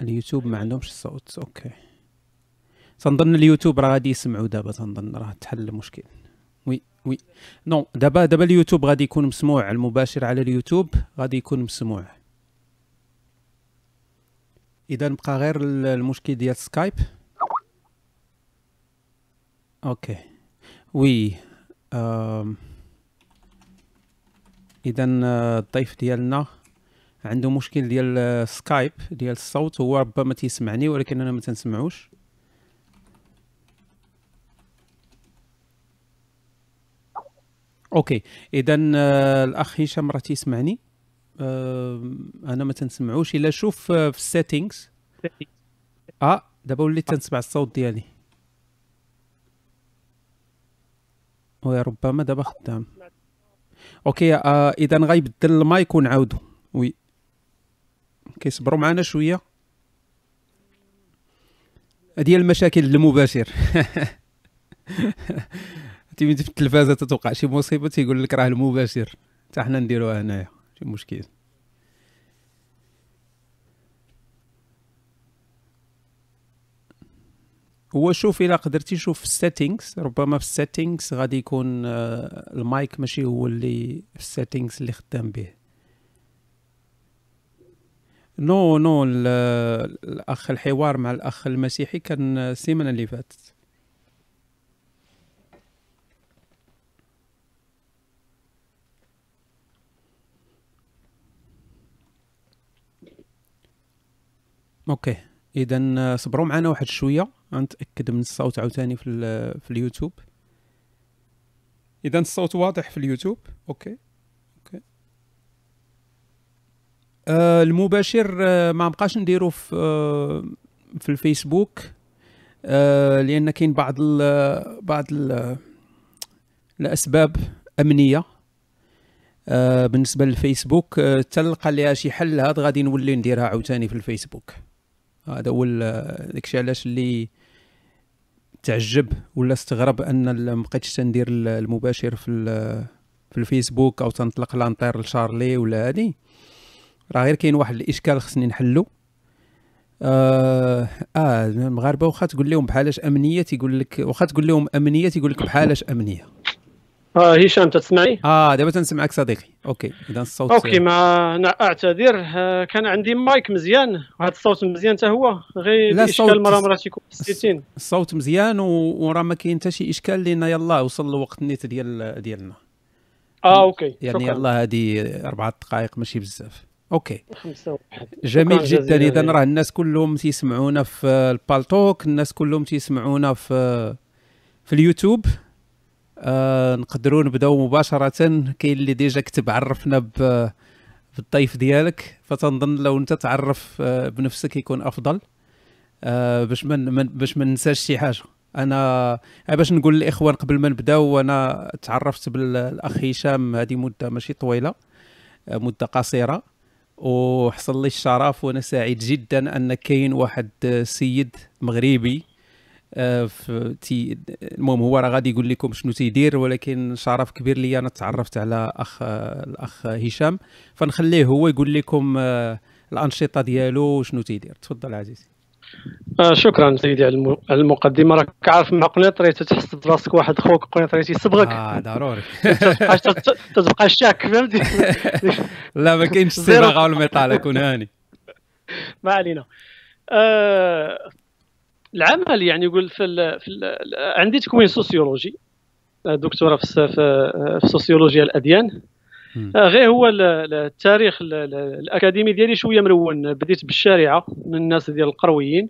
اليوتيوب ما عندهمش الصوت okay. تنظن اليوتيوب راه غادي يسمعوا دابا تنظن راه تحل المشكل. oui oui. non دابا دابا اليوتيوب غادي يكون مسموع. المباشر على اليوتيوب غادي يكون مسموع. إذا بقى غير المشكل ديال سكايب. okay. oui إذا الضيف ديالنا عنده مشكل ديال سكايب ديال الصوت هو ربما تيسمعني ولكن أنا ما تنسمعوش. okay اذا آه، الأخ هشام راه تيسمعني. آه، أنا ما تنسمعوش. إلا شوف آه، في ال settings آه دابا وليت تنسمع الصوت ديالي. oui ربما دابا خدام. okay آه اذا غيبدل المايك ونعاودو. oui كيصبروا معنا شوية. هذه المشاكل المباشر. تيما في التلفازة تتوقع شي مصيبة تيقول لك راه المباشر. حتى حنا نديروها هنايا شي مشكل. هو شوف إلا قدرتي شوف في ال settings ربما في ال settings غادي يكون آه، المايك ماشي هو اللي في ال settings اللي خدام به. non non الأخ الحوار مع الأخ المسيحي كان السيمانة اللي فاتت. أوكي اذا صبروا معنا واحد شوية. غنتاكد من الصوت عاوتاني في في اليوتيوب. اذا الصوت واضح في اليوتيوب. أوكي. آه المباشر آه ما بقاش نديرو في آه في الفيسبوك آه لأن كاين بعض ال بعض ال الأسباب أمنية آه بالنسبة للفيسبوك. آه تلقى ليها شي حل هاد غادي نولي نديرها عاوتاني في الفيسبوك. هذا هو داكشي علاش اللي تعجب ولا استغرب أن ما بقيتش تندير المباشر في في الفيسبوك أو تنطلق لانطير لشارلي ولا هادي. راه غير كاين واحد الإشكال خصني نحلو. آه, آه المغاربة واخا تقول لهم بحالاش أمنية تيقول لك واخا تقول لهم أمنية تيقول لك بحالاش أمنية. آه هشام تسمعني؟ آه دابا تنسمعك صديقي. أوكي إذا الصوت أوكي ما أنا أعتذر. آه كان عندي مايك مزيان. وهذا الصوت مزيان حتى هو؟ غير لا الإشكال مرة مرة تيكون 60 الصوت مزيان وراه ما كاين حتى شي إشكال لأن يلاه وصل الوقت النيت ديال ديالنا. آه okay يعني يلاه هذه أربع دقائق ماشي بزاف. okay. جميل جدا. اذا راه الناس كلهم تيسمعونا في البالتوك الناس كلهم تيسمعونا في في اليوتيوب. آه نقدروا نبداو مباشرة. كاين اللي déjà كتب عرفنا بالضيف ديالك. فتنظن لو أنت تعرف آه بنفسك يكون أفضل. آه باش من باش ما ننساش شي حاجة. أنا باش نقول للاخوان قبل ما نبداو أنا تعرفت بالأخ هشام هذه مدة ماشي طويلة. آه، مدة قصيرة. وحصل لي الشرف وأنا سعيد جدا أن كاين واحد سيد مغربي آه، تي المهم هو راه غادي يقول لكم شنو تيدير ولكن شرف كبير لي أنا تعرفت على اخ الأخ هشام. فنخليه هو يقول لكم آه، الأنشطة ديالو وشنو تيدير. تفضل عزيزي. آه شكرا سيدي على المقدمه راك عارف مع قنيطري تتحس براسك واحد خوك قنيطري تيصبغك آه ضروري. تتبقى شاك فهمتي لا ما كاينش الصباغه والميطال كون هاني. ما علينا. آه العمل يعني يقول في, ال في ال عندي تكوين سوسيولوجي. دكتورة في في سوسيولوجيا الأديان. آه، غير هو التاريخ الأكاديمي ديالي شوية مرون بديت بالشارعة من الناس ديال القرويين.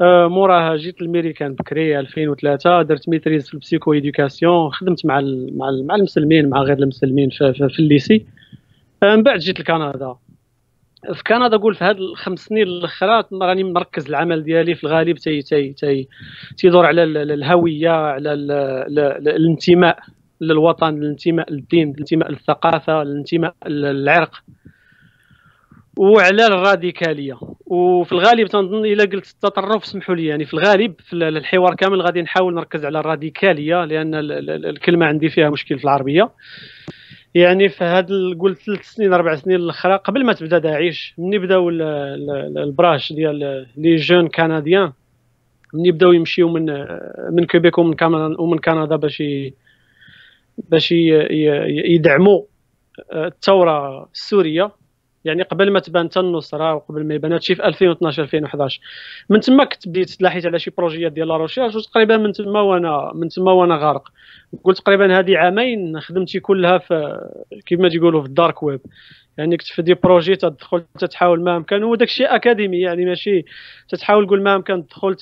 آه، موراها جيت الميريكان بكري 2003 درت maîtrise في ال psychoéducation خدمت مع مع مع المسلمين مع غير المسلمين في, في, في ال lycée. آه، من بعد جيت لكندا. في كندا قول في هذه الخمس سنين الأخرات راني مركز العمل ديالي في الغالب تي تي تي تيدور على الهوية على الانتماء. للوطن الانتماء للدين الانتماء للثقافه الانتماء للعرق وعلى الراديكالية. وفي الغالب تنظن إلا قلت التطرف سمحوا لي يعني في الغالب في الحوار كامل غادي نحاول نركز على الراديكالية لأن الكلمة عندي فيها مشكل في العربية. يعني في هاد قلت ثلاث سنين أربع سنين الأخرى قبل ما تبدأ داعش ملي بداو البراش ديال لي جون كنديان ملي بداو يمشيو من من كيبيك ومن كندا ومن كندا باش باش يدعموا الثورة السورية. يعني قبل ما تبان حتى النصرة وقبل ما يبان هادشي في 2012 2011 من تما كنت بديت تلاحيت على شي projets يات ديال la recherche وتقريبا من تما وأنا من تما وأنا غارق. قلت تقريبا هذه عامين خدمتي كلها في كما تيقولوا في ال dark web. يعني كنت في des projets تدخل تتحاول ما أمكن. وداك الشيء أكاديمي يعني ماشي تتحاول تقول ما أمكن تدخل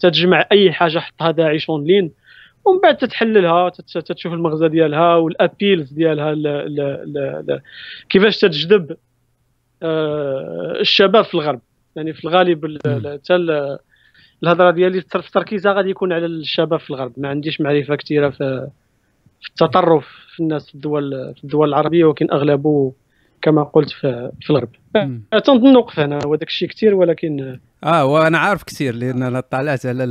تتجمع أي حاجة حطها داعش أونلاين. ومن بعد تتحللها تشوف المغزى ديالها والابيلز ديالها ل ل ل كيفاش تجذب آه، الشباب في الغرب. يعني في الغالب حتى الهضرة ديالي في التركيز غادي يكون على الشباب في الغرب. ما عنديش معرفة كثيرة في في التطرف في الناس في الدول في الدول العربية ولكن أغلبه كما قلت في, في الغرب. تنظن نوقف هنا وداك الشيء كثير ولكن آه وأنا عارف كثير لأن أنا طلعت على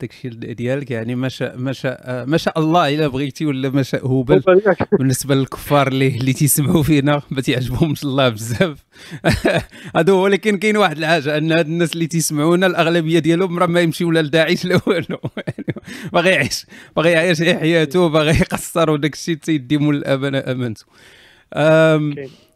داك الشيء ديالك يعني ما شاء ما شاء ما شاء الله إلا بغيتي ولا ما شاء هبل بالنسبة للكفار اللي اللي تيسمعوا فينا ما تيعجبهمش الله بزاف. هذا هو ولكن كاين واحد الحاجة أن هاد الناس اللي تيسمعونا الأغلبية ديالهم راه ما يمشيو لا لداعش لا والو. باغي يعيش باغي يعيش حياته باغي يقصر وداك الشيء تيدي مول الامانه امانته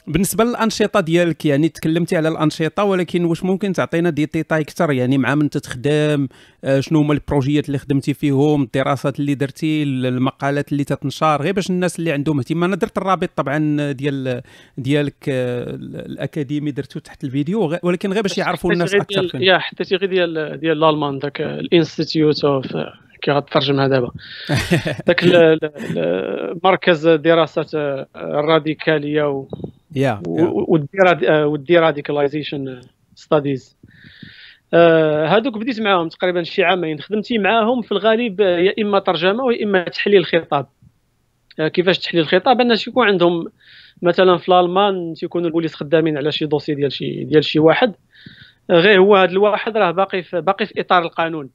بالنسبة للأنشطة ديالك يعني تكلمتي على الأنشطة ولكن واش ممكن تعطينا دي ديتاي أكثر؟ يعني مع من تتخدم آه، شنو هما ال projets يات اللي خدمتي فيهم الدراسات اللي درتي المقالات اللي تتنشر غير باش الناس اللي عندهم اهتمام. أنا درت الرابط طبعا ديال ديالك آه، الأكاديمي درته تحت الفيديو ولكن غير باش يعرفوا الناس أكثر يا حطيتي غير ديال ديال الألمان ذاك ال Institute of كي غترجمها دابا. ذاك مركز دراسات الراديكاليه و وال deradicalization studies هذوك بديت معاهم تقريبا شي عامين. خدمتي معاهم في الغالب يا إما ترجمة ويا إما تحليل الخطاب. آه، كيفاش تحليل الخطاب؟ الناس يكون عندهم مثلا في الألمان تيكونوا البوليس خدامين على شي dossier ديال شي ديال شي واحد. غير هو هذا الواحد راه باقي في باقي في إطار القانون.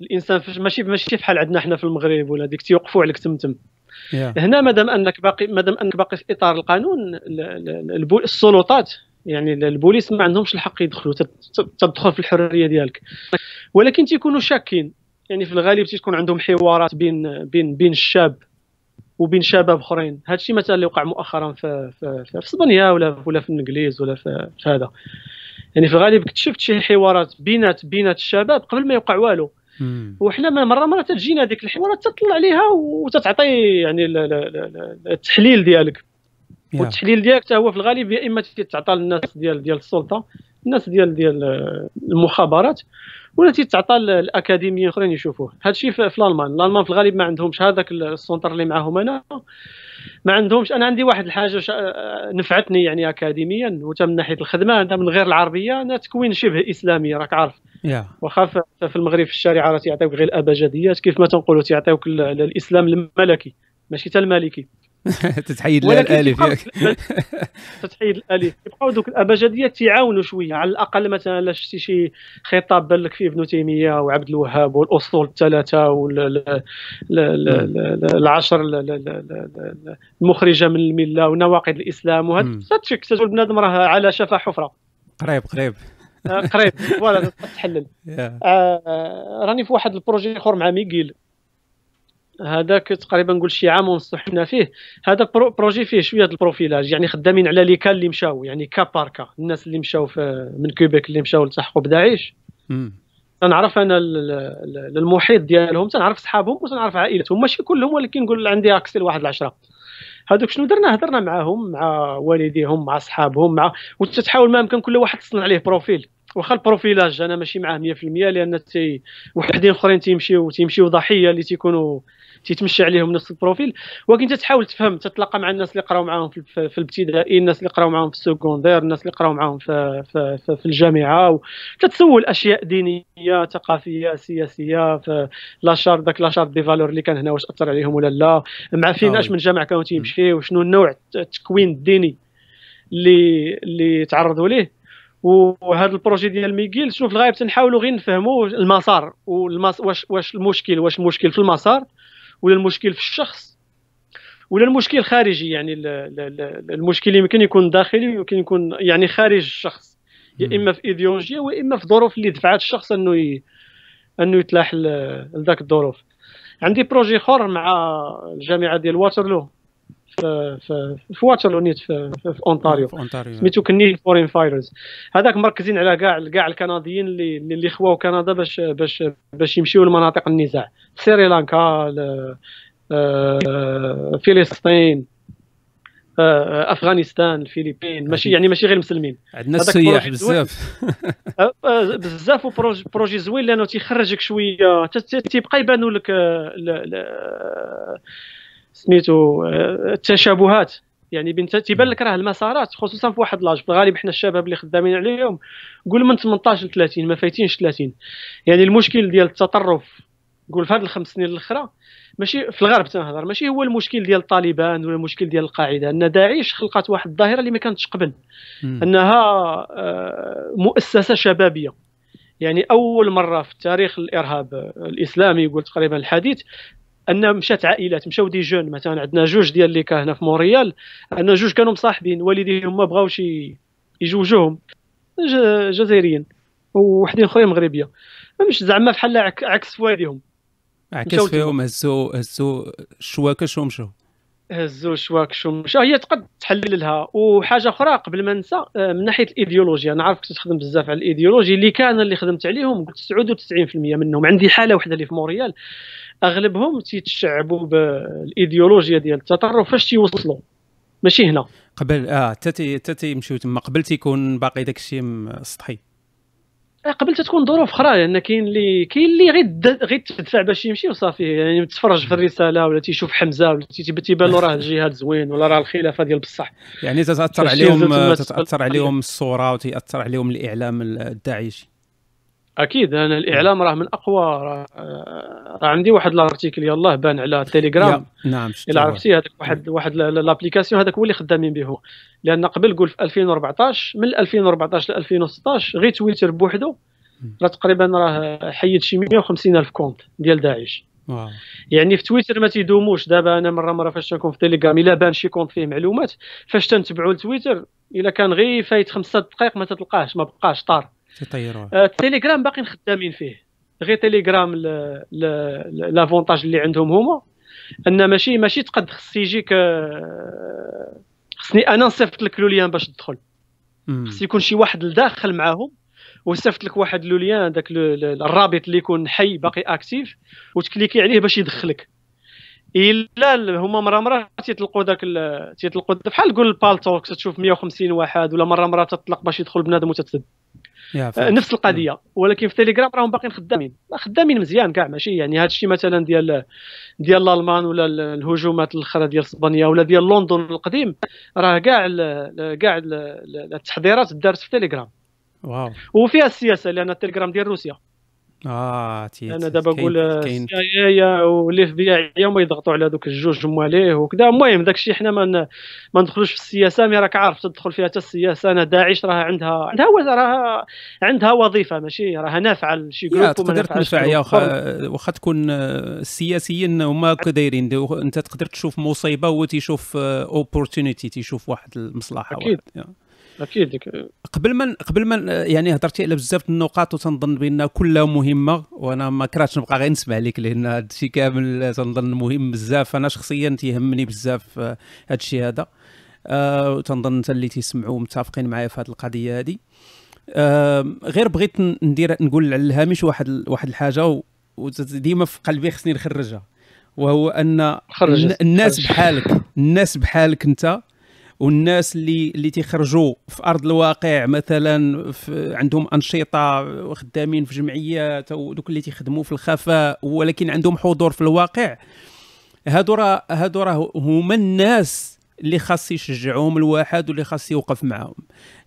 الإنسان ماشي ماشي بحال عندنا حنا في المغرب ولا ديك تيوقفوا عليك تمتم. yeah. هنا مادام أنك باقي مادام أنك باقي في إطار القانون السلطات يعني البوليس ما عندهمش الحق يدخلوا تدخل في الحرية ديالك. ولكن تيكونوا شاكين. يعني في الغالب تكون عندهم حوارات بين بين بين الشاب وبين شباب أخرين. هذا الشيء مثلا اللي وقع مؤخرا في في, في إسبانيا ولا ولا في الإنجليز ولا في, في هذا. يعني في الغالب كنت شفت شي حوارات بينات بينات الشباب قبل ما يوقع والو. وحنا مرة مرة تجينا هذيك الحوارات تطلع عليها وتتعطي يعني التحليل ديالك. والتحليل ديالك حتى هو في الغالب يا إما تتعطى للناس ديال ديال السلطة الناس ديال ديال المخابرات ولا تيتعطى الأكاديميين اخرين يشوفوه. هذا الشيء في الألمان. الألمان في الغالب ما عندهمش هذاك السونتر اللي معاهم أنا. ما عندهمش أنا عندي واحد الحاجة نفعتني يعني اكاديميا وتا من ناحية الخدمة أنا من غير العربية أنا تكوين شبه إسلامي راك عارف. Yeah. واخا في المغرب في الشريعه راه تيعطيوك غير الأبجديات كيف ما تنقولوا تيعطيوك الإسلام الملكي ماشي حتى المالكي تتحيد الألف ياك. تتحيد الألف. يبقاو دوك الأبجديات تيعاونوا شوية على الأقل مثلا شفتي شي خطاب بان لك فيه ابن تيمية وعبد الوهاب والأصول الثلاثة والعشر المخرجة من الملة ونواقض الإسلام. وهذا تكتشف بنادم راه على شفا حفرة. قريب قريب. قريب. voilà تحلل. آه، راني في واحد projet آخر مع ميغيل. هذاك تقريبا نقول شي عام ونص حنا فيه. هذا projet فيه شوية ال profilage يعني خدامين على لي كان اللي مشاو يعني كاباركا الناس اللي مشاو من كيبيك اللي مشاو التحقوا بداعش تنعرف أنا المحيط ديالهم تنعرف صحابهم وتنعرف عائلتهم. ماشي كلهم ولكن نقول عندي accès لواحد العشرة. هذوك شنو درنا؟ هضرنا معاهم مع والديهم مع صحابهم مع وتتحاول ما يمكن كل واحد تصنع عليه profil. واخا ال profilage أنا ماشي معاه 100% لأن تي وحدين أخرين تيمشيو تيمشيو ضحية اللي تيكونوا تيتمشى عليهم نفس ال profil. ولكن تتحاول تفهم تتلاقى مع الناس اللي قراو معاهم في, في الابتدائي الناس اللي قراو معاهم في ال secondaire الناس اللي قراو معاهم في, في, في, في الجامعة. تتسول أشياء دينية ثقافية سياسية في la charte داك la charte des valeurs اللي كان هنا واش أثر عليهم ولا لا. مع فين أش من جامع كانوا تيمشيو وشنو النوع التكوين الديني اللي اللي تعرضوا ليه. وهذا ال projet ديال ميغيل شنو في الغالب تنحاولوا غير نفهموا المسار والمس... واش واش المشكل واش المشكل في المسار. ولا المشكل في الشخص ولا المشكل خارجي يعني المشكل يمكن يكون داخلي ويمكن يكون يعني خارج الشخص يا إما في إيديولوجيا واما في ظروف اللي دفعت الشخص إنه ي... إنه يتلاح لذاك الظروف. عندي projet أخر مع الجامعة ديال واترلو في في, في واترلو نيت في, في, في اونتاريو سميتو Canadian foreign fighters هذاك مركزين على كاع كاع الكنديين اللي اللي خواو كندا باش باش باش يمشيو لمناطق النزاع. سريلانكا آه، فلسطين آه، أفغانستان الفلبين ماشي يعني ماشي غير المسلمين عندنا السياح بزاف. آه، بزاف وبروجي زوين لأنه تيخرجك شوية. تيبقى يبانوا لك سميتو التشابهات. يعني بنت تيبان لك راه المسارات خصوصا في واحد لاج في الغالب حنا الشباب اللي خدامين عليهم قول من 18 ل 30 ما فايتينش 30 يعني المشكل ديال التطرف قول في هذه الخمس سنين الأخرى ماشي في الغرب تنهضر ماشي هو المشكل ديال طالبان ولا المشكل ديال القاعدة. أن داعش خلقت واحد الظاهرة اللي ما كانتش قبل. أنها آه، مؤسسة شبابية. يعني أول مرة في تاريخ الإرهاب الإسلامي يقول تقريبا الحديث أن مشات عائلات مشاو des jeunes مثلا عندنا جوج ديال اللي هنا في مونريال أن جوج كانوا مصاحبين والديهم ما بغاوش يجوجوهم جزائريين ووحدين اخرين مغربية. مش زعما بحال عكس والديهم. عكس فيهم هزو هزو الشواكش ومشاو. هزو الشواكش ومشاو. هي تقد تحللها وحاجة أخرى قبل ما ننسى آه، من ناحية الإيديولوجيا. أنا عارفك تخدم بزاف على الايديولوجي اللي كان اللي خدمت عليهم قلت 99% منهم. عندي حالة واحدة اللي في موريال. أغلبهم تيتشعبوا بالإيديولوجيا ديال التطرف فاش تيوصلوا؟ ماشي هنا. قبل آه تاتي تاتي يمشيو تما قبل تيكون باقي داك الشيء سطحي. آه، قبل تكون ظروف أخرى لأن كاين اللي كاين اللي غير غير تدفع باش يمشي وصافي يعني تفرج في الرسالة ولا تيشوف حمزة ولا تيبان له راه الجهاد زوين ولا راه الخلافة ديال بصح. يعني تتأثر عليهم تتأثر عليهم الصورة وتاثر عليهم الإعلام الداعشي أكيد أنا الإعلام راه من أقوى راه, عندي واحد article يلاه بان على التليجرام نعم إلا عرفتي هذاك واحد واحد l'application هذاك هو اللي خدامين به. لأن قبل قول في 2014 من 2014 ل 2016 غير تويتر بوحدو راه تقريبا راه حيد شي 150 ألف compte ديال داعش. واو. يعني في تويتر ما تيدوموش. دابا أنا مرة مرة فاش نكون في تيليجرام إلا بان شي compte فيه معلومات فاش تنتبعوا لتويتر إلا كان غير فايت خمسة دقائق ما تلقاهش ما بقاش طار. تيطيروه التليجرام باقيين خدامين فيه. غير تيليجرام l'avantage اللي عندهم هما. أن ماشي ماشي تقد خص يجيك آه، خصني أنا نصيفط لك le lien باش تدخل. خص يكون شي واحد لداخل معاهم وصيفط لك واحد le lien داك الرابط اللي يكون حي باقي actif وتكليكي عليه باش يدخلك. إلا هما مرة مره تيطلقوا داك تيطلقوا بحال قول ال Paltalk تشوف 150 واحد ولا مرة مرة تطلق باش يدخل بنادم وتتسد. نفس القضية. ولكن في تيليجرام راهم باقيين خدامين. خدامين مزيان كاع ماشي يعني هذا الشيء مثلا ديال ديال الألمان ولا الهجومات الأخرى ديال إسبانيا ولا ديال لندن القديم راه كاع كاع التحضيرات دارت في تيليجرام wow. وفيها السياسة لأن التليجرام ديال روسيا. آه تي أنا دابا نقول ال CIA ولا ال FBI هما يضغطوا على دوك الجوج مواليه وكذا. المهم داك الشيء حنا ما ما ندخلوش في السياسة mais راك عارف تدخل فيها حتى السياسة. أنا داعش راه عندها عندها راه عندها وظيفة ماشي راه نافعة لشي groupe تقدر تنفع يا واخا واخا تكون السياسيين هما هكا دايرين. أنت تقدر تشوف مصيبة هو تيشوف opportunité تيشوف واحد المصلحة أكيد. واحد. أكيد. قبل ما قبل ما يعني هضرتي على بزاف النقاط وتنظن بأن كلها مهمة وأنا ما كرهتش نبقى غير نسمع لك لأن هذا الشيء كامل تنظن مهم بزاف. أنا شخصيا تيهمني بزاف هذا الشيء هذا. آه وتنظن أنت اللي تيسمعوا متفقين معايا في هذه القضية هذه. آه غير بغيت ندير نقول على الهامش واحد واحد الحاجة وديما في قلبي خصني نخرجها. وهو أن الناس بحالك الناس بحالك أنت والناس اللي اللي تيخرجوا في أرض الواقع مثلا في عندهم أنشطة خدامين في جمعيات أو دوك اللي تيخدموا في الخفاء ولكن عندهم حضور في الواقع. هادو راه هادو راه هما الناس اللي خاص يشجعهم الواحد واللي خاص يوقف معاهم.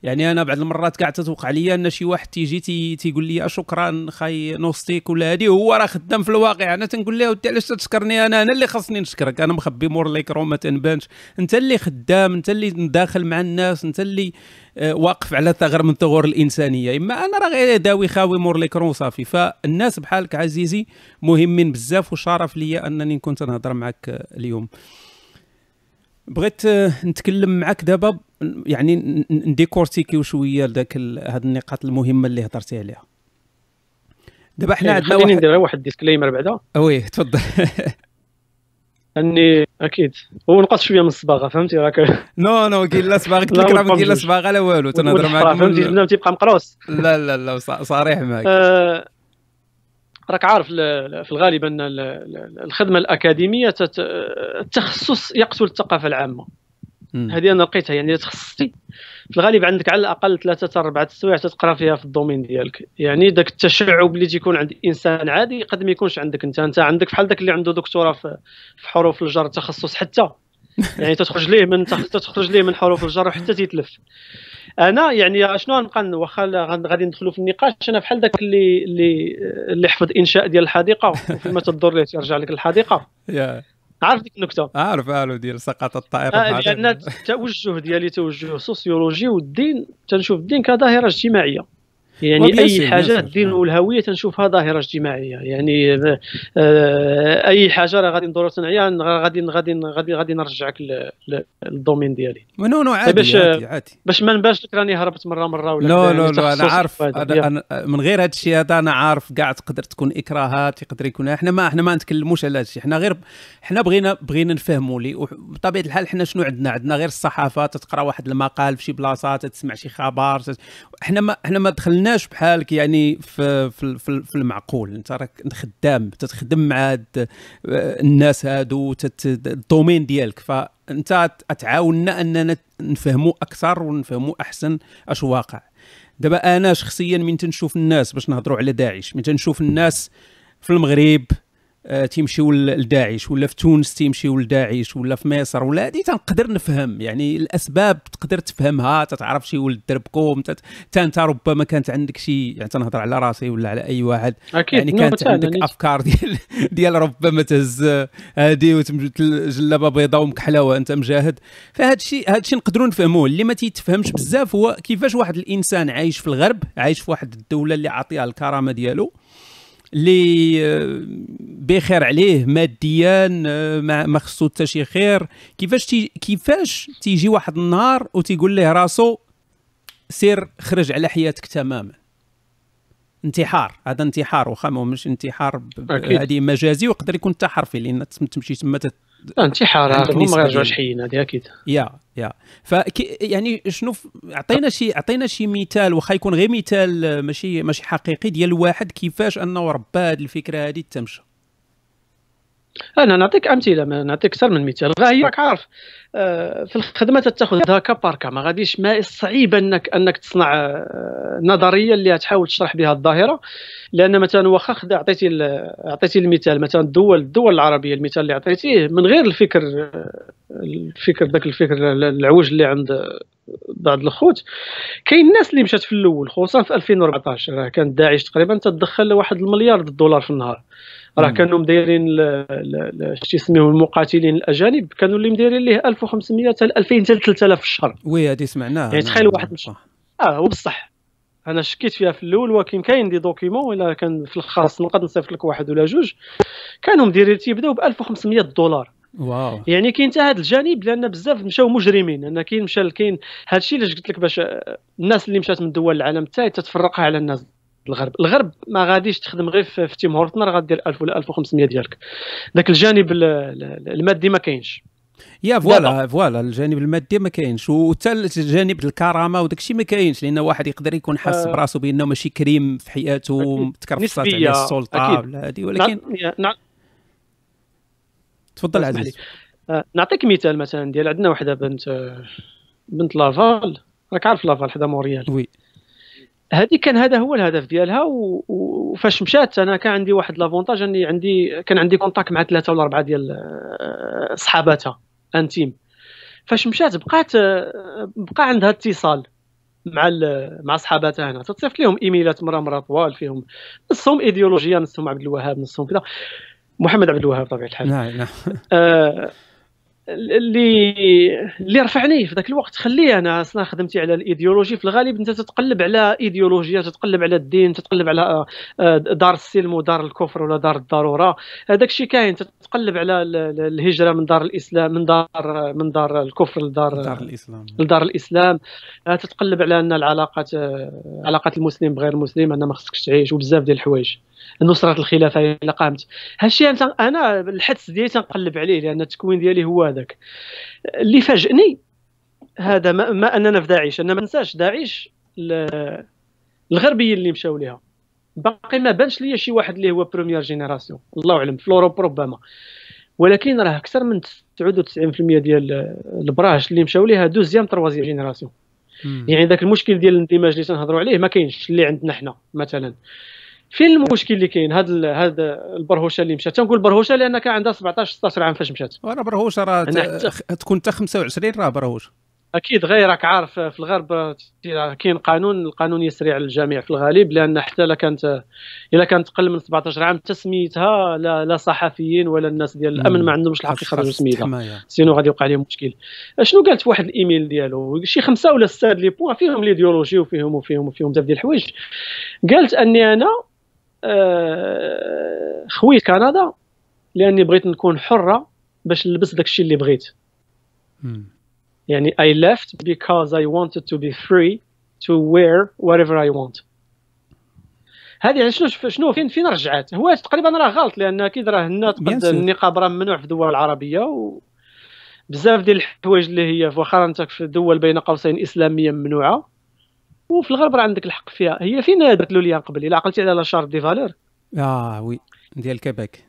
يعني أنا بعض المرات كاع تتوقع لي أن شي واحد تيجي تي تيقول لي شكرا خاي نوستيك ولا هادي هو راه خدام في الواقع. أنا تنقول له ودي علاش تشكرني؟ أنا أنا اللي خاصني نشكرك. أنا مخبي مور l'écran ما تنبانش. أنت اللي خدام أنت اللي داخل مع الناس أنت اللي آه، واقف على ثغر من ثغور الإنسانية. إما أنا راه غير داوي خاوي مور l'écran صافي فالناس بحالك عزيزي مهمين بزاف وشرف ليا أنني كنت نهضر معك اليوم. بغيت نتكلم معك دابا يعني نديكورتيكيو شوية لذاك هاد النقاط المهمة اللي هضرتي عليها. دابا حنا إيه، عندنا واحد ندير واحد disclaimer بعدا. oui تفضل. اني أكيد. هو نقص شوية من الصباغة فهمتي؟ راك non non كاين لا صباغة. قلت لك راه ما كاين لا صباغة لا والو تنهضر معاك. فهمتي؟ البنادم تيبقى مقروس لا لا لا صريح معك آه، راك عارف في الغالب أن الخدمة الأكاديمية التخصص يقتل الثقافة العامة. هذه أنا لقيتها يعني تخصصتي في الغالب عندك على الأقل ثلاثة حتى أربعة السوايع تقرا فيها في ال domaine ديالك. يعني ذاك التشعب اللي تيكون عند إنسان عادي قد ما يكونش عندك أنت. أنت عندك بحال ذاك اللي عنده دكتوراه في حروف الجر تخصص حتى. يعني تخرج ليه من تخرج ليه من حروف الجر وحتى تيتلف. أنا يعني شنو غنبقى واخا غادي ندخلوا في النقاش أنا بحال ذاك اللي اللي اللي حفظ إنشاء ديال الحديقة وفيما تدور ليه ترجع لك الحديقة. عارف ديك النكتة؟ عارف عارف ديال سقط الطائرة آه لأن التوجه ديالي توجه سوسيولوجي والدين تنشوف الدين كظاهرة اجتماعية. يعني أي حاجة الدين والهويه تنشوفها ظاهرة اجتماعية. يعني آه أي حاجة راه غادي ندورو تنعيا غادي غادي غادي غادي نرجعك لل domaine ديالي. non non عادي باش عادي, عادي. باش ما نبانش لك راني هربت مرة مرة ولا لا لا لا أنا عارف أنا, أنا من غير هذا الشيء هذا أنا عارف كاع تقدر تكون إكراهات يقدر يكون إحنا ما إحنا ما نتكلموش على هذا الشيء إحنا غير إحنا بغينا بغينا نفهموا لي وبطبيعه الحال إحنا شنو عندنا؟ عندنا غير الصحافة تقرا واحد المقال في شي بلاصة تسمع شي خبر إحنا ما إحنا ما دخلناش بحالك يعني في في, في المعقول؟ انت راك خدام تتخدم مع الناس هادو ال domaine ديالك. فانت تعاوننا أننا نفهموا أكثر ونفهموا أحسن أش واقع. دابا أنا شخصيا من تنشوف الناس باش نهضروا على داعش من تنشوف الناس في المغرب آه، تيمشيو لداعش ولا في تونس تيمشيو لداعش ولا في مصر ولا هذه تنقدر نفهم. يعني الأسباب تقدر تفهمها تتعرف شي ولد دربكم حتى انت ربما كانت عندك شي يعني تنهضر على راسي ولا على أي واحد. أكيد يعني كانت عندك يعني. أفكار ديال ديال ربما تهز هذه جلابة بيضاء ومكحله وأنت مجاهد. فهذا الشيء هذا الشيء نقدروا نفهموه. اللي ما تيتفهمش بزاف هو كيفاش واحد الإنسان عايش في الغرب عايش في واحد الدولة اللي عاطيها الكرامة ديالو. اللي آه، بخير عليه ماديا آه، ما خصو حتى شي خير. كيفاش تي كيفاش تيجي واحد النهار وتيقول ليه راسو سير خرج على حياتك تماما. انتحار هذا انتحار واخا مش انتحار هذه مجازي ويقدر يكون حتى حرفي لأن تمشي تما انتحار هما ما يرجعوش حيين هذه أكيد. يا يا. ف يعني شنو عطينا شي عطينا شي مثال واخا يكون غير مثال ماشي ماشي حقيقي ديال واحد كيفاش أنه ربى هذه الفكرة هذه تمشى. أنا نعطيك أمثلة نعطيك أكثر من مثال. غا هي راك عارف. في الخدمة تاخذها كباركة. ما غاديش ما صعيب انك أنك تصنع آه، نظرية اللي تحاول تشرح بها الظاهرة. لأن مثلا واخا عطيتي عطيتي المثال. مثلا الدول الدول العربية المثال اللي عطيتيه من غير الفكر الفكر ذاك الفكر العوج اللي عند بعض الخوت كاين الناس اللي مشات في الأول خصوصا في 2014 راه كانت داعش تقريبا تدخل واحد المليار دولار في النهار. راه كانوا مدايرين شتي يسميهم المقاتلين الأجانب. كانوا اللي مدايرين ليه 1500 حتى 2000 حتى 3000 في الشهر. oui هذه سمعناها. يعني تخيل واحد مش... آه هو بصح أنا شكيت فيها في الأول ولكن كاين des documents ولا كان في الخاص نقدر نصيفط لك واحد ولا جوج. كانوا مديرين تيبداو ب 1500 دولار. wow. يعني كاين حتى هذا الجانب لأن بزاف مشاو مجرمين. أنا كاين مشى كاين هذا الشيء اللي قلت لك باش الناس اللي مشات من دول العالم حتى تتفرقها على الناس الغرب. الغرب ما غاديش تخدم غير في Tim Hortons غادير 1000 ولا 1500 ديالك. ذاك الجانب المادي ما كاينش. يا voilà voilà الجانب المادي ما كاينش وحتى الجانب الكرامة وداك الشيء ما كاينش لأن واحد يقدر يكون حاس آه. براسو بأنه ماشي كريم في حياته تكرفصات عليه السلطة ولا هذه ولكن نعم تفضل عزيز. آه نعطيك مثال مثلا ديال عندنا وحدة بنت بنت لافال. راك عارف لافال حدا موريال. oui. هذه كان هذا هو الهدف ديالها وفاش مشات أنا كان عندي واحد l'avantage أني عندي كان عندي contact مع ثلاثة ولا أربعة ديال آه، صحاباتها intimes فاش مشات بقات آه، بقى عندها اتصال مع مع صحاباتها هنا. تتصيفط لهم إيميلات مرة مرة طوال فيهم. نصهم إيديولوجيا نصهم عبد الوهاب نصهم كذا. محمد عبد الوهاب بطبيعه الحال. نعم نعم. آه اللي اللي رفعني في ذاك الوقت. خليه أنا أصلا خدمتي على الإيديولوجي. في الغالب أنت تتقلب على إيديولوجيا تتقلب على الدين تتقلب على آه، دار السلم ودار الكفر ولا دار الضرورة. هذاك الشيء كاين. تتقلب على الهجرة من دار الإسلام من دار من دار الكفر لدار دار الإسلام. لدار الإسلام. آه، تتقلب على أن العلاقات آه، علاقات المسلم بغير المسلم أن ما خصكش تعيش وبزاف ديال الحوايج. نصرة الخلافة إلى قامت. هادشي أنا الحدس ديالي تنقلب عليه لأن التكوين ديالي هو هذاك. اللي فاجئني هذا ما, ما أننا في داعش. أنا ما ننساش داعش الغربيين اللي مشاو ليها. باقي ما بانش ليا شي واحد اللي هو première génération الله أعلم في Europe ربما. ولكن راه أكثر من 99% ديال البراهش اللي مشاو ليها deuxième troisième génération يعني ذاك المشكل ديال الاندماج اللي تنهضروا عليه ما كاينش اللي عندنا حنا مثلا. فين المشكل اللي كاين هاد هاد البرهوشه اللي مشات؟ تنقول برهوشه لأن كان عندها 17 16 عام فاش مشات. راه برهوشه راه تكون حتى 25 راه برهوش أكيد غير راك عارف في الغرب كاين قانون القانون يسري على الجميع في الغالب لأن حتى إلا كانت إلا كانت تقل من 17 عام تسميتها لا, لا صحفيين ولا الناس ديال الأمن ما عندهمش الحق يخرجوا سميتها. sinon غادي يوقع عليهم مشكل. شنو قالت في واحد الإيميل ديالو؟ شي خمسة ولا ستة les points فيهم l'idéologie وفيهم وفيهم وفيهم بزاف ديال الحوايج. قالت أني أنا آه، خويت كندا لأني بغيت نكون حرة باش نلبس داك الشيء اللي بغيت. يعني I left because I wanted to be free to wear whatever I want. هذه شنو شنو فين فين رجعت هو تقريبا راه غلط لأن أكيد راه النقاب راه ممنوع في الدول العربية و بزاف ديال الحوايج اللي هي واخا انت في دول بين قوسين إسلامية ممنوعة. وفي الغرب راه عندك الحق فيها. هي فين درت له ليا قبل؟ إلا عقلتي على لا شارت دي فالور. آه oui. ديال كيبيك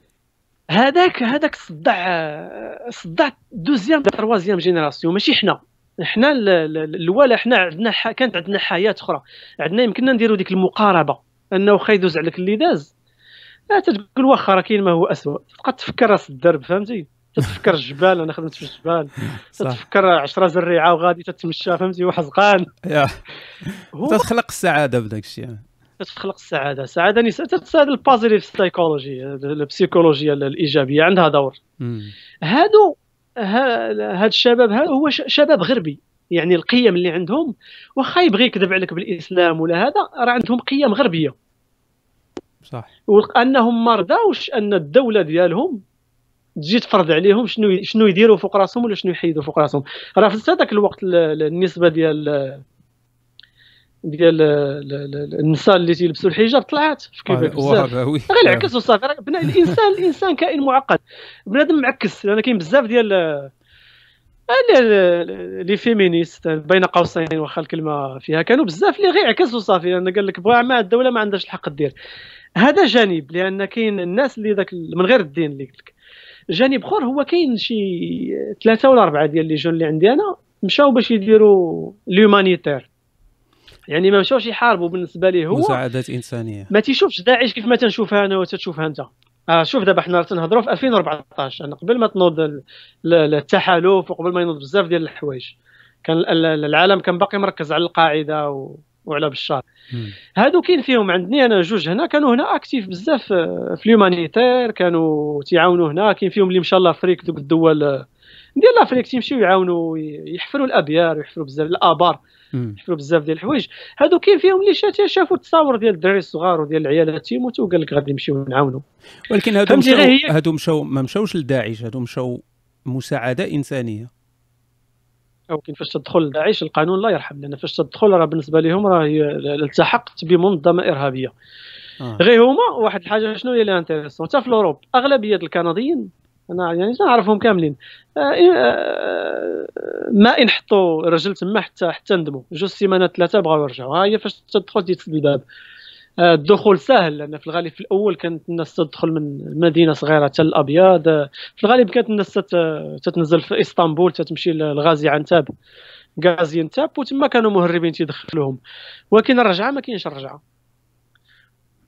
هذاك هذاك صدع صدع deuxième troisième génération. ماشي حنا. حنا الاولى حنا عندنا كانت عندنا حياة أخرى. عندنا يمكننا نديروا ديك المقاربة. أنه واخا يدوز عليك اللي داز. لا تقول واخا راه كاين ما هو اسوء تبقى تفكر راس الدرب فهمتي؟ تتفكر الجبال أنا خدمت في الجبال. تتفكر 10 زريعة وغادي تتمشى فهمتي؟ وحزقان تتخلق السعادة بداك الشيء. تتخلق السعادة. السعاده نساء تتساعد الـ positive psychology البسيكولوجيا الإيجابية عندها دور. هادو هاد الشباب هذا هو شباب غربي. يعني القيم اللي عندهم واخا يبغي يكذب عليك بالإسلام ولا هذا راه عندهم قيم غربية. صح. وأنهم ما رضاوش أن الدولة ديالهم تجي تفرض عليهم شنو شنو يديروا فوق راسهم ولا شنو يحيدوا فوق راسهم. راه في هذاك الوقت النسبة ديال ديال النساء اللي تيلبسوا الحجاب طلعت في كيبيك آه، بزاف. غير العكس وصافي الانسان الإنسان كائن معقد. بنادم معكس. لأن كاين بزاف ديال les féministes بين قوسين واخا الكلمة فيها. كانوا بزاف اللي غير عكس وصافي. لأن قال لك بغا ما الدولة ما عندهاش الحق دير هذا جانب لأن كاين الناس اللي ذاك من غير الدين اللي قلت لك. جانب اخر هو كاين شي ثلاثة ولا أربعة ديال les jeunes اللي عندي أنا مشاو باش يديروا l'humanitaire يعني ما مشاوش يحاربوا بالنسبة ليه هو مساعدات إنسانية. ما تيشوفش داعش كيف ما تنشوفها أنا وتتشوفها أنت. آه شوف دابا حنا تنهضروا في 2014 أنا قبل ما تنوض التحالف وقبل ما ينوض بزاف ديال الحوايج كان العالم كان باقي مركز على القاعدة و... وعلى بشار هادو كاين فيهم عندني أنا جوج هنا كانوا هنا actifs بزاف آه، في الـ humanitaire كانوا تيعاونوا هنا كاين فيهم اللي مشى l'Afrique دوك الدول آه، ديال l'Afrique تيمشيو يعاونوا يحفروا الأبيار ويحفروا بزاف الآبار يحفروا بزاف ديال الحوايج. هادو كاين فيهم اللي شات شافوا التصاور ديال الدراري الصغار وديال العيالات تيموتوا وقال لك غادي نمشيو نعاونوا ولكن هادو مشاو هادو مشاو ما مشاوش لداعش هادو مشاو مساعدة إنسانية. ولكن فاش تدخل لداعش القانون لا يرحم لأن فاش تدخل راه بالنسبة لهم راه التحقت بمنظمة إرهابية. آه. غير هما واحد الحاجة شنو هي اللي intéressante؟ حتى في الـ Europe أغلبية الكنديين أنا يعني نعرفهم كاملين آه، آه، ما ان حطوا الرجل تما حتى حتى ندموا. جوج سيمانات ثلاثة بغاو يرجعوا. ها هي فاش تدخل تيتسد الباب. آه، الدخول سهل لأن في الغالب في الأول كانت الناس تدخل من مدينة صغيرة حتى الأبيض في الغالب كانت الناس تتنزل في إسطنبول تتمشي لغازي عنتاب غازي عنتاب وتما كانوا مهربين تيدخلوهم. ولكن الرجعة ما كاينش الرجعة.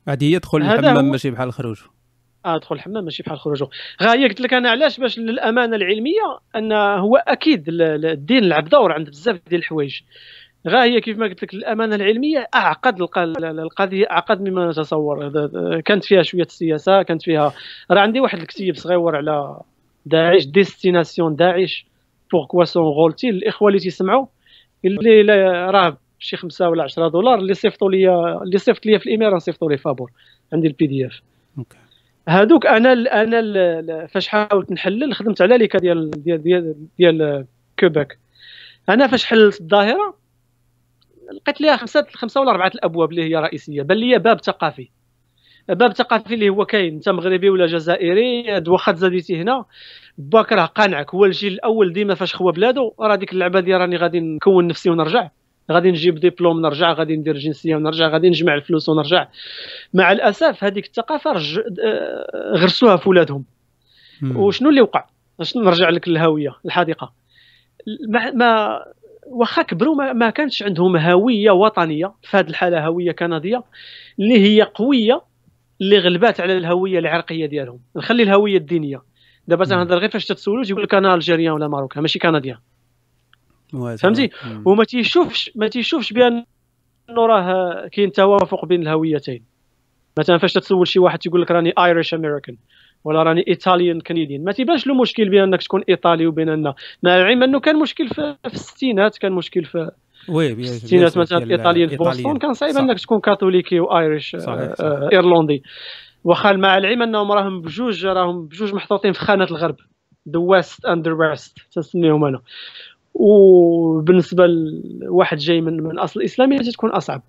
هذه هي دخول الحمام ماشي بحال الخروج ادخل الحمام ماشي بحال خروجه. غا هي قلت لك أنا علاش باش للأمانة العلمية؟ ان هو أكيد الدين لعب دور عند بزاف ديال الحوايج. غا هي كيف ما قلت لك الأمانة العلمية أعقد القضية أعقد مما نتصور. كانت فيها شوية السياسة كانت فيها راه عندي واحد الكتيب صغير على داعش destination داعش pourquoi sont-ils الإخوة اللي تيسمعوا اللي راه شي 5 ولا 10 دولار اللي صيفطوا لي اللي صيفط لي في الإيميل نصيفطوا لي فابور. عندي الـ PDF هادوك أنا أنا فاش حاولت نحلل خدمت على les cas ديال ديال ديال, ديال كوباك أنا فاش حللت الظاهرة لقيت ليها خمسه خمسة ولا أربعة الأبواب اللي هي رئيسية بل لي باب ثقافي. باب ثقافي اللي هو كاين أنت مغربي ولا جزائري واخا تزاديتي هنا. باك راه قانعك هو الجيل الأول ديما فاش خوا بلادو راه ديك اللعبة ديال راني غادي نكون نفسي ونرجع غادي نجيب ديبلوم نرجع غادي ندير جنسية ونرجع غادي نجمع الفلوس ونرجع. مع الأسف هذيك الثقافة رج... آه، غرسوها في ولادهم. وشنو اللي وقع؟ باش نرجع لك الهوية الحقيقة؟ ما, ما واخا كبروا ما, ما كانش عندهم هوية وطنية في هذه الحالة هوية كندية اللي هي قوية اللي غلبات على الهوية العرقية ديالهم. نخلي الهوية الدينية. دابا تنهضر غير فاش تتسولو تيقول لك أنا algérien ولا marocain ماشي canadien فهمتي؟ وما تيشوفش ما تيشوفش بأن راه كاين توافق بين الهويتين. مثلا فاش تتسول شي واحد تيقول لك راني Irish American ولا راني Italian Canadian ما تيبانش له مشكل بين أنك تكون إيطالي وبين أن مع العلم أنه كان مشكل في, في الستينات كان مشكل في oui الستينات مثلا الايطاليين في بوسطن كان صعيب أنك تكون كاثوليكي و Irish آه آه إيرلندي. واخا مع العلم انهم راهم بجوج راهم بجوج محطوطين في خانة الغرب. the West and the West تسميهم أنا. وبالنسبه لواحد جاي من من أصل إسلامي تكون أصعب.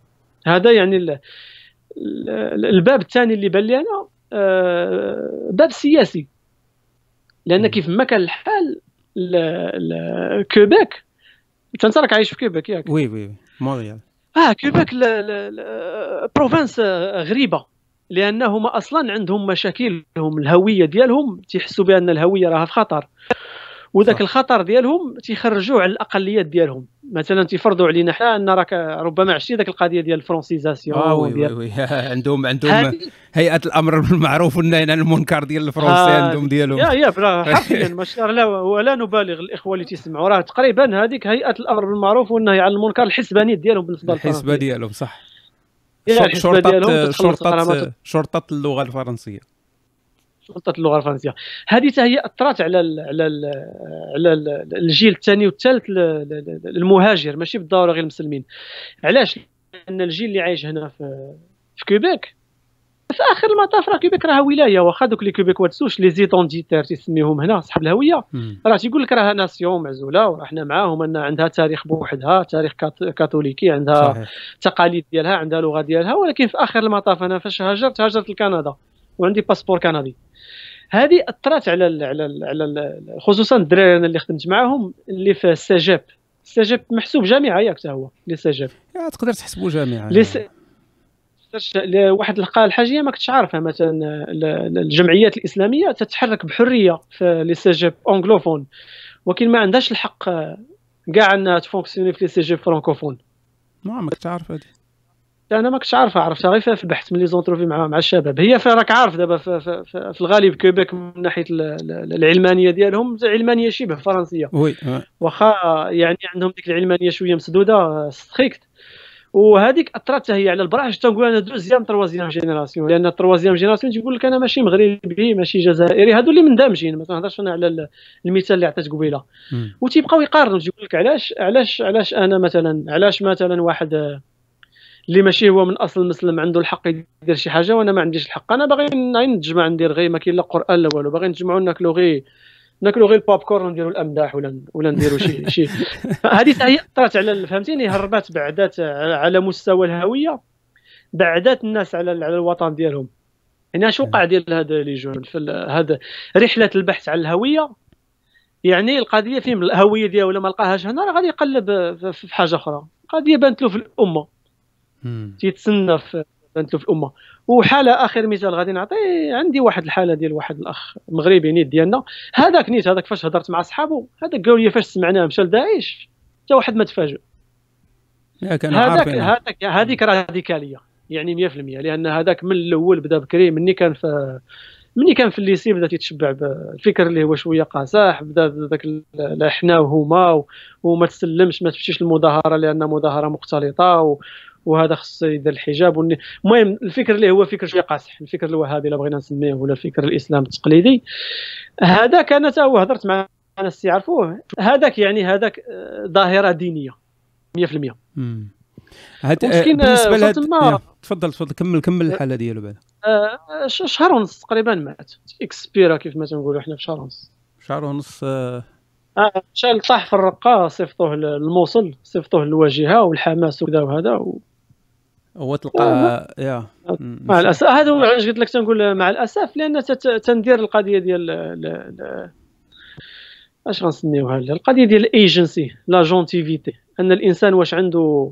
هذا يعني الباب الثاني اللي بان لي أنا باب سياسي. لأن كيف ما كان الحال كوبيك انت راك عايش في كوبيك ياك. oui oui مونريال. آه كوبيك province غريبة. لأنهم أصلا عندهم مشاكلهم الهوية ديالهم تيحسوا بأن الهوية راها في خطر. وذاك الخطر ديالهم تيخرجوا على الأقليات ديالهم. مثلا تيفرضوا علينا حنا أن راك ربما عشتي ذاك القضية ديال الـ francisation آه oui oui, oui. عندهم عندهم هيئة الأمر بالمعروف والنهي عن المنكر ديال الـ français عندهم ديالهم. يا يا حرفيا ماشي لا ولا نبالغ الإخوة اللي تيسمعوا راه تقريبا هذيك هيئة الأمر بالمعروف والنهي عن المنكر الحسبانيه ديالهم بالنسبة الحسبة ديالهم صح. شرطه شرطه شرطة اللغة الفرنسية. سلطة اللغة الفرنسية. هذه هي أثرت على ال على ال على الجيل الثاني والثالث المهاجر ماشي بالضرورة غير المسلمين. علاش؟ لأن الجيل اللي عايش هنا في في كيبيك في آخر المطاف راه كيبيك راه ولاية واخا دوك les Québécois de souche les identitaires تسميهم هنا صحاب الهوية. راه تيقول لك راه nation معزولة ورحنا معاهم أن عندها تاريخ بوحدها تاريخ كاثوليكي عندها صحيح. تقاليد ديالها عندها لغة ديالها ولكن في آخر المطاف أنا فاش هاجرت هاجرت لكندا. وعندي باسبور كندي. هذه أثرت على ال على ال على ال خصوصا الدراري اللي خدمت معاهم اللي في ال cégep. ال cégep محسوب جامعة ياك هو le cégep. تقدر تحسبه جامعة لس... واحد الحاجة ما كنتش عارفها مثلا الجمعيات الإسلامية تتحرك بحرية في les cégeps anglophones ولكن ما عندهاش الحق كاع إنها ت fonctionner في les cégeps francophones. ما كنتش عارف هذه أنا ما كنتش عارفها عرفتها غير في البحث من les entrevues مع مع الشباب. هي راك عارف دابا في, في, في, في الغالب كيبيك من ناحية العلمانية ديالهم علمانية شبه فرنسية. oui واخا يعني عندهم ديك العلمانية شوية مسدودة stricte وهذيك أثرت هي على البراح تنقول أنا deuxième troisième génération. لأن ال troisième génération تيقول لك أنا ماشي مغربي ماشي جزائري. هادو اللي مندمجين ما تنهضرش أنا على المثال اللي عطيت قبيلة. وتيبقاو يقارنوا تيقول لك علاش علاش علاش أنا مثلا علاش مثلا واحد اللي ماشي هو من أصل مسلم عنده الحق يدير شي حاجة وأنا ما عنديش الحق. أنا باغي نتجمع ندير غير ما كاين لا قرآن لا والو. باغي نتجمعوا ناكلوا غير ناكلوا غير البوب كورن ونديروا الامداح ولا ولا نديروا شي شي. هذه هي اثرت على فهمتيني؟ هربات بعدات على مستوى الهوية بعدات الناس على على الوطن ديالهم. يعني اش وقع ديال هذا les jeunes في هذا رحلة البحث على الهوية. يعني القضية فين الهوية ديالو ما لقاهاش هنا راه غادي يقلب في حاجة أخرى. قضية بانت له في الأمة. تيتسنى في في الأمة. وحالة آخر مثال غادي نعطي عندي واحد الحالة ديال واحد الأخ مغربي نيت ديالنا. هذاك نيت هذاك فاش هضرت مع صحابه هذاك قالوا لي فاش سمعناه مشى لداعش. حتى واحد ما تفاجئ. هذاك هذاك هذيك راديكالية يعني 100% لأن هذاك من الأول بدا بكري مني كان في مني كان في الليسي بدا تيتشبع بالفكر اللي هو شوية قاصح بدا ذاك حنا وهما وما تسلمش ما تمشيش للمظاهرة لأن مظاهرة مختلطة وهذا خص يدير الحجاب المهم الفكر اللي هو فكر شوية قاصح. الفكر الوهابي الا بغينا نسميه ولا الفكر الإسلام التقليدي. هذاك أنا تا هو هضرت مع ناس يعرفوه. هذاك يعني هذاك آه، ظاهرة دينية 100% هاد آه، بالنسبة لهاد تفضل تفضل كمل كمل الحالة ديالو بعد. شهر ونص تقريبا مات. إكسبيرا كيف ما تنقولوا حنا في شهر ونص. شهر ونص آه. شال طاح في الرقة صيفطوه الموصل صيفطوه للواجهه والحماس وكذا وهذا و... هو تلقى يا. مع الأسف هذا هو علاش قلت لك تنقول مع الأسف لأن تندير القضية ديال اش غنسميوها؟ القضية ديال ال agency l'agentivité أن الإنسان واش عنده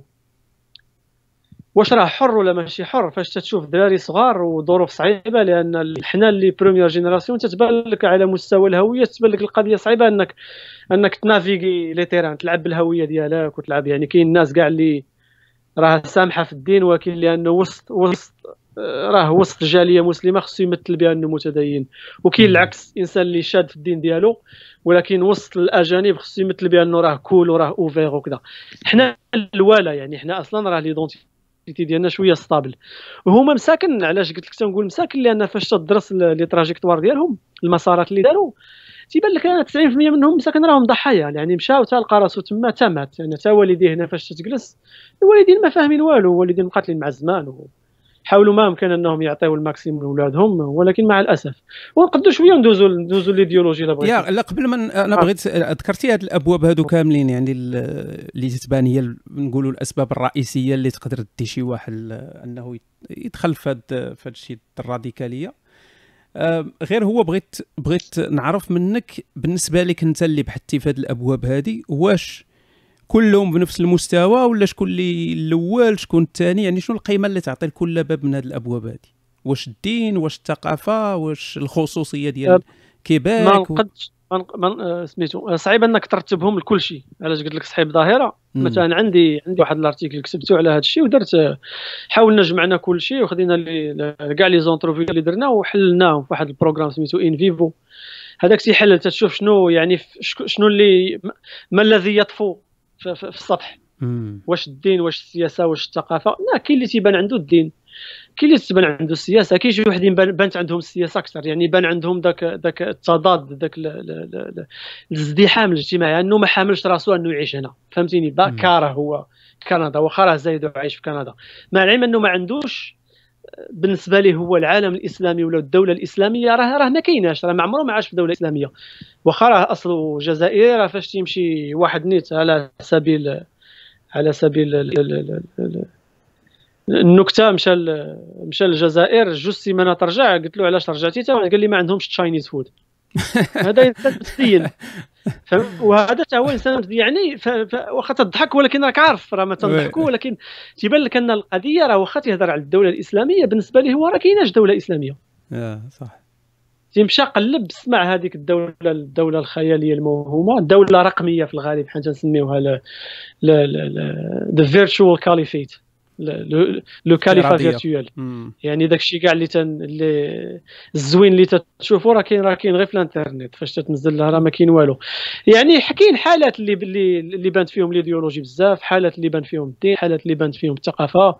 واش راه حر ولا ماشي حر؟ فاش تشوف دراري صغار وظروف صعيبة لأن حنا اللي première génération تتبان لك على مستوى الهوية تتبان لك القضية صعيبة انك أنك ت naviguer les terrains تلعب بالهوية ديالك وتلعب يعني كاين الناس كاع اللي راه سامحة في الدين ولكن لأنه وسط وسط راه وسط جالية مسلمة خصو يمثل بها انه متدين وكاين العكس إنسان اللي شاد في الدين ديالو ولكن وسط الأجانب خصو يمثل بها انه راه cool وراه ouvert وكذا. حنا الوالا يعني حنا أصلا راه l'identité ديالنا شوية stable وهما مساكن علاش قلت لك تنقول مساكن؟ لأن فاش تدرس les trajectoires ديالهم المسارات اللي داروا تيبان لك 90% منهم مساكن راهم ضحايا. يعني مشاو تلقى راسو تما تمات يعني تا والديه هنا فاش تجلس الوالدين ما فاهمين والو. الوالدين مقاتلين مع الزمان. حاولوا ما أمكن أنهم يعطيو ال maximum لاولادهم ولكن مع الأسف. ونقدروا شوية ندوزوا ندوزوا l'idéologie الا بغيت لا قبل ما أنا بغيت ذكرتي هاد الأبواب هادو كاملين يعني اللي تتبان هي نقولوا الأسباب الرئيسية اللي تقدر تدي شي واحد أنه يدخل في هذا الشيء الراديكالية. غير هو بغيت بغيت نعرف منك بالنسبة لك انت اللي بحثتي في هذه الأبواب هذه واش كلهم بنفس المستوى ولا شكون اللي الأول شكون الثاني؟ يعني شنو القيمة اللي تعطي لكل باب من هذه الأبواب هذه واش الدين واش الثقافة واش الخصوصية ديال كيبيك ما نقدش من سميتو صعيب أنك ترتبهم لكل شيء. علاش قلت لك صعيب ظاهرة؟ مثلا عندي عندي واحد ال article كتبته على هذا الشيء ودرت حاولنا جمعنا كل شيء وخدينا كاع les entrevues اللي درنا وحللناهم في واحد ال programme سميتو NVivo. هذاك تيحلل تشوف شنو يعني شنو اللي ما الذي يطفو في, في, السطح. واش الدين واش السياسة واش الثقافة؟ لا كاين اللي تيبان عنده الدين. كاين اللي تبان عنده السياسة كاين شي وحدين بانت عندهم السياسة أكثر يعني بان عندهم ذاك ذاك التضاد ذاك الازدحام الاجتماعي إنه ما حاملش راسو إنه يعيش هنا فهمتيني؟ با كاره هو كندا واخا راه زايد وعايش في كندا. مع العلم إنه ما عندوش بالنسبة ليه هو العالم الإسلامي ولا الدولة الإسلامية راه راه ما كايناش راه ما عمره ما عاش في دولة إسلامية. واخا راه اصله جزائري راه فاش تيمشي واحد نيت على سبيل على سبيل النكتة مشى مشى للجزائر. جوج سيمانات رجع قلت له علاش رجعتي؟ قال لي ما عندهمش Chinese food هذا إنسان متدين وهذا حتى هو إنسان يعني واخا تضحك ولكن راك عارف راه ما تنضحكوا ولكن تيبان لك أن القضية راه واخا تيهضر على الدولة الإسلامية بالنسبة ليه هو راه كايناش دولة إسلامية. آه صح. تيمشى قلب سمع هذيك الدولة الدولة الخيالية الموهومة دولة رقمية في الغالب حنا تنسميوها the virtual caliphate le califat virtuel يعني داك الشيء كاع اللي تن اللي الزوين اللي تشوفوا راه كاين راه كاين غير في الانترنت فاش تتنزل راه ما كاين والو. يعني كاين حالات اللي اللي اللي بانت فيهم الإيديولوجي بزاف حالات اللي بان فيهم الدين حالات اللي بانت فيهم الثقافة.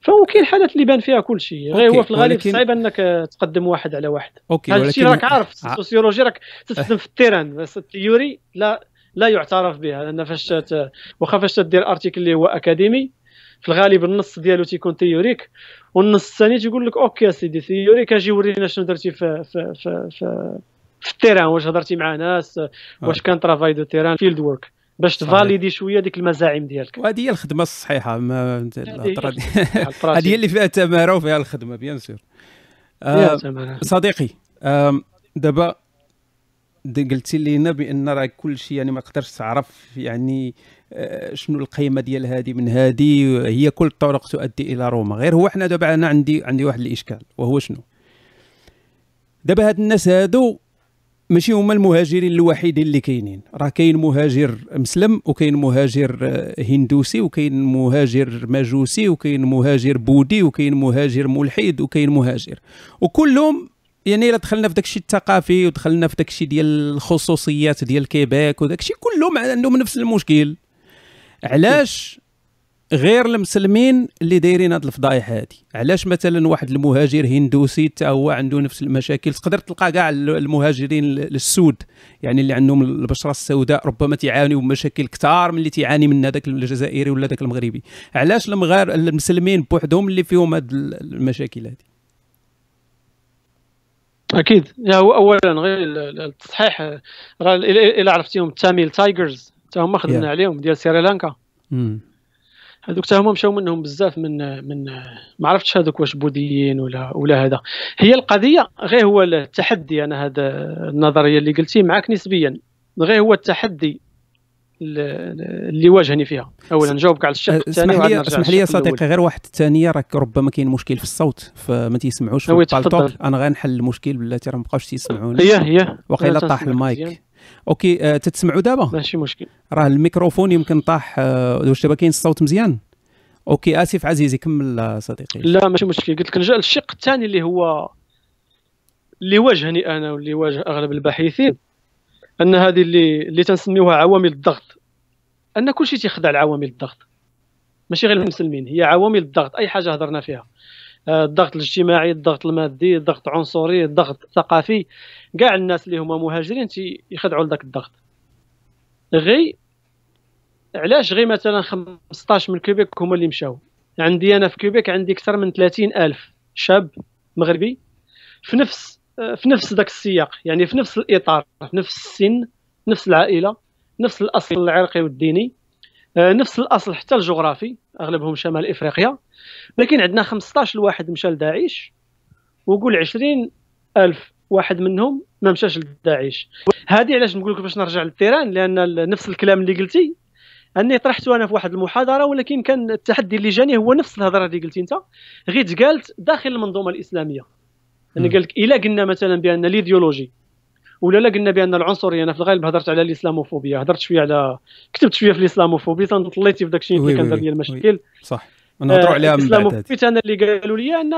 فهو كاين حالات اللي بان فيها كل شيء. غير هو في الغالب ولكن... صعيب أنك تقدم واحد على واحد. OK هذا الشيء راك عارف ال sociologie راك تستخدم في ال terrain بس ال théorie لا لا يعترف بها لأن فاش واخا فاش تدير article اللي هو اكاديمي في الغالب النص ديالو تيكون théorique والنص الثاني تيقول لك okay سيدي théorique أجي ورينا شنو درتي في في في في, في ال terrain واش هضرتي مع ناس واش كان travail de terrain field work باش تفاليدي شوية ديك المزاعم ديالك. وهذه هي الخدمة الصحيحة ما هذه هي اللي فيها التماره وفيها الخدمة bien sûr آه صديقي آه دابا قلتي لينا بأن راه كل شيء يعني ما قدرتش تعرف يعني آه، شنو القيمة ديال هذه من هذه؟ هي كل الطرق تؤدي إلى روما. غير هو حنا دابا أنا عندي عندي واحد الإشكال وهو شنو؟ دابا هاد الناس هادو ماشي هما المهاجرين الوحيدين اللي كاينين. راه كاين مهاجر مسلم وكاين مهاجر آه، هندوسي وكاين مهاجر مجوسي وكاين مهاجر بودي وكاين مهاجر ملحد وكاين مهاجر. وكلهم يعني إلا دخلنا في داك الشيء الثقافي ودخلنا في داك الشيء ديال الخصوصيات ديال كيباك وداك الشيء كلهم عندهم نفس المشكل. علاش غير المسلمين اللي دايرين هذه الفضايح هذه علاش مثلا واحد المهاجر هندوسي حتى هو عنده نفس المشاكل؟ تقدر تلقى كاع المهاجرين السود يعني اللي عندهم البشرة السوداء ربما تعانيوا بمشاكل كثار من اللي تعاني من هذاك الجزائري ولا ذاك المغربي. علاش المغار المسلمين بوحدهم اللي فيهم هذه المشاكل هذه أكيد. هو اولا غير التصحيح. إلى عرفتيهم التاميل تايجرز حتى هما خدمنا yeah. عليهم ديال سريلانكا هذوك حتى هما مشاو منهم بزاف من من ما عرفتش هذوك واش بوذيين ولا ولا هذا. هي القضية غير هو التحدي أنا هذا النظرية اللي قلتي معك نسبيا. غير هو التحدي اللي واجهني فيها. اولا نجاوبك على الشق الثاني اسمح لي اسمح لي صديقي غير واحد الثانية راك ربما كاين مشكل في الصوت فما تيسمعوش في البالتوك أنا غنحل المشكل بلاتي راه ما بقاوش تيسمعوني هي هي. وقيلا طاح ال mic. okay أه تتسمعوا دابا؟ ماشي مشكل. راه الميكروفون يمكن طاح أه واش دابا كاين الصوت مزيان. okay آسف عزيزي كمل صديقي. لا ماشي مشكل. قلت لك نجا الشق الثاني اللي هو اللي واجهني أنا واللي واجه أغلب الباحثين أن هذه اللي اللي تنسميوها عوامل الضغط. أن كل شيء تيخضع لعوامل الضغط. ماشي غير المسلمين هي عوامل الضغط. أي حاجة هضرنا فيها. آه، الضغط الاجتماعي الضغط المادي الضغط العنصري الضغط الثقافي. كاع الناس اللي هما مهاجرين تيخضعوا لذاك الضغط. غي علاش غير مثلا 15 من كيبيك هما اللي مشاو؟ عندي أنا في كيبيك عندي أكثر من 30 ألف شاب مغربي في نفس في نفس ذاك السياق يعني في نفس الإطار في نفس السن نفس العائلة نفس الأصل العرقي والديني آه، نفس الأصل حتى الجغرافي أغلبهم شمال إفريقيا. لكن عندنا 15 واحد مشى لداعش وقول 20 ألف واحد منهم ما مشاش لداعش. هذه علاش نقول لك باش نرجع للتيران لأن نفس الكلام اللي قلتي. أني طرحته أنا في واحد المحاضرة ولكن كان التحدي اللي جاني هو نفس الهضرة اللي قلتي أنت. غير تقالت داخل المنظومة الإسلامية. يعني قال لك إلا قلنا مثلا بأن الإيديولوجي ولا لا قلنا بأن العنصرية أنا في الغالب هضرت على الإسلاموفوبيا هضرت شوية على كتبت شوية في الإسلاموفوبيا طليتي في داك الشيء اللي كان دار لي المشاكل صح. نهضروا عليها من بعد أنا اللي قالوا لي انه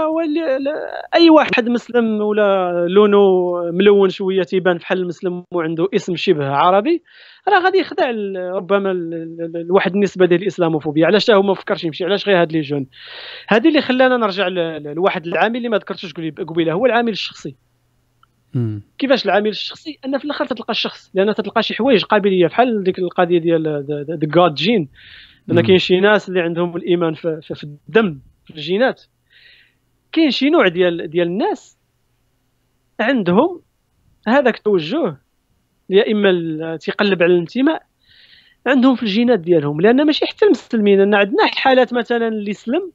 أي واحد مسلم ولا لونه ملون شوية تيبان بحال المسلم وعنده اسم شبه عربي راه غادي يخدع ربما لواحد النسبة ديال الإسلاموفوبيا. علاش هو ما فكرش يمشي؟ علاش غير هاد les jeunes؟ هذه اللي خلانا نرجع لواحد العامل اللي ما ذكرتوش قبيلة هو العامل الشخصي. كيفاش العامل الشخصي؟ أن في الآخر تلقى الشخص لأن تلقى شي حوايج قابلية بحال ديك القضية ديال the God gene ان كاين شي ناس اللي عندهم الإيمان في, في, الدم في الجينات. كاين شي نوع ديال ديال الناس عندهم هذاك التوجه يا إما تيقلب على الانتماء عندهم في الجينات ديالهم. لأن ماشي حتى المسلمين ان عندنا حالات مثلا اللي سلم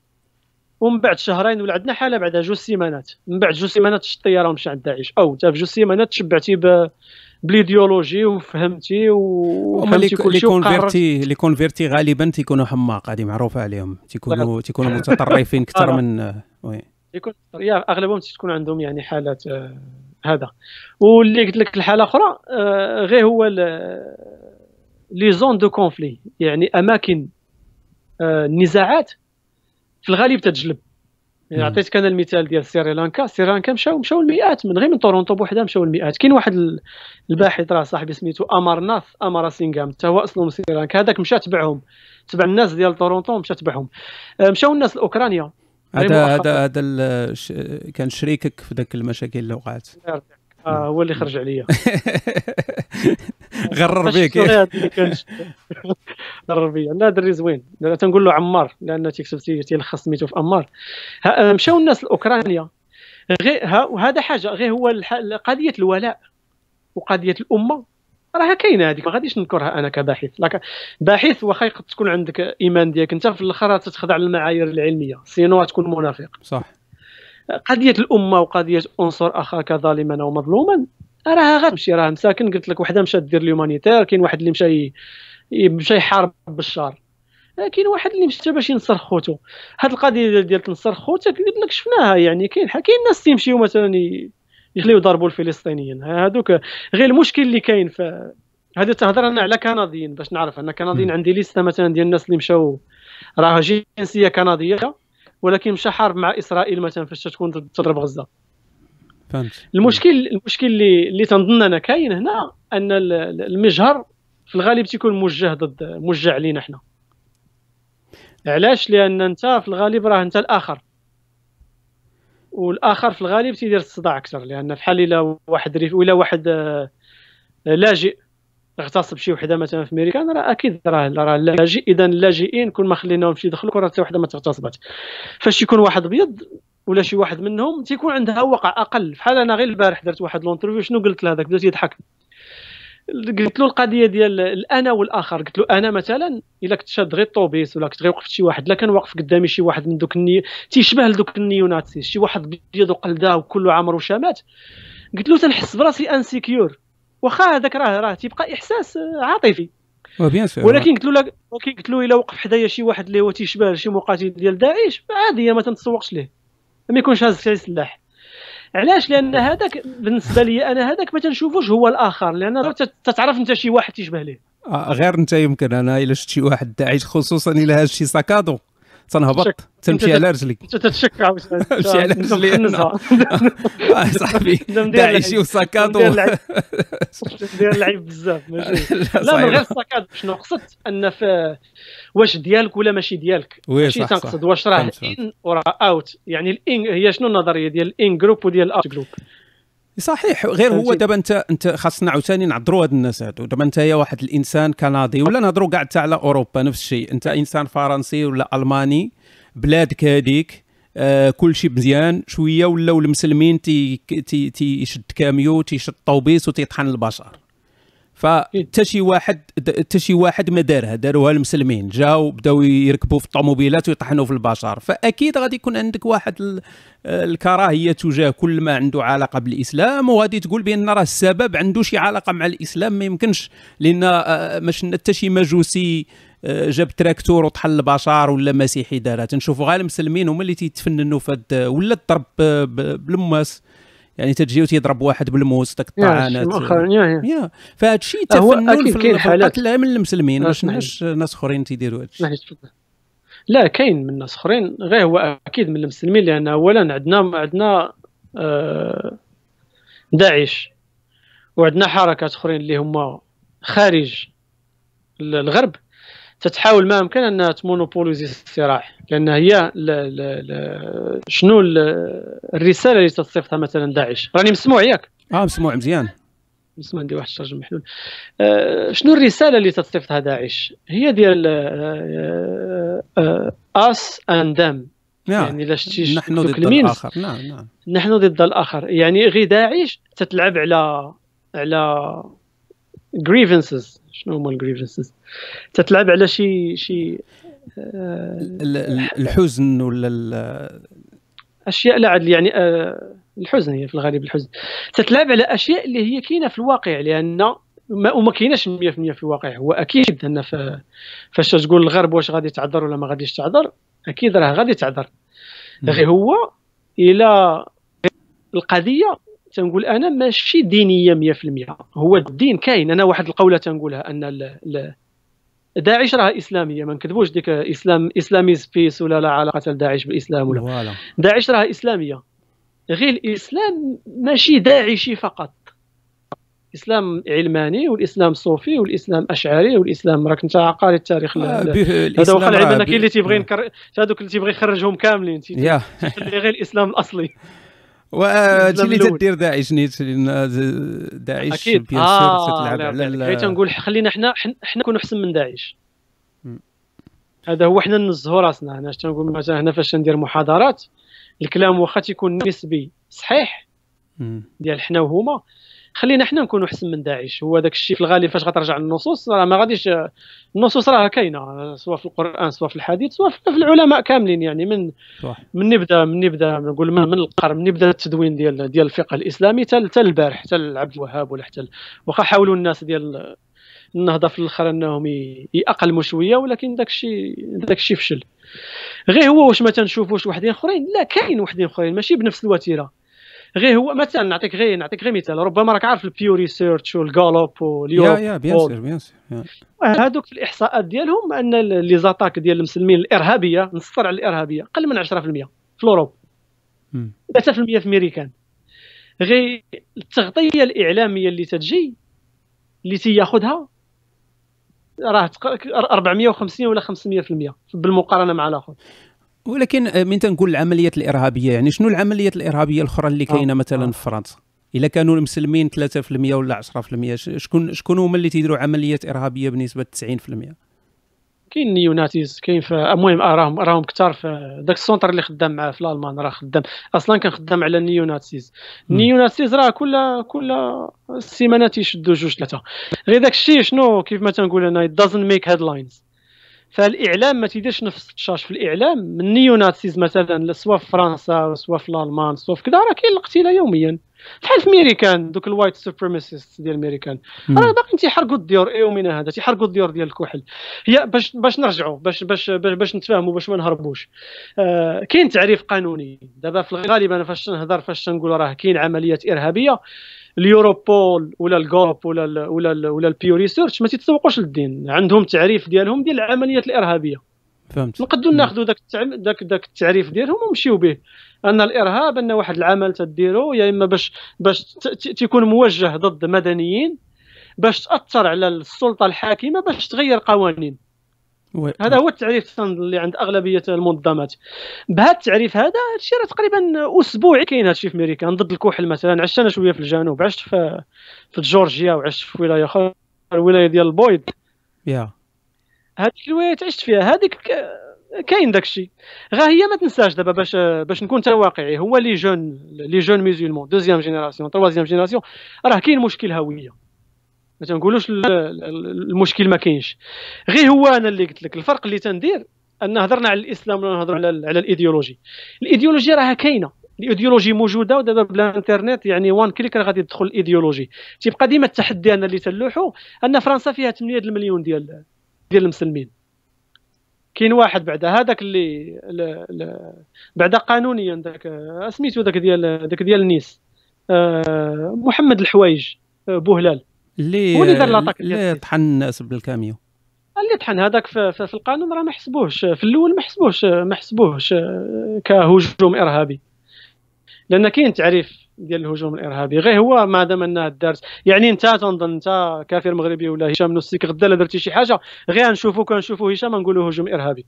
ومن بعد شهرين ولا عندنا حالة بعد جوج سيمانات. من بعد جوج سيمانات شد الطياره ومشى عند داعش. أو انت في جوج سيمانات تشبعتي بالايديولوجي وفهمتي وفهمتي كل شيء converti les convertis غالبا تيكونوا حماق هذه معروفة عليهم. تيكونوا تيكونوا متطرفين أكثر من oui. يكون أغلبهم تكون عندهم يعني حالات آه هذا. واللي قلت لك الحالة أخرى آه غير هو les zones de conflit. يعني أماكن آه النزاعات في الغالب تتجلب. يعني عطيتك أنا المثال ديال سريلانكا سريلانكا مشاو مشاو المئات من غير من تورونتو بوحدها مشاو المئات. كاين واحد الباحث راه صاحبي سميتو امارناث امارا سينغام. حتى هو اصله من سريلانكا هذاك مشى تبعهم. تبع الناس ديال تورونتو مشى تبعهم. آه، مشاو الناس لاوكرانيا هذا هذا هذا كان شريكك في ذاك المشاكل اللي وقعت. آه هو اللي خرج عليا. غرر بك غرر بيا. لا دري زوين. تنقول له عمار لأن تيكتب تيلخص سميتو في امار آه، مشاو الناس لاوكرانيا غير وهذا حاجة. غير هو قضية الولاء وقضية الأمة. راه كاينة هذيك. ما غاديش نذكرها أنا كباحث. لكن باحث واخا تكون عندك إيمان ديالك. أنت في الآخر تتخضع للمعايير العلمية. sinon تكون منافق. صح. قضية الأمة وقضية أنصر أخاك ظالما أو مظلوما. راه غتمشي راه مساكن. قلت لك وحدة مشات دير ال humanitaire كاين واحد اللي مشى مشى يحارب بشار. كاين واحد اللي مشى باش ينصر خوتو. هاد القضية ديال تنصر خوتك قلت لك شفناها يعني كاين كاين ناس تيمشيو مثلا يخليو يضربوا الفلسطينيين. هادوك غير المشكل اللي كاين في هذه تهضر أنا على كنديين باش نعرف أنا كنديين عندي ليسته مثلا ديال الناس اللي مشاو. راه جنسية كنديه ولكن مشى حارب مع إسرائيل مثلا فاش تكون تضرب غزة؟ فهمت. المشكل المشكل اللي اللي تنظن أنا كاين هنا أن المجهر في الغالب تيكون موجه ضد موجه علينا حنا علاش؟ لأن أنت في الغالب راه أنت الآخر. والآخر في الغالب تيدير الصداع أكثر لأن فحال إلا واحد réf ولا واحد آه، لاجئ اغتصب شي وحدة مثلا في امريكان راه أكيد راه راه لاجئ اذا اللاجئين كون ما خليناهمش يدخلوا كره حتى وحدة ما تغتصبت فاش يكون واحد أبيض ولا شي واحد منهم تيكون عندها وقع أقل. بحال أنا غير البارح درت واحد l'interview شنو قلت له هذاك؟ بدا يضحك. قلت له القضية ديال الأنا والآخر. قلت له أنا مثلا إلا كنت شاد غير الطوبيس ولا كنت غير وقفت شي واحد لا كان واقف قدامي شي واحد من دوك الني تيشبه لدوك ال néo-nazis شي واحد بيض وقلدة وكله عمر وشامات قلت له تنحس براسي insecure واخا هذاك راه راه تيبقى احساس عاطفي. ولكن قلت له ولكن قلت له إلا وقف حدايا شي واحد اللي هو تيشبه شي مقاتل ديال داعش عادي ما تنتسوقش ليه. ما يكونش هاز شي سلاح. علاش؟ لأن هذاك بالنسبة لي أنا هذاك ما تنشوفوش هو الآخر لأن تتعرف أنت شي واحد تيشبه ليه. آه غير أنت يمكن أنا إلا شفت شي واحد داعش خصوصا إلا هاز شي sac à dos. تنهبط تمشي على رجلي أنت تتشك تمشي على رجلي صاحبي داعشي وساكادو دير اللعيب بزاف لا من غير الساكادو شنو قصدت أن في واش ديالك ولا ماشي ديالك؟ ماشي تنقصد واش راه إن وراه أوت. يعني الان هي شنو النظرية ديال الان جروب وديال الاوت جروب؟ صحيح غير هو دابا انت انت خاصنا عاوتاني نعذروا هاد الناس هادو. دابا انت يا واحد الإنسان كندي ولا نهضروا كاع حتى على أوروبا نفس الشيء. انت إنسان فرنسي ولا ألماني بلادك هذيك آه كل شيء مزيان. شوية ولاو المسلمين تي تي تيشد كاميو تيشد طوبيس وتيطحن البشر. فحتى شي واحد حتى شي واحد ما دارها داروها المسلمين. جاو بداو يركبوا في الطوموبيلات ويطحنوا في البشر. فأكيد غادي يكون عندك واحد الكراهية تجاه كل ما عنده علاقة بالإسلام وغادي تقول بأن راه السبب عنده شي علاقة مع الإسلام. ما يمكنش لأن آه، ما شفنا حتى شي مجوسي آه، جاب تراكتور وطحن البشر ولا مسيحي دارها تنشوفوا غير المسلمين هما اللي تيتفننوا في ولا الضرب بالماس يعني تجي وتضرب واحد بالموس داك الطعنات يا فهاد الشيء تفنن في القتل من المسلمين ما شفناش ناس أخرين تيديروا هذا الشيء لا كاين من ناس أخرين غير هو أكيد من المسلمين لأن اولا عندنا عندنا آه داعش وعندنا حركات أخرين اللي هما خارج الغرب. تتحاول ما امكن انها تمونوبوليزي الصراع لأن هي ل ل ل شنو الرسالة اللي تصيفطها مثلا داعش؟ راني مسموع ياك؟ آه مسموع مزيان. مسموع عندي واحد الشرج محلول. آه شنو الرسالة اللي تصيفطها داعش؟ هي ديال آس اند ذم يعني الا شتي نحن ضد الآخر. نعم نعم. نحن ضد الآخر. يعني غير داعش تتلعب على على grievances. شنو هما الجريفنسز تتلعب على شي شي آه الحزن ولا أشياء لا عدل يعني آه الحزن هي في الغالب الحزن. تتلعب على أشياء اللي هي كاينة في الواقع لأن ما وما كايناش 100% في الواقع. هو أكيد أن فاش تقول الغرب واش غادي تعذر ولا ما غاديش تعذر أكيد راه غادي تعذر غير هو إلى القضية تنقول أنا ماشي دينيه 100% هو الدين كاين. أنا واحد القولة تنقولها أن ال داعش راه إسلامية. ما نكذبوش ديك إسلام اسلاميز بيس ولا لا علاقة لداعش بالاسلام ولا. داعش راه إسلامية. غير الإسلام ماشي داعشي فقط. الاسلام علماني والإسلام صوفي والإسلام أشعري والإسلام راك أنت قاري التاريخ. آه هذا واخا العلم كاين اللي تيبغي نكر هذوك اللي تيبغي يخرجهم كاملين غير الإسلام الأصلي. وهادشي اللي تدير داعش نيت داعش أكيد. بيان آه تلعب على تنقول خلينا حنا حنا نكونوا أحسن من داعش. هذا هو حنا ننزهوا راسنا. هنا تنقول؟ مثلا هنا فاش ندير محاضرات الكلام واخا تيكون نسبي صحيح ديال حنا وهما. خلينا حنا نكونوا احسن من داعش. هو داك الشيء في الغالب فاش غترجع للنصوص راه ما غاديش النصوص راه كاينة سواء في القرآن سواء في الحديث سواء في العلماء كاملين يعني. من صح. من نبدا من نبدا نقول من, من القرن من نبدا التدوين ديال ديال الفقه الإسلامي حتى البارح حتى عبد الوهاب ولا حتى واخا حاولوا الناس ديال النهضة في الأخر أنهم ياقلموا شوية ولكن داك الشيء داك الشيء فشل. غير هو واش ما تنشوفوش وحدين أخرين؟ لا كاين وحدين أخرين ماشي بنفس الوتيرة. غير هو مثلا نعطيك غير نعطيك غير مثال. ربما راك عارف ال Pew Research وال Gallup واليوب يا يا bien sûr bien sûr هذوك في الإحصاءات ديالهم أن لي زاتاك ديال المسلمين الإرهابية نصر على الإرهابية قل من 10% في الأوروب. 3% في أمريكان. غير التغطية الإعلامية اللي تجي اللي تياخذها راه 450 ولا 500% بالمقارنة مع الآخر. ولكن آه، من تنقول العمليات الإرهابية يعني شنو العمليات الإرهابية الأخرى اللي كاينة آه. مثلا آه. في فرنسا؟ إلا كانوا المسلمين 3% ولا 10% شكون شكون هما اللي تيديروا عمليات إرهابية بنسبة 90% كاين néo-nazis كاين المهم راهم راهم كثار في داك ال centre اللي خدام معاه في الألمان راه خدام أصلا كان خدام على ال néo-nazis. ال néo-nazis راه كل كل سيمانات يشدوا جوج ثلاثة غير داك الشيء شنو كيف ما تنقول أنا doesn't make headlines. فالإعلام ما تيديرش نفس التشاش في الإعلام. من ال néo-nazis مثلا سواء في فرنسا سواء في الألمان سواء في كذا راه كاين القتيلة يوميا. بحال في ميريكان دوك ال white supremacist ديال ميريكان راه باقيين تيحرقوا الديور يومنا هذا تيحرقوا الديور ديال الكحل. هي باش باش نرجعوا باش باش باش, باش نتفاهموا باش ما نهربوش. آه كاين تعريف قانوني. دابا في الغالب أنا فاش نهضر فاش نقول راه كاين عمليات إرهابية اليوروبول ولا الجوب ولا ال ولا ال ولا ال Pew Research ما تيتسوقوش للدين. عندهم تعريف ديالهم ديال العمليات الإرهابية. فهمت. نقدروا ناخذوا داك داك داك التعريف ديالهم ونمشيو به. أن الإرهاب أن واحد العمل تديرو يا إما باش باش تيكون موجه ضد مدنيين باش تأثر على السلطة الحاكمة باش تغير قوانين. هذا هو التعريف اللي عند أغلبية المنظمات. بهذا التعريف هذا هادشي راه تقريبا أسبوعي كاين هادشي في أمريكا. ضد الكحل مثلا عشت أنا شوية في الجنوب عشت في في جورجيا وعشت في ولاية أخرى الولايه ديال البويض يا. هذيك الولايات عشت فيها. هذيك كاين داك الشيء. غا هي ما تنساش دابا باش باش نكون تا واقعي. هو les jeunes les jeunes musulmans deuxième génération troisième génération. راه كاين مشكل هوية. ما تنقولوش المشكل ما كاينش. غير هو أنا اللي قلت لك الفرق اللي تندير أن هضرنا على الإسلام ولا نهضروا على على الإيديولوجي. الإيديولوجي راها كاينة. الإيديولوجي موجودة ودابا بالانترنت يعني one click راه غادي تدخل الايديولوجي تيبقى ديما التحدي أنا اللي تلوحو أن فرنسا فيها 8 المليون ديال ديال المسلمين. كاين واحد بعد هذاك اللي بعد قانونيا ذاك سميتو ذاك ديال ذاك ديال نيس. آه، محمد الحوايج آه، بوهلال. اللي هو اللي دار l'attaque اللي طحن الناس بالكاميو. اللي طحن هذاك في, في, القانون راه ما حسبوهش في الأول ما حسبوهش ما حسبوهش كهجوم إرهابي. لأن كاين تعريف ديال الهجوم الإرهابي. غير هو ما دام أنه دارت يعني أنت تنظن أنت كفرد مغربي ولا هشام نسيك غدا لا درتي شي حاجة غير نشوفوا كنشوفوا هشام نقولوا هجوم إرهابي.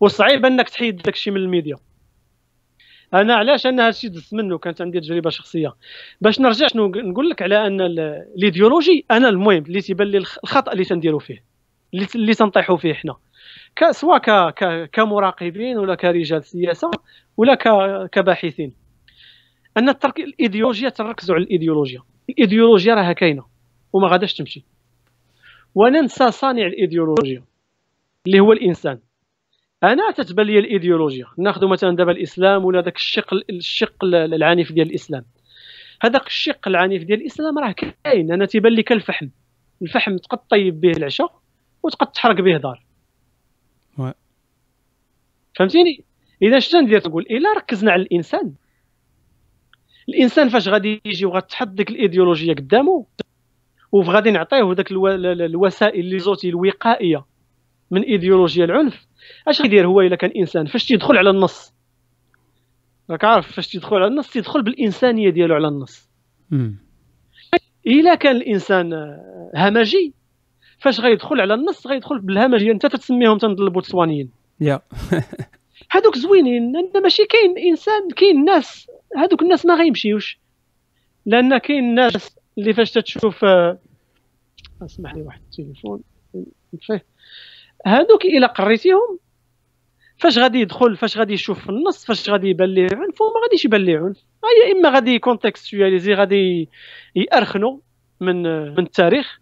وصعيب أنك تحيد داك الشيء من الميديا. أنا علاش أنا هادشي دزت منه كانت عندي تجربة شخصية. باش نرجع شنو نقول لك على أن الإيديولوجي أنا المهم اللي تيبان لي الخطأ اللي تنديروا فيه اللي تنطيحوا فيه حنا. سواء كمراقبين ولا كرجال سياسة ولا كباحثين. أن الترك الإيديولوجيا تركزوا على الإيديولوجيا. الإيديولوجيا راها كاينة وما غاداش تمشي. وننسى صانع الإيديولوجيا اللي هو الإنسان. أنا تتبان لي الإيديولوجيا. ناخذ مثلا دابا الإسلام ولا ذاك الشق الشق العنيف ديال الإسلام. هذاك الشق العنيف ديال الإسلام راه كاين. أنا تيبان لي كالفحم. الفحم تقد طيب به العشاء وتقد تحرق به دار فهمتيني؟ إذا شنو ندير؟ تقول إلا ركزنا على الإنسان. الإنسان فاش غادي يجي وغتحط ديك الايديولوجيه قدامه وغادي نعطيه ذاك الوسائل لي زوتي الوقائية من إيديولوجيا العنف اش غيدير هو الا كان انسان؟ فاش تيدخل على النص. راك عارف فاش تيدخل على النص تيدخل بالإنسانية ديالو على النص. إلا كان الإنسان همجي فاش غيدخل على النص غيدخل بالهمجية. أنت تتسميهم تنض البوتسوانيين. يا. هذوك زوينين. لأن ماشي كاين إنسان كاين ناس. هذوك الناس ما غيمشيوش. لأن كاين ناس اللي فاش تتشوف آه، اسمح لي واحد التليفون. فيه هذوك إلا قريتيهم فاش غادي يدخل فاش غادي يشوف في النص فاش غادي يبان ليه عنف وما غاديش يبان ليه عنف يا إما غادي كونتكستواليزي غادي يأرخنوا من من التاريخ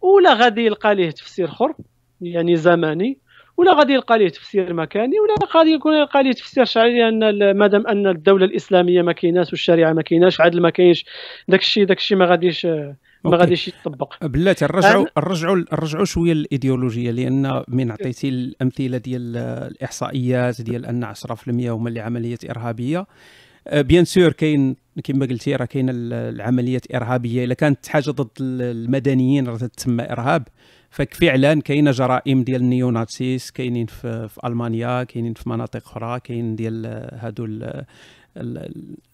ولا غادي يلقى ليه تفسير اخر يعني زماني ولا غادي يلقى ليه تفسير مكاني ولا غادي يكون يلقى ليه تفسير شرعي ان مادام أن الدولة الإسلامية ما كايناش والشريعة ما كايناش وعدل ما كاينش داك الشيء داك الشيء ما غاديش ما غاديش يطبق. بلاتي نرجعوا نرجعوا نرجعوا شوية للإيديولوجية لأن من عطيتي الأمثلة ديال الإحصائيات ديال أن 10% هما اللي عمليات إرهابية. bien أه، sûr كاين كما قلتي راه كاين العمليات إرهابية. إلا كانت حاجة ضد المدنيين راه تسمى إرهاب. ففعلا كاينة جرائم ديال ال néo-nazis كاينين في, في ألمانيا كاينين في مناطق أخرى كاين ديال هادو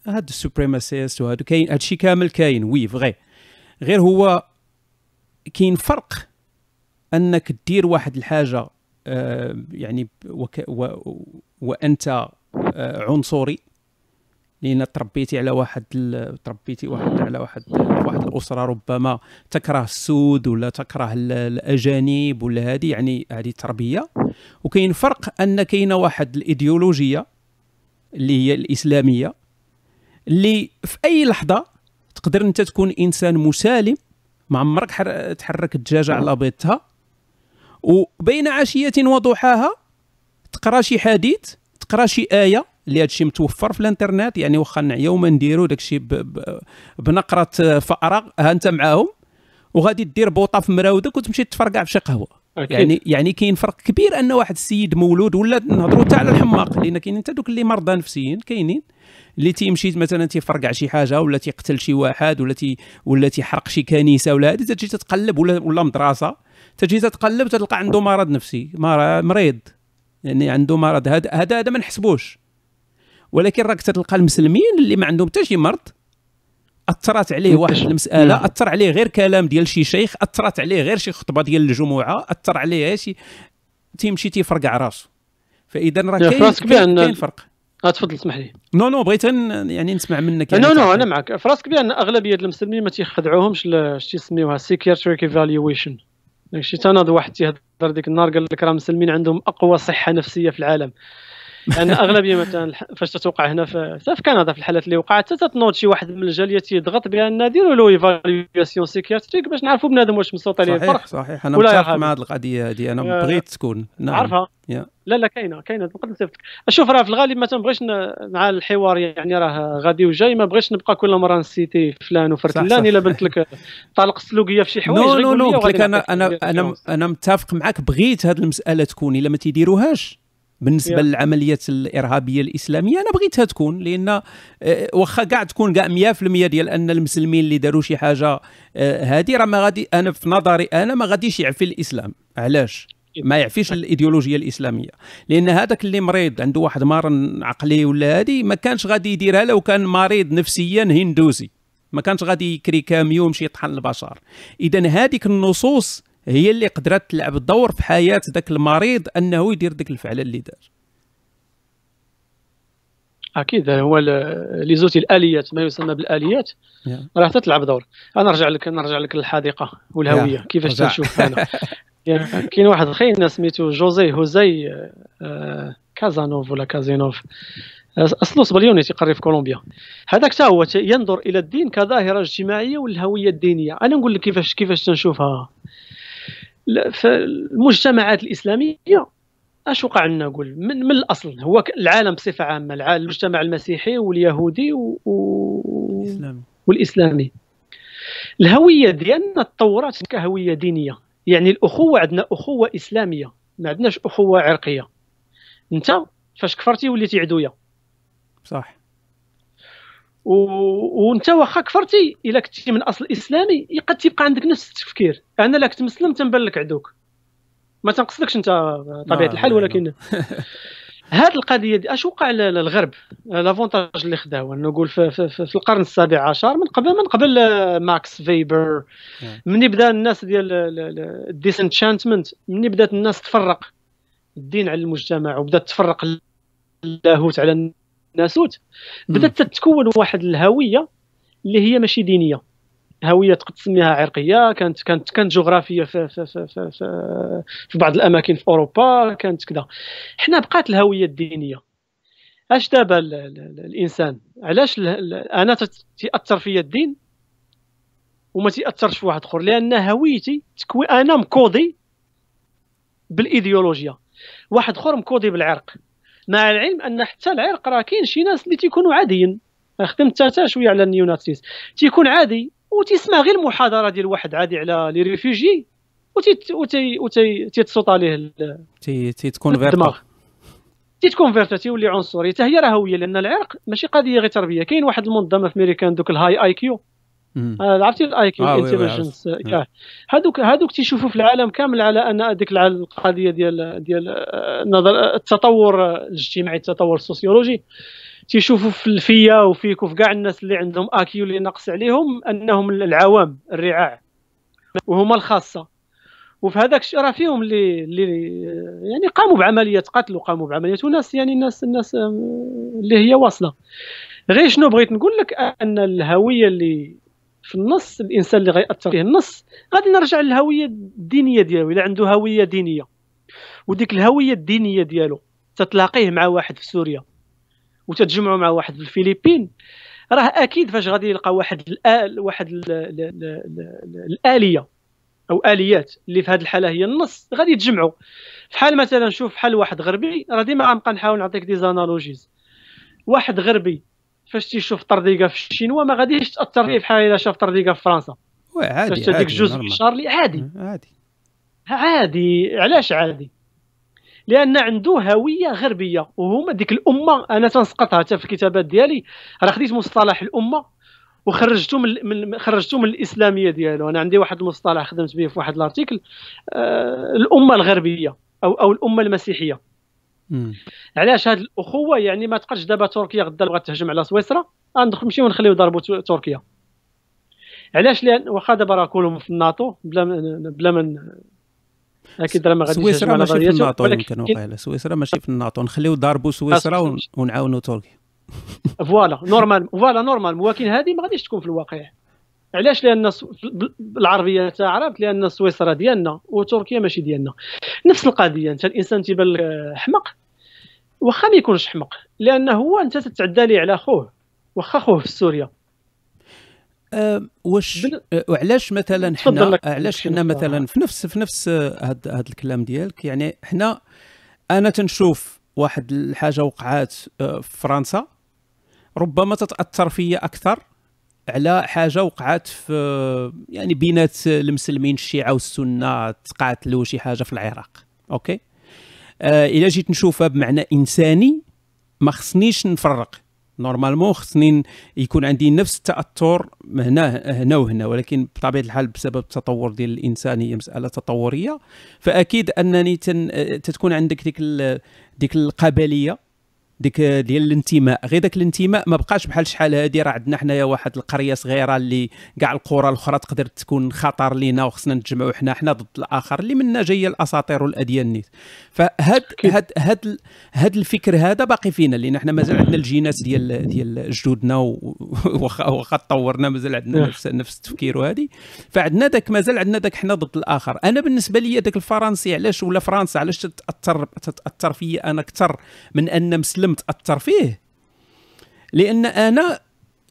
هادو ال suprémacistes وهادو. كاين هادشي كامل كاين oui vrai. غير هو كاين فرق أنك دير واحد الحاجة آه، يعني وك و وأنت آه، عنصري لأن تربيتي على واحد تربيتي واحد على واحد واحد الأسرة ربما تكره السود ولا تكره الأجانب ولا هذه يعني هذه تربية. وكاين فرق أن كاينة واحد الإيديولوجية اللي هي الإسلامية اللي في أي لحظة تقدر انت تكون انسان مسالم ما عمرك تحرك الدجاجة على بيضتها وبين عشية وضحاها تقرأ شي حديث تقرأ شي آية اللي هادشي متوفر في الانترنت يعني واخا نعيا وما نديرو داكشي بنقرة فأرة ها انت معاهم وغادي دير بوطة في مراودك وتمشي تفرقع في شي قهوة أكيد. يعني يعني كاين فرق كبير أن واحد السيد مولود ولا نهضروا حتى على الحماق لأن كاين أنت دوك اللي مرضى نفسيين كاينين اللي تيمشي مثلا تيفرقع شي حاجة ولا تيقتل شي واحد ولا تي ولا تيحرق شي كنيسة ولا هذه تجي تتقلب ولا ولا مدرسة تجي تتقلب تلقى عنده مرض نفسي مريض. يعني عنده مرض. هذا هذا ما نحسبوش. ولكن راك تلقى المسلمين اللي ما عندهم حتى شي مرض. أثرت عليه واحد المسألة. أثر عليه غير كلام ديال شي شيخ أثرت عليه غير شي خطبة ديال الجمعة أثر عليه شي تيمشي تيفرقع راسه فإذا راه كاين فرق. آه تفضل اسمح لي. non non بغيت يعني نسمع منك يعني non non أنا معك. في راسك بان أغلبية المسلمين ما تيخضعوهمش اش تيسميوها psychiatric evaluation داكشي تناض واحد تيهضر ديك النهار قال لك راه المسلمين عندهم أقوى صحة نفسية في العالم. يعني أغلبية مثلا فاش تتوقع هنا في في كندا في الحالات اللي وقعت تتنوض شي واحد من الجاليات يضغط بأن ديروا له évaluation psychiatrique باش نعرفوا بنادم واش مصوت عليه الفرق صحيح صحيح. أنا متفق مع هذه القضية هذه. أنا بغيت تكون. نعم. عارفها. yeah. لا لا كاينة كاينة نقدر نصيفطك شوف راه في الغالب ما تنبغيش مع الحوار يعني راه غادي وجاي ما بغيتش نبقى كل مرة نسيتي فلان وفرتلان إلا بنت لك طلق السلوكيه في شي حوايج non non non أنا أنا أنا أنا متفق معك بغيت هذه المسألة تكون إلا ما تيديروهاش. بالنسبة. للعمليات الإرهابية الإسلامية أنا بغيتها تكون لأن آه، واخا كاع تكون كاع 100% ديال أن المسلمين اللي داروا شي حاجة آه، هذه راه ما غادي أنا في نظري أنا ما غاديش يعفي الإسلام. علاش؟ ما يعفيش الإيديولوجية الإسلامية. لأن هذاك اللي مريض عنده واحد مرض عقلي ولا هذه ما كانش غادي يديرها لو كان مريض نفسيا هندوسي ما كانش غادي يكري كاميو ويمشي يطحن البشر. اذا هذيك النصوص هي اللي قدرت تلعب الدور في حياة ذاك المريض أنه يدير ذاك الفعل اللي دار. أكيد هو لي زوتي الآليات ما يسمى بالآليات راه تلعب دور. أنا نرجع لك نرجع لك للحديقة والهوية. كيفاش تنشوف أنا؟ كاين واحد خينا سميتو جوزي هوزي آه، كازانوف ولا كازينوف. اصله صبليوني تيقري في كولومبيا. هذاك حتى هو ينظر إلى الدين كظاهرة اجتماعية والهوية الدينية. أنا نقول لك كيفاش كيفاش تنشوفها؟ في المجتمعات الإسلامية اش وقع لنا نقول من, من الأصل هو العالم بصفة عامة العالم المجتمع المسيحي واليهودي و... و... والإسلامي. الهوية ديالنا تطورات كهويه دينية يعني الأخوة عندنا أخوة إسلامية ما عندناش أخوة عرقية. أنت فاش كفرتي وليتي عدوية. صح. و... وانت واخا كفرتي إلا كنتي من أصل إسلامي قد تبقى عندك نفس التفكير. أنا لا كنت مسلم تنبان لك عدوك. ما تنقصدكش أنت طبيعة الحال ولكن هذه القضية دي أش وقع للغرب؟ l'avantage اللي خداو نقول في, في, في, في القرن السابع عشر من قبل من قبل ماكس فيبر. مني بدأ الناس ديال ال disenchantment مني بدأت الناس تفرق. الدين على المجتمع وبدأت تفرق اللاهوت على الناسوت بدأت تتكون واحد الهوية اللي هي ماشي دينية. هوية تقدر تسميها عرقية كانت كانت كانت جغرافية في في, في, في, في, في بعض الأماكن في أوروبا كانت كذا. حنا بقات الهوية الدينية. اش دابا الإنسان؟ علاش أنا تاثر فيا الدين وما تاثرش في واحد آخر؟ لأن هويتي تكوي أنا مكودي بالإيديولوجيا. واحد آخر مكودي بالعرق. مع العلم أن حتى العرق راه كاين شي ناس اللي تيكونوا عاديين. خدمت حتى شوية على ال néo-nazis تيكون عادي وتسمع غير المحاضرة ديال واحد عادي على les réfugiés وتي تيتصوت عليه تي تيتكونفيرتا تيتكونفيرتا تيولي عنصري. حتى هي راه هوية لأن العرق ماشي قضية غير تربية. كاين واحد المنظمة في امريكان دوك ال high IQ عرفتي ال IQ intelligence هذوك هذوك تيشوفوا في العالم كامل على أن ديك القضية ديال ديال النظر آه، التطور الاجتماعي التطور السوسيولوجي. تيشوفوا في الفيا وفيك وفي كاع الناس اللي عندهم آكيو اللي ناقص عليهم أنهم العوام الرعاع. وهما الخاصة. وفي هذاك الشيء راه فيهم اللي اللي يعني قاموا بعمليات قتل وقاموا بعمليات وناس يعني الناس الناس اللي هي واصلة. غير شنو بغيت نقول لك؟ أن الهوية اللي في النص الإنسان اللي غيأثر فيه النص. غادي نرجع للهوية الدينية ديالو. إلا عنده هوية دينية. وديك الهوية الدينية ديالو تتلاقيه مع واحد في سوريا. وتتجمعوا مع واحد في الفلبين. راه أكيد فاش غادي يلقى واحد الآل واحد الآلية. أو آليات اللي في هذه الحالة هي النص. غادي يتجمعوا في حال مثلا شوف بحال واحد غربي راه ديما غنبقى نحاول نعطيك des analogies واحد غربي فاش تيشوف طرديقة في الشينوا ما غاديش تأثر فيه بحال إلا شاف طرديقة في فرنسا. عادي فاش ديك الجزء في شارلي عادي. عادي. عادي علاش عادي؟ لأن عنده هوية غربية وهما ديك الأمة أنا تنسقطها حتى في الكتابات ديالي راه خديت مصطلح الأمة وخرجته من, من خرجته من الإسلامية ديالو. أنا عندي واحد المصطلح خدمت به في واحد الارتيكل آه الأمة الغربية أو أو الأمة المسيحية. علاش هذه الاخوة؟ يعني ما تقدش دابا تركيا غدا بغات تهجم على سويسرا غندخل نمشيو ونخليو يضربوا تركيا. علاش؟ لأن واخا دابا راه كلهم في الناتو بلا بلا من أكيد راه ما غاديش سويسرا ماشي في الناتو يمكن وقيله سويسرا ماشي في الناتو. نخليو ضربوا سويسرا ونعاونوا تركيا. voilà normal voilà normal. ولكن هذه ما غاديش تكون في الواقع. علاش؟ لأن العربيه تعرف لأن سويسرا ديالنا وتركيا ماشي ديالنا. نفس القضية انت الإنسان تيبان لك حمق واخا ما يكونش حمق لأنه هو أنت تتعدى ليه على خوه واخا خوه في سوريا. أه واش بل... أه وعلاش مثلا حنا علاش حنا مثلا في نفس في نفس هذا هاد الكلام ديالك؟ يعني حنا أنا تنشوف واحد الحاجة وقعات أه، في فرنسا ربما تتأثر فيا أكثر على حاجة وقعت في يعني بينات المسلمين الشيعة والسنة تقاتلوا شي حاجة في العراق. OK؟ الا جيت نشوفها بمعنى إنساني ما خصنيش نفرق. normalement خصني يكون عندي نفس التأثر هنا هنا وهنا ولكن بطبيعة الحال بسبب التطور ديال الانسان هي مسألة تطورية فأكيد أنني تن تتكون عندك ديك ديك القبليه ديك ديال الانتماء. غير داك الانتماء ما بقاش بحال شحال هادي. راه عندنا حنايا واحد القرية صغيرة اللي كاع القرى الأخرى تقدر تكون خطر لينا وخصنا نتجمعوا حنا حنا ضد الآخر اللي منا جاية الأساطير والأديان نيت. فهاد هاد هاد هاد الفكر هذا باقي فينا لأن حنا مازال عندنا الجينات ديال ديال جدودنا واخا تطورنا مازال عندنا نفس نفس التفكير وهذه فعندنا داك مازال عندنا داك حنا ضد الآخر. أنا بالنسبة لي داك الفرنسي علاش ولا فرنسا علاش تتاثر تتأثر فيا أنا أكثر من أن مسلم متأثر فيه. لأن أنا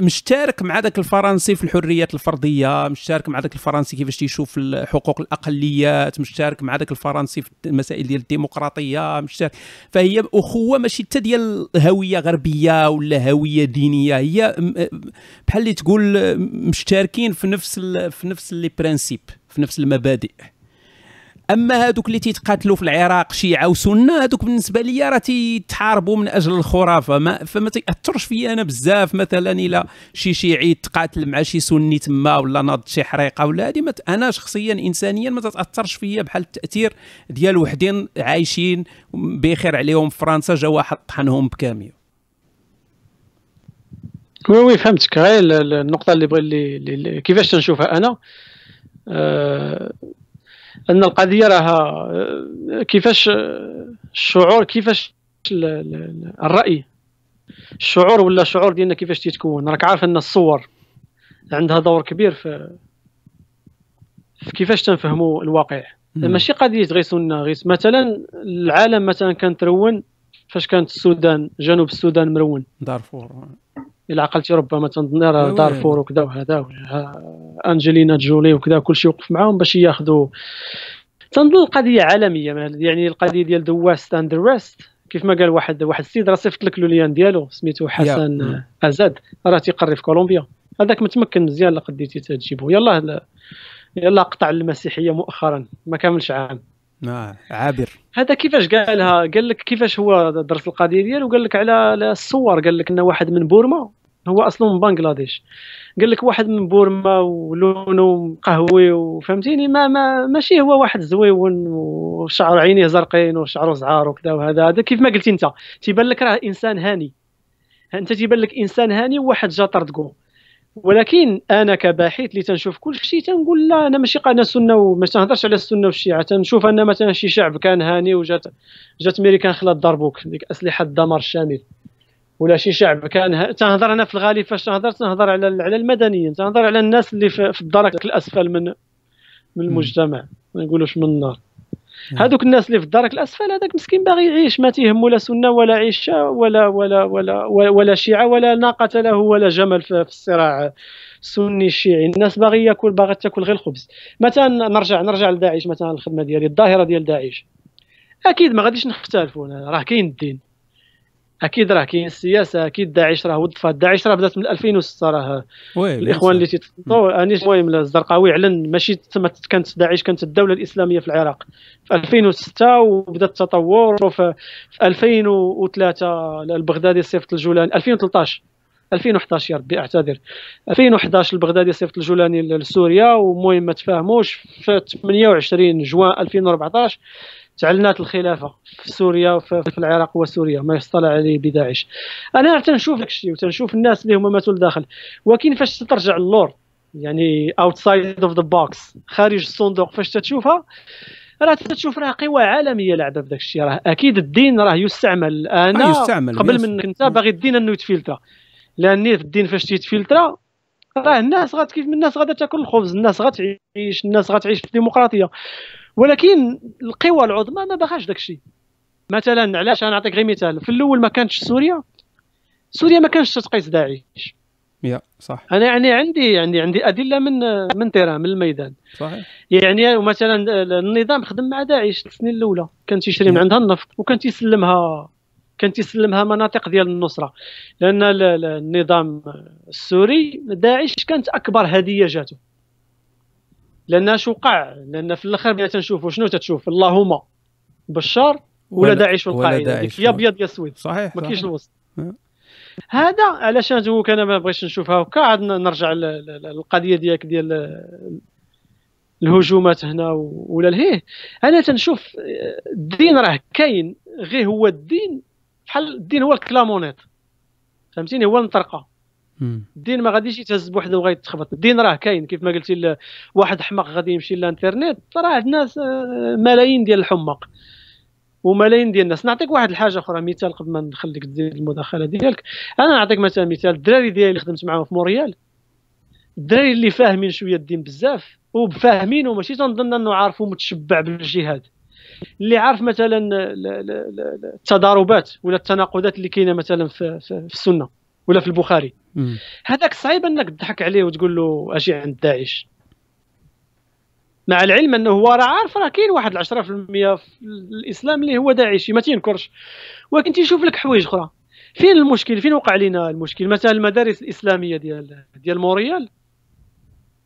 مشترك مع ذاك الفرنسي في الحريات الفردية مشترك مع ذاك الفرنسي كيفاش تيشوف حقوق الأقليات مشترك مع ذاك الفرنسي في المسائل ديال الديمقراطية مشترك. فهي أخوة ماشي حتى ديال هوية غربية ولا هوية دينية هي بحال اللي تقول مشتركين في نفس في نفس لي برانسيب في نفس المبادئ. أما هذوك اللي تيتقاتلوا في العراق شيعة وسنة هذوك بالنسبة لي راه تيتحاربوا من أجل الخرافة. ما فما تاثرش فيا أنا بزاف مثلا إلى شي شيعي تقاتل مع شي سني تما ولا ناض شي حريقة ولا هذه أنا شخصيا انسانيا ما تاثرش فيا بحال التأثير ديال وحدين عايشين بخير عليهم في فرنسا جا واحد طحنهم بكاميو. وي وي فهمتك. غير النقطة اللي بغي اللي كيفاش تنشوفها أنا؟ أه أن القضية راها كيفاش الشعور كيفاش الرأي الشعور ولا الشعور ديالنا كيفاش تيتكون؟ راك عارف أن الصور عندها دور كبير في في كيفاش تنفهموا الواقع. ماشي قضية غير سنه غير مثلا العالم مثلا كان ترون فاش كانت السودان جنوب السودان مرون. دارفور. الا عقلتي ربما تنظن دارفور وكذا وهذا أنجلينا جولي وكذا كلشي وقف معاهم باش ياخذوا. تنظن القضية عالمية يعني القضية ديال ذا ويست اند ذا ريست كيف ما قال واحد واحد السيد راه صيفط لك لوليان ديالو سميتو حسن أزاد. راه تيقري في كولومبيا. هذاك متمكن مزيان لا قديتي تجيبو. يلاه يلا قطع المسيحية مؤخرا ما كاملش عام. آه عابر. هذا كيفاش قالها؟ قال لك كيفاش هو درس القضية ديالو؟ قال لك على الصور. قال لك إنه واحد من بورما هو أصلا من بنغلاديش. قال لك واحد من بورما ولونه قهوي وفهمتيني؟ ما, ما ماشي هو واحد زويون وشعر عينيه زرقين وشعره زعار وكذا وهذا. هذا كيف ما قلتي أنت تيبان لك راه إنسان هاني. أنت تيبان لك إنسان هاني وواحد جا طردكو ولكن أنا كباحث اللي تنشوف كل شيء تنقول لا أنا ماشي أنا سنه وما تنهضرش على السنة والشيعة. تنشوف أن مثلا شي شعب كان هاني وجات جات أمريكان خلات ضربوك ديك أسلحة الدمار الشامل ولا شي شعب. كان تنهضر أنا في الغالب فاش تنهضر؟ تنهضر على على المدنيين. تنهضر على الناس اللي في الدرك الأسفل من من المجتمع. ما نقولوش من النار. هذوك الناس اللي في الدرك الأسفل هذاك مسكين باغي يعيش. ما تيهمو لا سنة ولا عيشة ولا ولا ولا ولا شيعة ولا ناقة له ولا جمل في الصراع السني الشيعي. الناس باغي ياكل باغي تاكل غير الخبز. مثلا نرجع نرجع لداعش مثلا الخدمة ديالي؟ الظاهرة ديال داعش. أكيد ما غاديش نختلفوا راه كاين الدين. أكيد راه كاين السياسة أكيد داعش راه وظفات داعش راه بدات من 2006 راه الإخوان اللي تيتطلعوا أنيس المهم الزرقاوي اعلن ماشي تما كانت داعش كانت الدولة الإسلامية في العراق. في 2006 وبدا التطور وفي 2003 البغدادي صيفط الجولاني 2013 2011 يا ربي أعتذر. 2011 البغدادي صيفط الجولاني لسوريا ومهم ما تفاهموش في 28 جوان 2014 تعلنات الخلافة في سوريا وفي العراق وسوريا ما يصطلح عليه بداعش. أنا تنشوف داك الشيء وتنشوف الناس اللي هما ماتوا لداخل ولكن فاش ترجع للور يعني outside of the box خارج الصندوق فاش تشوفها راه تشوف راه قوى عالمية لعبة في داك الشيء. راه أكيد الدين راه يستعمل. أنا يستعمل قبل من أنت باغي الدين أنه يتفلتر. لأن الدين فاش تيتفلتر راه الناس غات كيف الناس غادا تاكل الخبز الناس غتعيش الناس غتعيش في الديمقراطية. ولكن القوى العظمى ما باغاش داك الشيء. مثلا علاش أنا نعطيك غير مثال. في الأول ما كانتش سوريا. سوريا ما كانش تقيس داعش يا صح. أنا يعني عندي يعني عندي أدلة من من تيران من الميدان. صحيح. يعني مثلا النظام خدم مع داعش السنين الأولى. كان تيشري من عندها النفط وكان تيسلمها كان تيسلمها مناطق ديال النصرة. لأن النظام السوري داعش كانت أكبر هدية جاته. لأن اش وقع؟ لأن في الآخر بغينا تنشوفوا شنو تتشوف؟ اللهم بشار ولا, داعش والقاعدة. يا أبيض يا أسود. صحيح ما كاينش الوسط. هذا علاش أنا أنا ما بغيتش نشوفها. هكا عاد نرجع للقضية ديالك ديال الهجومات هنا ولا لهيه أنا تنشوف الدين راه كاين غير هو الدين بحال الدين هو الكلامونيت فهمتيني؟ هو المطرقة. الدين ما غاديش يتهز بوحده وغيتخبط الدين راه كاين كيف ما قلتي واحد حماق غادي يمشي للانترنت راه الناس آه، ملايين ديال الحماق وملايين ديال الناس. نعطيك واحد الحاجة أخرى مثال قبل ما نخليك تزيد المداخلة ديالك. أنا نعطيك مثلا مثال الدراري ديالي اللي خدمت معاهم في موريال. الدراري اللي فاهمين شوية الدين بزاف وفاهمين وماشي تنظن أنه عارفو متشبع بالجهاد. اللي عارف مثلا التضاربات ولا التناقضات اللي كاينة مثلا في السنة ولا في البخاري. هذاك صعيب انك تضحك عليه وتقول له أجي عند داعش. مع العلم انه هو راه عارف راه كاين واحد 10% في الإسلام اللي هو داعشي ما تينكرش. ولكن تيشوف لك حوايج أخرى. فين المشكل؟ فين وقع لنا المشكل؟ مثلا المدارس الإسلامية ديال ديال موريال.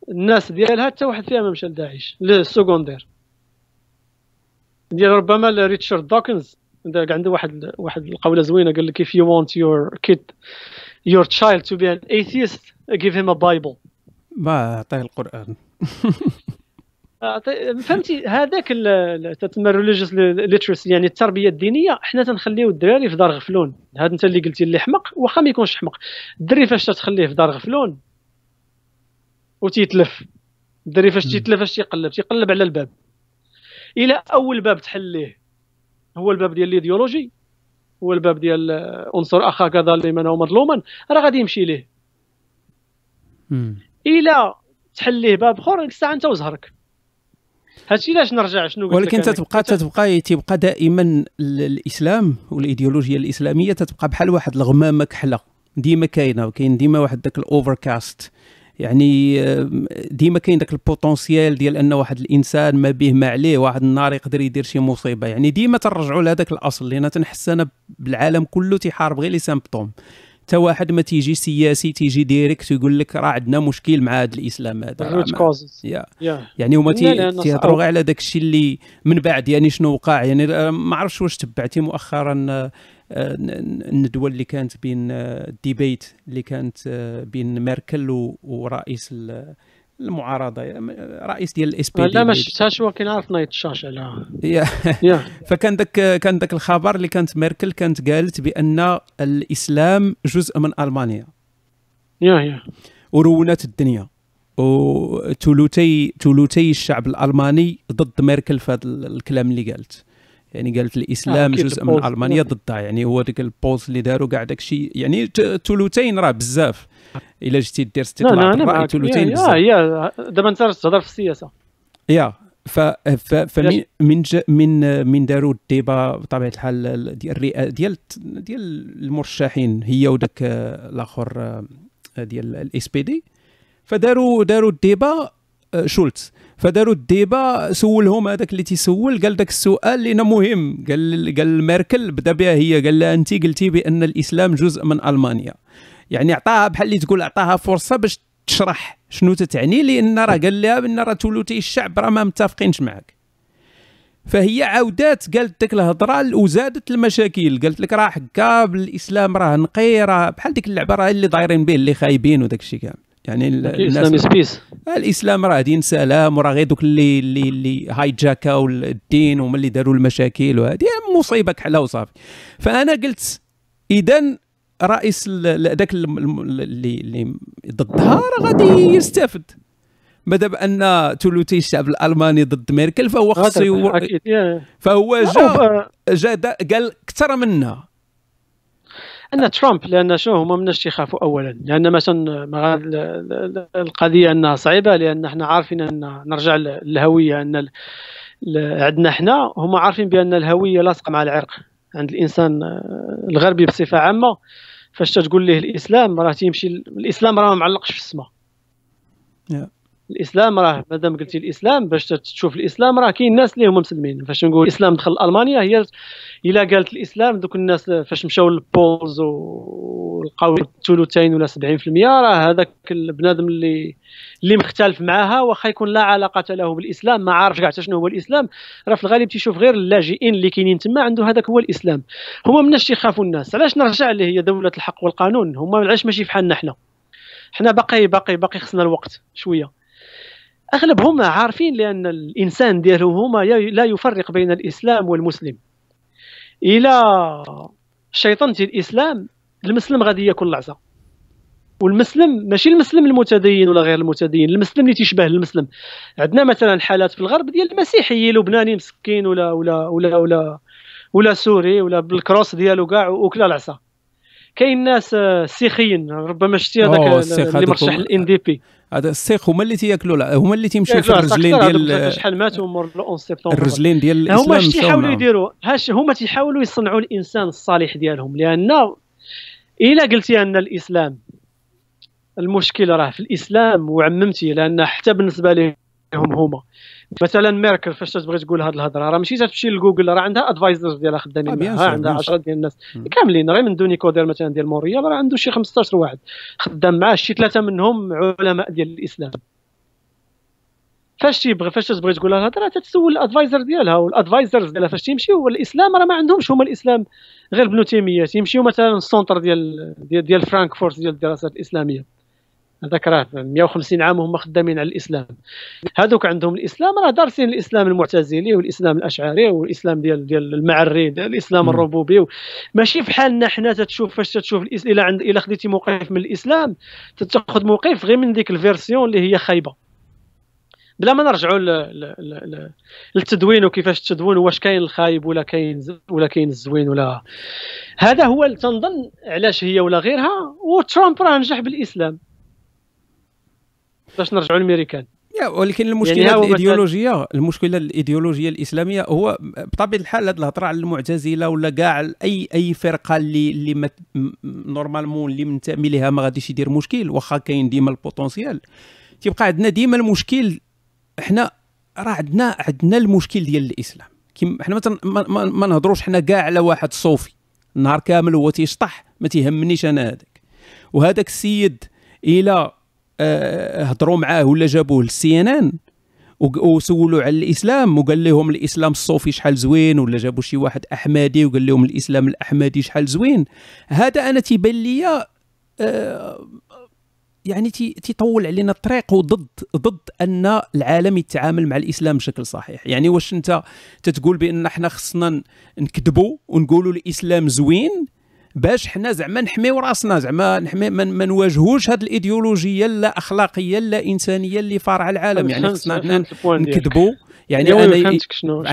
الناس ديالها حتى واحد فيها ما مشى لداعش لل secondaire. ديال ربما ريتشارد دوكنز عنده واحد واحد القولة زوينة قال لك if you want your kid your child to be an atheist give him a bible. ما أعطيه القرآن. فهمتي؟ هذاك تسمى religious literacy يعني التربية الدينية حنا تنخليو الدراري في دار غفلون. هذا أنت اللي قلتي اللي حمق واخا ما يكونش حمق. الدري فاش تخليه في دار غفلون؟ وتيتلف. الدري فاش تيتلف اش تيقلب؟ تيقلب على الباب. إلى أول باب تحليه. هو الباب ديال الإيديولوجي. هو الباب ديال انصر اخاك ظالما أو مظلوما. راه غادي يمشي ليه. إلى تحليه باب أخر الساعة أنت وزهرك. هادشي علاش نرجع شنو قلت ولكن تتبقى تتبقى تيبقى دائما الإسلام والإيديولوجيا الإسلامية تتبقى بحال واحد الغمامة كحلة. ديما كاينة وكاين ديما واحد داك ال overcast يعني ديما كاين داك ال potentiel ديال أن واحد الإنسان ما به ما عليه واحد النهار يقدر يدير شي مصيبة. يعني ديما ترجعوا لهذاك الأصل لأن تنحس أنا بالعالم كله تيحارب غير les symptômes حتى واحد ما تيجي سياسي تيجي direct ويقول لك راه عندنا مشكل مع هذا الإسلام هذا. يا. يعني هما تيهضروا غير على داك الشيء اللي من بعد يعني شنو وقع. يعني ما عرفتش واش تبعتي مؤخرا الندوه اللي كانت بين ال debate اللي كانت بين ميركل ورئيس المعارضة رئيس ديال ال SP لا ما شفتهاش ولكن عارف نايت الشاشة لا. فكان ذاك كان ذاك الخبر اللي كانت ميركل كانت قالت بأن الإسلام جزء من ألمانيا. يا يا. ورونت الدنيا. وثلثي ثلثي الشعب الألماني ضد ميركل في هذا الكلام اللي قالت. يعني قالت الإسلام آه جزء من ألمانيا ضدها. يعني هو ديك ال post اللي داروا كاع داك الشيء. يعني ثلثين راه بزاف. إلا جيتي دير استطلاع الراي ثلثين بزاف. يا دابا انت تهضر في السياسة. يا ف فمن من من من داروا ال débat بطبيعة الحال ديال ديال ديال المرشحين هي وداك الآخر ديال ال SPD فداروا داروا ال débat آه، شولتز فداروا ال débat سولهم هذاك اللي تيسول قال داك السؤال اللي مهم. قال قال ميركل بدا بها هي قال لها انت قلتي بأن الإسلام جزء من ألمانيا. يعني عطاها بحال اللي تقول عطاها فرصة باش تشرح شنو تتعني لأن راه قال لها بأن راه ثلثي الشعب راه ما متفقينش معك فهي عاودات قالت ديك الهضرة وزادت المشاكل. قالت لك راه حكا بالإسلام راه نقي راه بحال ديك اللعبة راه اللي دايرين به اللي خايبين وداك الشيء كامل. يعني Islam is peace الإسلام راه دين سلام وراه غير دوك اللي اللي اللي hijack او الدين وهم اللي داروا المشاكل وهذه مصيبة كحله وصافي. فأنا قلت اذا رئيس ذاك اللي اللي ضدها راه غادي يستافد. مادام أن ثلثي الشعب الألماني ضد ميركل فهو خصو فهو جا جا قال أكثر منا. أن ترامب لأن شنو هما مناش يخافوا اولا. لأن مثلا القضية أنها صعيبة لأن إحنا عارفين أن نرجع للهوية أن عندنا إحنا هما عارفين بأن الهوية لاصقة مع العرق. عند الإنسان الغربي بصفة عامة فاش تقول ليه الإسلام راه تيمشي الإسلام راه ما معلقش في السماء. Yeah. الإسلام راه مادام قلتي الإسلام باش تشوف الإسلام راه كاين ناس اللي هما مسلمين. فاش نقول الإسلام دخل ألمانيا هي إلا قالت الإسلام دوك الناس فاش مشاو للبولز ولقاو ثلثين ولا 70% راه هذاك البنادم اللي اللي مختلف معاها واخا يكون لا علاقة له بالإسلام ما عارفش كاع شنو هو الإسلام راه في الغالب تيشوف غير اللاجئين اللي كاينين تما عنده هذاك هو الإسلام. هما مناش تيخافوا الناس. علاش نرجع اللي هي دولة الحق والقانون؟ هما علاش ماشي بحالنا حنا؟ حنا باقي باقي باقي خصنا الوقت شوية. أغلبهم عارفين لأن الإنسان ديالهم هما لا يفرق بين الإسلام والمسلم. إلى شيطنتي الإسلام المسلم غادي ياكل العصا. والمسلم ماشي المسلم المتدين ولا غير المتدين المسلم اللي تيشبه المسلم. عندنا مثلا حالات في الغرب ديال المسيحي لبناني مسكين ولا ولا ولا ولا ولا سوري ولا بال cross ديالو كاع وكلا العصا. كاين ناس سيخيين ربما شتي هذاك اللي مرشح ال NDP هذا السيخ هما اللي تياكلوا هما اللي تيمشيو في الرجلين ديال شحال ماتوا مور 11 سبتمبر. الرجلين ديال الإسلام هما اش تيحاولوا يديروا هاش هما تيحاولوا يصنعوا الإنسان الصالح ديالهم لأن إلا قلتي أن الإسلام المشكل راه في الإسلام وعممتي لأن حتى بالنسبة لهم هما. مثلا ميركل فاش تبغي تقول هذه الهضرة راه ماشي تمشي لجوجل راه عندها advisors ديالها خدامين معها عندها 10 ديال الناس. كاملين غير من دوني كودير مثلا ديال موريال راه عنده شي 15 واحد خدام معاه شي ثلاثة منهم علماء ديال الإسلام. فاش تيبغي فاش تبغي تقول لها الهضرة تتسول ال advisor ديالها وال advisors ديالها فاش تيمشيو الاسلام راه ما عندهمش هما الإسلام غير ابن تيمية. تيمشيو مثلا ال centre ديال ديال, ديال فرانكفورت ديال الدراسات الإسلامية. هذاك راه 150 عام وهم خدامين على الإسلام. هذوك عندهم الإسلام راه دارسين الإسلام المعتزلي والإسلام الأشعري والإسلام ديال ديال المعري الإسلام الربوبي. ماشي في حالنا حنا تتشوف فاش تتشوف إلا عند إلا خديتي موقف من الإسلام تاخذ موقف غير من ديك ال version اللي هي خايبة. بلا ما نرجعوا للتدوين وكيفاش تدون واش كاين الخايب ولا كاين ولا كاين الزوين ولا. هذا هو تنظن علاش هي ولا غيرها وترامب راه نجح بالإسلام. باش نرجعوا للميريكان. ولكن المشكلة يعني الإيديولوجية المشكلة الإيديولوجية الإسلامية هو بطبيعة الحال هذه الهضرة على المعتزلة ولا كاع أي أي فرقة اللي اللي normalement اللي منتمي لها ما غاديش يدير مشكل واخا كاين ديما ال potentiel تيبقى عندنا ديما المشكل إحنا راه عندنا عندنا المشكل ديال الإسلام. كيما حنا مثلا ما, ما, ما نهضروش حنا كاع على واحد صوفي النهار كامل هو تيشطح ما تيهمنيش أنا هذاك. وهذاك السيد إلى هضروا معاه ولا جابوه للسي إن إن وسولوا على الإسلام وقال لهم الإسلام الصوفي شحال زوين ولا جابوا شي واحد أحمدي وقال لهم الإسلام الأحمدي شحال زوين. هذا أنا تيبان لي آه، يعني تيطول علينا الطريق وضد ضد أن العالم يتعامل مع الإسلام بشكل صحيح. يعني واش أنت تتقول بأن إحنا خصنا نكذبوا ونقولوا الإسلام زوين؟ باش حنا زعما نحميو راسنا زعما نحمي ما نواجهوش هذه الإيديولوجية لا أخلاقية لا إنسانية اللي فارعة العالم. يعني خصنا نكذبوا. يعني أنا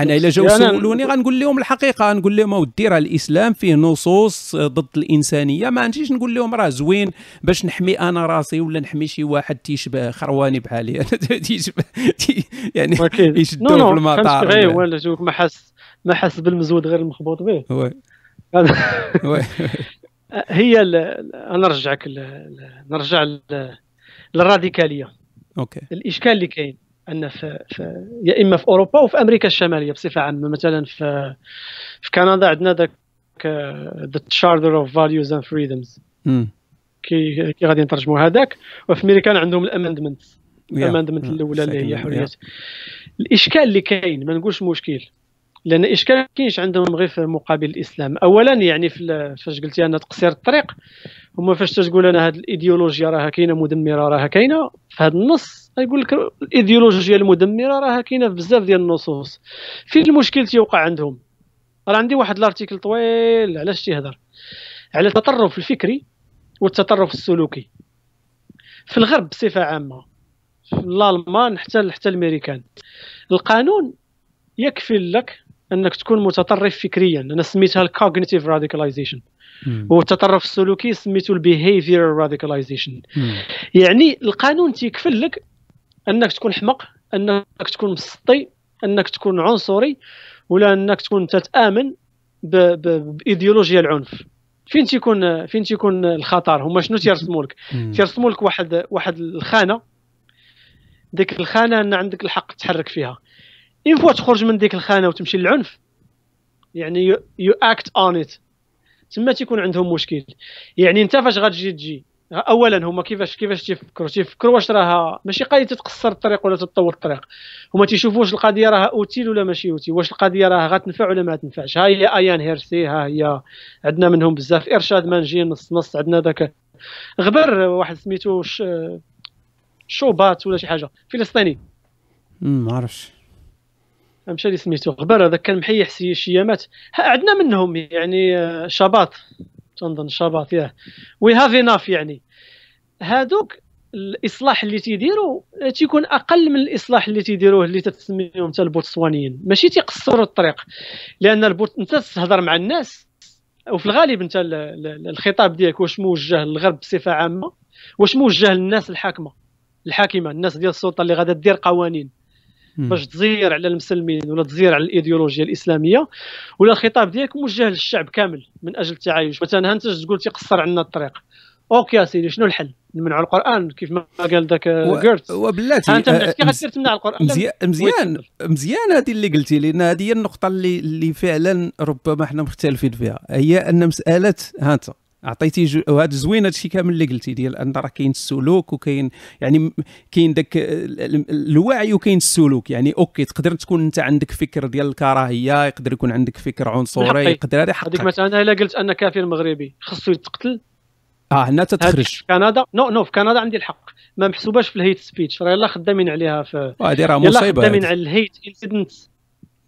أنا إلا جاو سولوني غنقول لهم الحقيقة غنقول لهم اودي راه الإسلام فيه نصوص ضد الإنسانية. ما عنديش نقول لهم راه زوين باش نحمي أنا راسي ولا نحمي شي واحد تيشبه خرواني بحالي. أنا تيشبه يعني يشدوه في المطار. ولا ما حس ما حس بالمزود غير المخبوط به. هي أنا نرجعك نرجع للراديكالية. أوكي. الإشكال اللي كاين أن في, في يا إما في أوروبا وفي أمريكا الشمالية بصفة عامة. مثلا في في كندا عندنا ذاك the Charter of Values and Freedoms كي كي غادي نترجموا هذاك. وفي أمريكا عندهم ال amendment. ال amendment الأولى اللي هي حرية. الإشكال اللي كاين ما نقولش مشكل. لأن إشكال ما كاينش عندهم غير في مقابل الإسلام. اولا يعني فاش قلتي أنا تقصير الطريق هما فاش تقول أنا هذه الإيديولوجيا راها كاينة مدمرة راها كاينة في هذا النص يقول لك الإيديولوجيا المدمرة راها كاينة في بزاف ديال النصوص. فين المشكل تيوقع عندهم. راه عندي واحد ال article طويل علاش تيهضر؟ على التطرف الفكري والتطرف السلوكي. في الغرب بصفة عامة في الألمان حتى حتى الأمريكان القانون يكفي لك أنك تكون متطرف فكريا. أنا سميتها ال cognitive radicalization والتطرف السلوكي سميتو ال behavior radicalization يعني القانون تيكفل لك أنك تكون حمق أنك تكون مسطي أنك تكون عنصري ولا أنك تكون تتآمن بإيديولوجيا العنف. فين تيكون فين تيكون الخطر؟ هما شنو تيرسموا لك؟ تيرسموا لك واحد واحد الخانة. ديك الخانة أن عندك الحق تحرك فيها. une fois تخرج من ديك الخانة وتمشي للعنف يعني you act on it تما تيكون عندهم مشكل. يعني انت فاش غتجي تجي اولا هما كيفاش كيفاش تيفكروا؟ تيفكروا واش راها ماشي قضيه تتقصر الطريق ولا تطول الطريق. هما تيشوفوا واش القضية راها أوتيل ولا ماشي أوتيل واش القضية راها غتنفع ولا ما تنفعش. ها هي أيان هيرسي ها هي عندنا منهم بزاف. إرشاد منجي نص نص عندنا ذاك غبر واحد سميتو شوبات ولا شي حاجة. فلسطيني. ما عرفش مشى اللي سميتو. غبر هذا كان محيح شيامات. عندنا منهم يعني آه، شباط تنظن شباط yeah. We have enough يعني. هادوك الإصلاح اللي تيديروا تيكون أقل من الإصلاح اللي تيديروه اللي تسميهم حتى البوتسوانيين. ماشي تيقصروا الطريق. لأن ال but أنت تهضر مع الناس وفي الغالب أنت الخطاب ديالك واش موجه للغرب بصفة عامة واش موجه للناس الحاكمة. الحاكمة الناس ديال السلطة اللي غادا دير قوانين. باش تزير على المسلمين ولا تزير على الإيديولوجيا الإسلامية. ولا الخطاب ديالك موجه للشعب كامل من أجل التعايش. مثلا انت تقول تيقصر عنا الطريق. OK يا سيدي شنو الحل؟ نمنعوا القرآن كيف ما قال ذاك جيرت وبلاتي انت كيف غادير تمنع القرآن؟ مزيان مزيان مزيان هذه اللي قلتي لأن هذه هي النقطة اللي اللي فعلا ربما إحنا مختلفين فيها. هي أن مسألة ها انت عطيتي جو... وهذا زوين هادشي كامل اللي قلتي ديال أن راه كاين السلوك وكاين يعني كاين داك الوعي وكاين السلوك. يعني OK تقدر تكون أنت عندك فكر ديال الكراهية يقدر يكون عندك فكر عنصري يقدر هذا حقك. هذيك مثلا إلا قلت أن كافر مغربي خصو يتقتل؟ آه هنا تتخرج. في كندا no no في كندا عندي الحق. ما محسوباش في ال hate speech راه يلا خدامين عليها في هذه راه مصيبة. خدامين على ال hate incident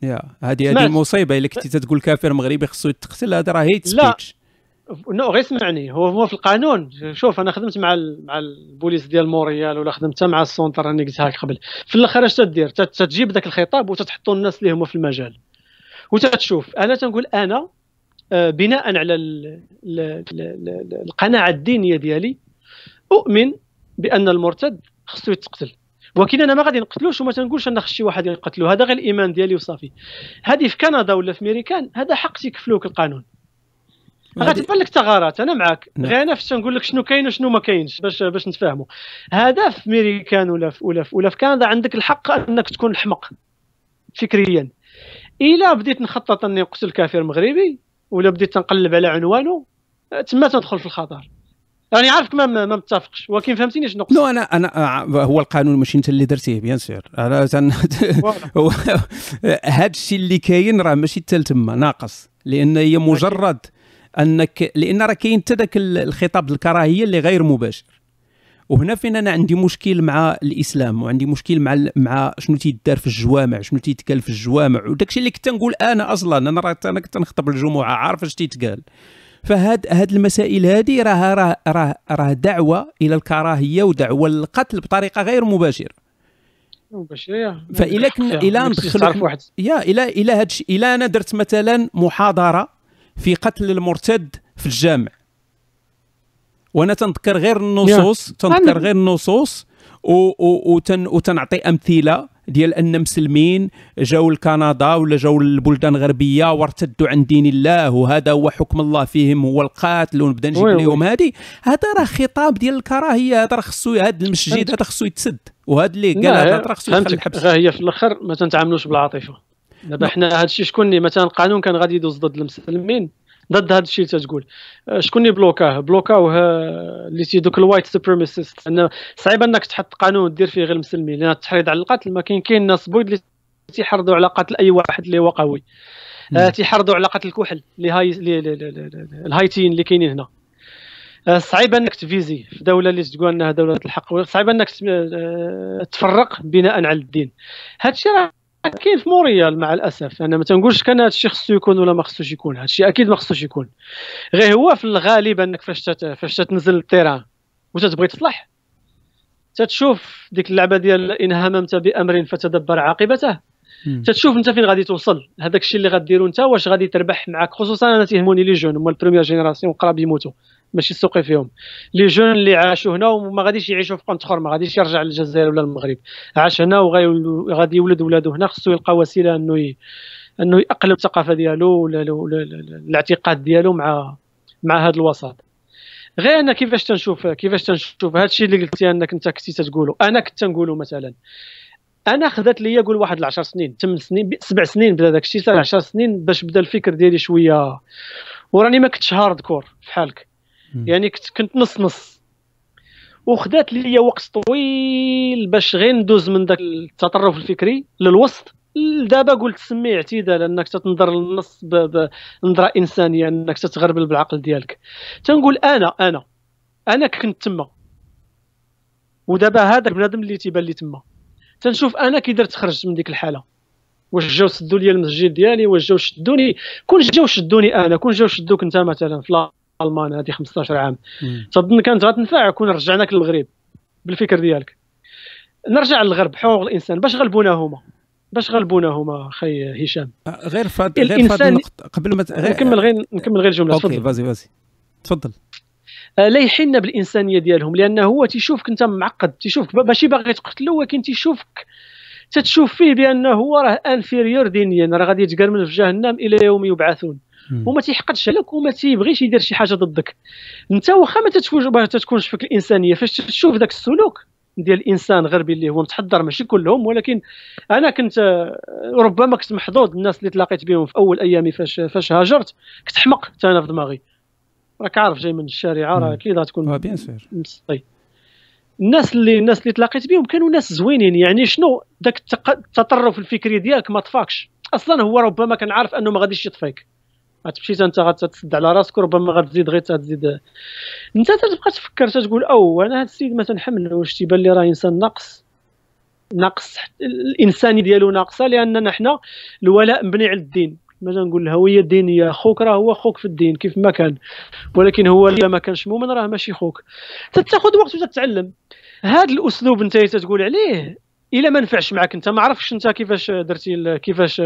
يا هذه هذه مصيبة. إلا كنتي تقول كافر مغربي خصو يتقتل هذا راه hate speech. no غير اسمعني هو هو في القانون. شوف أنا خدمت مع مع البوليس ديال موريال ولا خدمت مع ال centre راني قلتها قبل. في الآخر اش تدير؟ تجيب ذاك الخطاب وتتحطوا الناس اللي هما في المجال. وتتشوف. أنا تنقول أنا آه، بناء على القناعة الدينية ديالي أؤمن بأن المرتد خصو يتقتل. ولكن أنا ما غادي نقتلوش وما تنقولش ان خص شي واحد يقتلو هذا غير الإيمان ديالي وصافي. هذه في كندا ولا في ميريكان هذا حق تيكفلوك القانون. غتبان لك ثغرات أنا معك نعم. غير فاش نقول لك شنو كاين وشنو ما كاينش باش باش نتفاهموا. هذا في ميريكان ولا في ولا في, ولا في كندا عندك الحق أنك تكون حمق فكريا. إلا بديت نخطط أني نقتل كافر مغربي ولا بديت تنقلب على عنوانه تما تدخل في الخطر. راني عارفك ما ما متفقش ولكن فهمتيني شنو non أنا أنا هو القانون ماشي أنت اللي درتيه bien sûr. أنا تن... هذا الشيء اللي كاين راه ماشي حتى تما ناقص. لأن هي مجرد انك لأن راه كاين حتى ذاك الخطاب الكراهية اللي غير مباشر. وهنا فين أنا عندي مشكل مع الإسلام وعندي مشكل مع مع شنو تيدار في الجوامع شنو تيتقال في الجوامع وداك الشيء اللي كنت نقول أنا أصلا أنا راه أنا كنت نخطب الجمعه عارف اش تيتقال. فهاد هاد المسائل هذه راه راه راه راه دعوة إلى الكراهية ودعوة للقتل بطريقة غير مباشرة. مباشرة فإلا كنا إلى ندخلوا يا إلى إلى هاد إلى أنا درت مثلا محاضرة في قتل المرتد في الجامع. وأنا تنذكر غير النصوص تنذكر غير النصوص وتن وتنعطي أمثلة ديال أن مسلمين جاوا لكندا ولا جاوا للبلدان الغربيه وارتدوا عن دين الله وهذا هو حكم الله فيهم هو القاتل ونبدأ نجيب لهم هذه هذا راه خطاب ديال الكراهية هذا راه خصو هذا المسجد هذا خصو يتسد. وهذا اللي قال هذا راه خصو يدخل الحبس. هي في الأخر ما تنتعاملوش بالعاطفة. دابا حنا هذا الشيء شكون مثلا القانون كان غادي يدوز ضد المسلمين ضد هذا الشيء اللي تقول. أه، شكون اللي bloquاه؟ bloquاوه اللي تي دوك ال white supremacist ان صعيب إنك تحط قانون دير فيه غير المسلمين لأن التحريض على القتل ما كاين كاين ناس بويض اللي تيحرضوا على قتل أي واحد اللي هو قوي آه تيحرضوا على قتل الكحل اللي هاي الهايتيين اللي كاينين هنا. أه، صعيب إنك تviser في دولة اللي تقول إنها دولة الحق صعيب إنك تفرق بناء على الدين. هذا الشيء راه كاين في موريال مع الأسف. أنا ما تنقولش كان هذا الشيء خصو يكون ولا ما خصوش يكون. هذا الشيء أكيد ما خصوش يكون. غير هو في الغالب أنك فاش فاش تنزل لل terrain وتتبغي تصلح. تتشوف ديك اللعبة ديال إن هممت بأمر فتدبر عاقبته. تتشوف أنت فين غادي توصل. هذاك الشيء اللي غديرو أنت واش غادي تربح معك خصوصا أنا تيهموني les gens هما ال première génération قراب يموتوا ماشي السوقي فيهم. لي جون اللي عاشوا هنا وما غاديش يعيشوا في قنت اخر ما غاديش يرجع للجزائر ولا المغرب. عاش هنا وغادي يولد ولادو هنا خصو يلقى وسيلة إنه ي... إنه يأقلم الثقافة ديالو ولا الاعتقاد ديالو مع مع هذا الوسط. غير أنا كيفاش تنشوف كيفاش تنشوف؟ هذا الشيء اللي قلتي انك انت كنتي تقولوا أنا كنت تنقولوا مثلا أنا خذت لي قول واحد 10 سنين 8 سنين 7 سنين بدا داك الشيء 10 سنين باش بدا الفكر ديالي شوية. وراني ما كنتش hardcore بحالك يعني كنت كنت نص نص وخدات لي وقت طويل باش غير ندوز من ذاك التطرف الفكري للوسط. دابا قلت سمي اعتدال انك تنظر للنص بنظره إنسانية إنك تتغربل بالعقل ديالك. تنقول أنا أنا. أنا كنت تما. ودابا هذاك بنادم اللي تيبان لي تما. تنشوف أنا كي درت خرجت من ديك الحالة. واش جاو سدوا لي المسجد ديالي واش جاو شدوني. كون جاو شدوني أنا كون جاو شدوك أنت مثلا في ألمان هذه 15 عام. تظن كانت غتنفع كون رجعناك للمغرب بالفكر ديالك. نرجع للغرب حقوق الإنسان باش غلبونا هما باش غلبونا هما خي هشام؟ آه، غير فاد غير فاد النقطة قبل ما غير نكمل غير نكمل غير الجملة OK vas-y vas-y تفضل. آه، لا يحن بالإنسانية ديالهم لأنه هو تيشوفك أنت معقد تيشوفك ماشي باغي تقتلو ولكن تيشوفك تتشوف فيه بأنه هو راه inférieur دينيا راه غادي يتقرمل في جهنم إلى يوم يبعثون. وما تيحقدش عليك وما تيبغيش يدير شي حاجة ضدك. انت واخا ما تتكونش فيك الإنسانية فاش تشوف ذاك السلوك ديال الإنسان الغربي اللي هو متحضر ماشي كلهم ولكن أنا كنت ربما كنت محظوظ الناس اللي تلاقيت بهم في أول أيامي فاش فاش هاجرت كنت حمق حتى أنا في دماغي. راك عارف جاي من الشارع راه أكيد غتكون bien sûr الناس اللي الناس اللي تلاقيت بهم كانوا ناس زوينين يعني شنو؟ ذاك التطرف الفكري ديالك ما طفاكش. أصلا هو ربما كان عارف أنه ما غاديش يطفيك. غتمشي انت غتسد على راسك وربما غتزيد غير تزيد. انت تبقى تفكر تقول أو أنا هذا السيد مثلا حمل واش تيبان لي راه إنسان ناقص؟ ناقص الإنساني ديالو ناقصة لأننا حنا الولاء مبني على الدين. ماذا نقول الهويه الدينيه خوك راه هو خوك في الدين كيف ما كان. ولكن هو اللي ما كانش مؤمن راه ماشي خوك. تاخذ وقت وتتعلم هذا الأسلوب أنت تقول عليه الا ما نفعش معك أنت ما عرفتش أنت كيفاش درتي كيفاش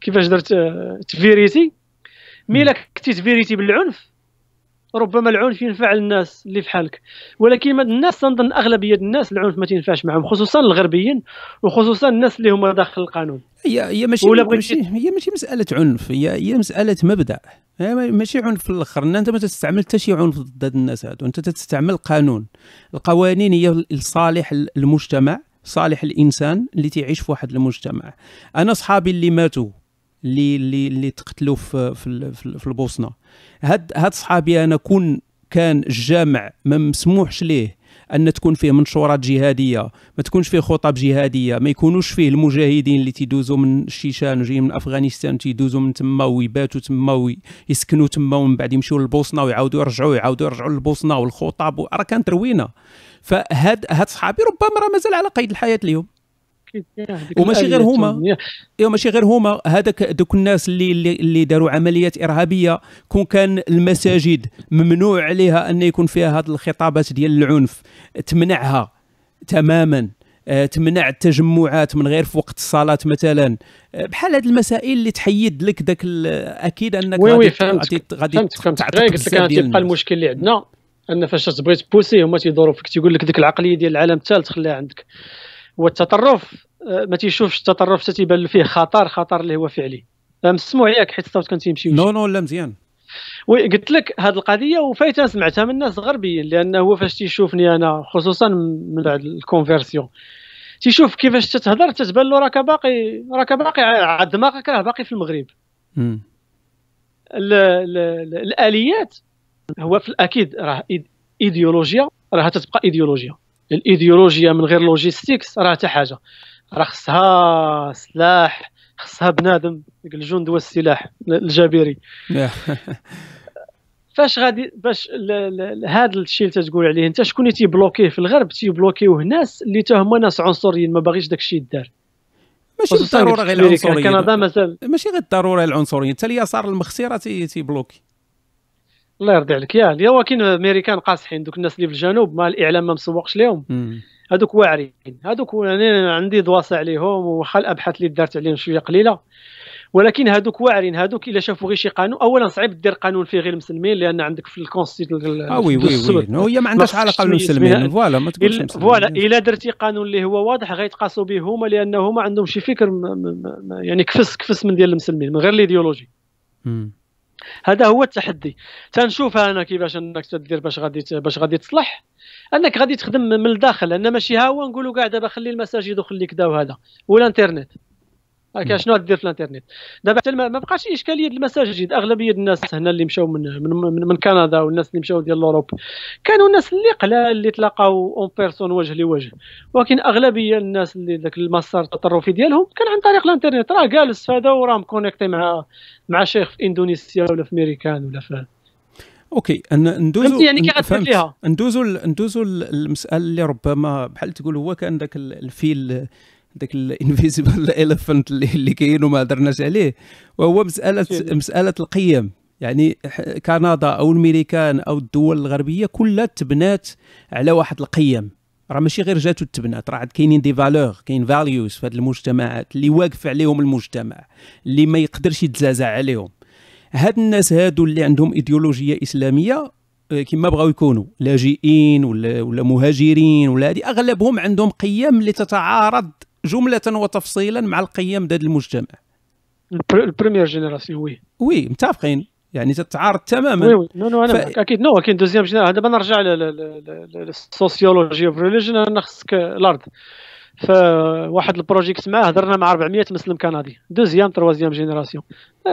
كيفاش درت تفيريتي. مي إلا كنتي تفيريتي بالعنف ربما العنف ينفع الناس اللي في حالك. ولكن الناس تنظن أغلبية الناس العنف ما تنفعش معهم خصوصا الغربيين وخصوصا الناس اللي هما داخل القانون. هي هي ماشي ماشي هي ماشي مسألة عنف هي هي مسألة مبدأ. ماشي عنف في الآخر إن أنت ما تستعمل حتى شي عنف ضد الناس هادو. أنت تستعمل قانون. القوانين هي لصالح المجتمع صالح الإنسان اللي تعيش في واحد المجتمع. أنا صحابي اللي ماتوا اللي اللي اللي تقتلوا في في, في البوسنة. هاد هاد صحابي أنا كون كان الجامع ما مسموحش ليه أن تكون فيه منشورات جهادية ما تكونش فيه خطب جهادية ما يكونوش فيه المجاهدين اللي تيدوزوا من الشيشان وجايين من أفغانستان تيدوزوا من تما ويباتوا تما ويسكنوا تما ومن بعد يمشيو للبوسنة ويعاودوا يرجعوا ويعاودوا يرجعوا للبوسنة والخطب راه كانت روينة. فهاد هاد صحابي ربما راه مازال على قيد الحياة اليوم. وماشي غير هما. إيوا ماشي غير هما. هذاك دوك الناس اللي اللي داروا عمليات إرهابية كون كان المساجد ممنوع عليها أن يكون فيها هذه الخطابات ديال العنف. تمنعها تماما. آه، تمنع التجمعات من غير في وقت الصلاة مثلا. آه، بحال هذه المسائل اللي تحيد لك ذاك أكيد أنك oui oui غادي غادي قلت لك أنا تيبقى المشكل اللي عندنا أن فاش تبغي تبوسي هما تيدوروا فيك تيقول لك ديك العقلية ديال العالم الثالث خليها عندك. والتطرف آه، ما تيشوفش التطرف حتى تيبان فيه خطر خطر اللي هو فعلي. مسموع ياك حيت الصوت كان تيمشي non non لا مزيان. oui قلت لك هذه القضية وفايته سمعتها من الناس غربيين لأنه هو فاش تيشوفني أنا خصوصا من بعد ال conversion تيشوف كيفاش تتهضر تتبان له راك باقي راك باقي على دماغك راه باقي في المغرب. الآليات هو في الأكيد راه إيديولوجيا راه تتبقى إيديولوجيا. الإيديولوجيا من غير logistics راه حتى حاجة. راه خصها سلاح خصها بنادم الجند والسلاح الجابري فاش غادي باش هذا الشيء اللي تقول عليه انت شكون اللي تيbloquيه في الغرب؟ تيbloquيوه ناس اللي هما ناس عنصريين ما باغيش داك الشيء يدار. ماشي بالضرورة غير العنصريين. كندا مازال ماشي غير الضرورة العنصريين حتى اليسار المخسرة تيbloquer. الله يرضي عليك. يا هو كاين أمريكان قاصحين دوك الناس اللي في الجنوب ما الإعلام ما مسوقش لهم هذوك واعرين. هذوك يعني عندي dossier عليهم وخا الابحاث اللي دارت عليهم شوية قليلة. ولكن هذوك واعرين. هذوك إلا شافوا غير شي قانون. اولا صعيب دير قانون فيه غير المسلمين لأن عندك في ال constitution آه oui oui oui هي ما عندهاش علاقة بالمسلمين. voilà ما تقولش voilà. إلا درتي قانون اللي هو واضح غيتقاسوا به هما لأن هما عندهم شي فكر يعني كفس كفس من ديال المسلمين من غير الإيديولوجي. هذا هو التحدي. تنشوف أنا كيفاش أنك تدير باش غادي باش غادي تصلح. أنك غادي تخدم من الداخل لأن ماشي ها هو نقولوا كاع دابا خلي المساجد وخلي كذا وهذا والانترنت هكا شنو دير في الانترنت. دابا حتى ما بقاش إشكالية المساجد. أغلبية الناس هنا اللي مشاو من من, من, من كندا والناس اللي مشاو ديال Europe كانوا الناس اللي قلال اللي تلاقاو en personne وجه لوجه. ولكن أغلبية الناس اللي ذاك المسار التطرفي ديالهم كان عن طريق الانترنت. راه جالس هذا وراه مconnecté مع مع شيخ في إندونيسيا ولا في ميريكان ولا في OK ندوزو يعني كي ندوزو ندوزو المسألة اللي ربما بحال تقول هو كان ذاك الفيل ذاك ال invisible elephant اللي, اللي كاين وما درناش عليه. وهو مسألة مسألة القيم. يعني كندا أو الميريكان أو الدول الغربية كلها تبنات على واحد القيم. راه ماشي غير جاتو تبنات راه كاينين des valeurs كاين values في هذه المجتمعات اللي واقف عليهم المجتمع اللي ما يقدرش يتزازع عليهم. هاد الناس هادو اللي عندهم ايديولوجيه إسلامية آه، كما بغاو يكونوا. لاجئين ولا ولا مهاجرين ولا هذه أغلبهم عندهم قيم اللي تتعارض جمله وتفصيلا مع القيم ديال المجتمع ال première génération oui oui متفقين يعني تتعارض تماما oui oui non non أنا ف... أكيد non كاين deuxième génération دابا نرجع لل sociology of religion أنا خصك الأرض فواحد ال project معاه هضرنا مع 400 مسلم كندي. deuxième troisième génération.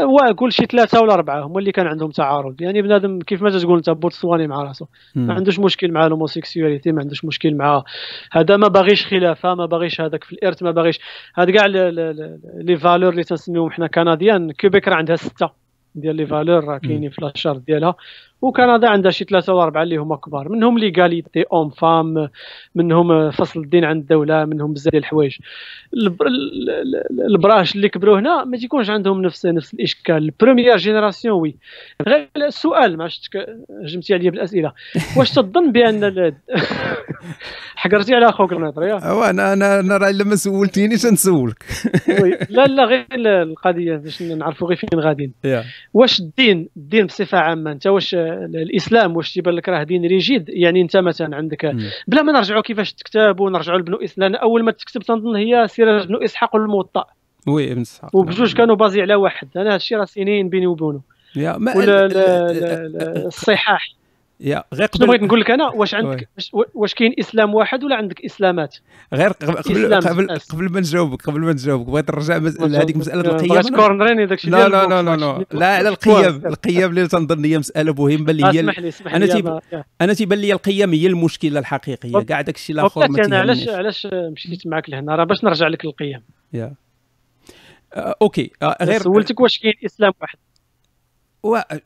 وكل شي ثلاثة ولا أربعة هما اللي كان عندهم تعارض. يعني بنادم كيف ما تقول أنت بوتسواني مع راسو ما عندوش مشكل مع ال homosexualité ما عندوش مشكل مع هذا ما باغيش خلافة ما باغيش هذاك في الإرث ما باغيش. هاد كاع les valeurs اللي تنسميهم حنا canadiennes. كيبيك راه عندها ستة ديال les valeurs راه كاينين في la charte ديالها. وكندا عندها شي ثلاثة ولا أربعة اللي هما كبار. منهم l'égalité homme femme منهم فصل الدين عند الدولة منهم بزاف ديال الحوايج. البراهش اللي كبروا هنا ما تيكونش عندهم نفس نفس الإشكال. ال première génération oui. غير السؤال ما هجمتي عليا بالأسئلة. واش تظن بأن حقرتي على أخوك الميطري أنا أنا أنا راه إلا ما سولتينيش نسولك. لا لا غير القضية باش نعرفوا غير فين غاديين. واش الدين؟ الدين بصفة عامة انت واش الإسلام واش تيبان لك راه دين rigide؟ يعني أنت مثلا عندك بلا ما نرجعوا كيفاش تكتب ونرجعوا لبنو إسلام أول ما تكتب تنظن هي سيره بنو إسحاق والموطا وي ابن إسحاق. وبجوج كانوا بازي على واحد. أنا هذا الشيء راه سنين بيني وبينه. يا ما ولا الصحاح. يا غير قبل بغيت نقول لك أنا واش عندك واش كاين إسلام واحد ولا عندك إسلامات؟ غير قبل قبل قبل ما نجاوبك قبل ما نجاوبك بغيت نرجع لهذيك مسألة القيم. بغيت كورنريني داك الشيء لا لا لا لا لا. لا على القيم القيم اللي تنظن هي مسألة مهمة اللي هي اسمح لي اسمح أنا أنا تيبان لي القيم هي المشكلة الحقيقية. كاع داك الشيء الآخر ما أنا علاش علاش مشيت معك لهنا؟ راه باش نرجع لك للقيم يا. OK. غير سولتك واش كاين إسلام واحد.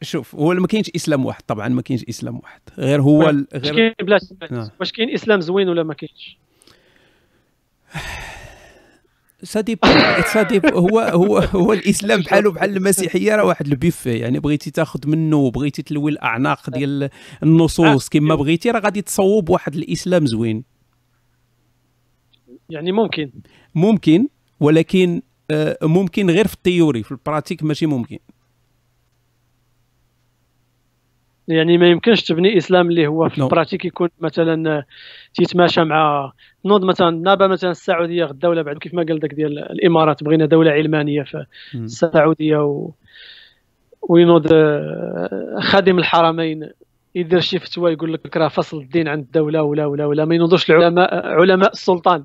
شوف هو ما كاينش إسلام واحد طبعا ما كاينش إسلام واحد. غير هو غير واش كاين بلا آه. واش كاين إسلام زوين ولا ما كاينش؟ ça dépend ça dépend هو هو هو الإسلام بحاله بحال المسيحية راه واحد البيف يعني بغيتي تاخذ منه وبغيتي تلوي الأعناق ديال النصوص آه. كما بغيتي راه غادي تصوب واحد الإسلام زوين. يعني ممكن. ممكن ولكن آه، ممكن غير في ال théorie في ال pratique ماشي ممكن. يعني ما يمكنش تبني إسلام اللي هو في ال pratique يكون مثلا تيتماشى مع نوض مثلا دابا مثلا السعودية غدا ولا بعد كيف ما قال داك ديال الإمارات بغينا دولة علمانية في السعودية و وينوض آه، خادم الحرمين يدير شي فتوى يقول لك راه فصل الدين عن الدولة ولا ولا ولا ما ينوضوش العلماء علماء السلطان.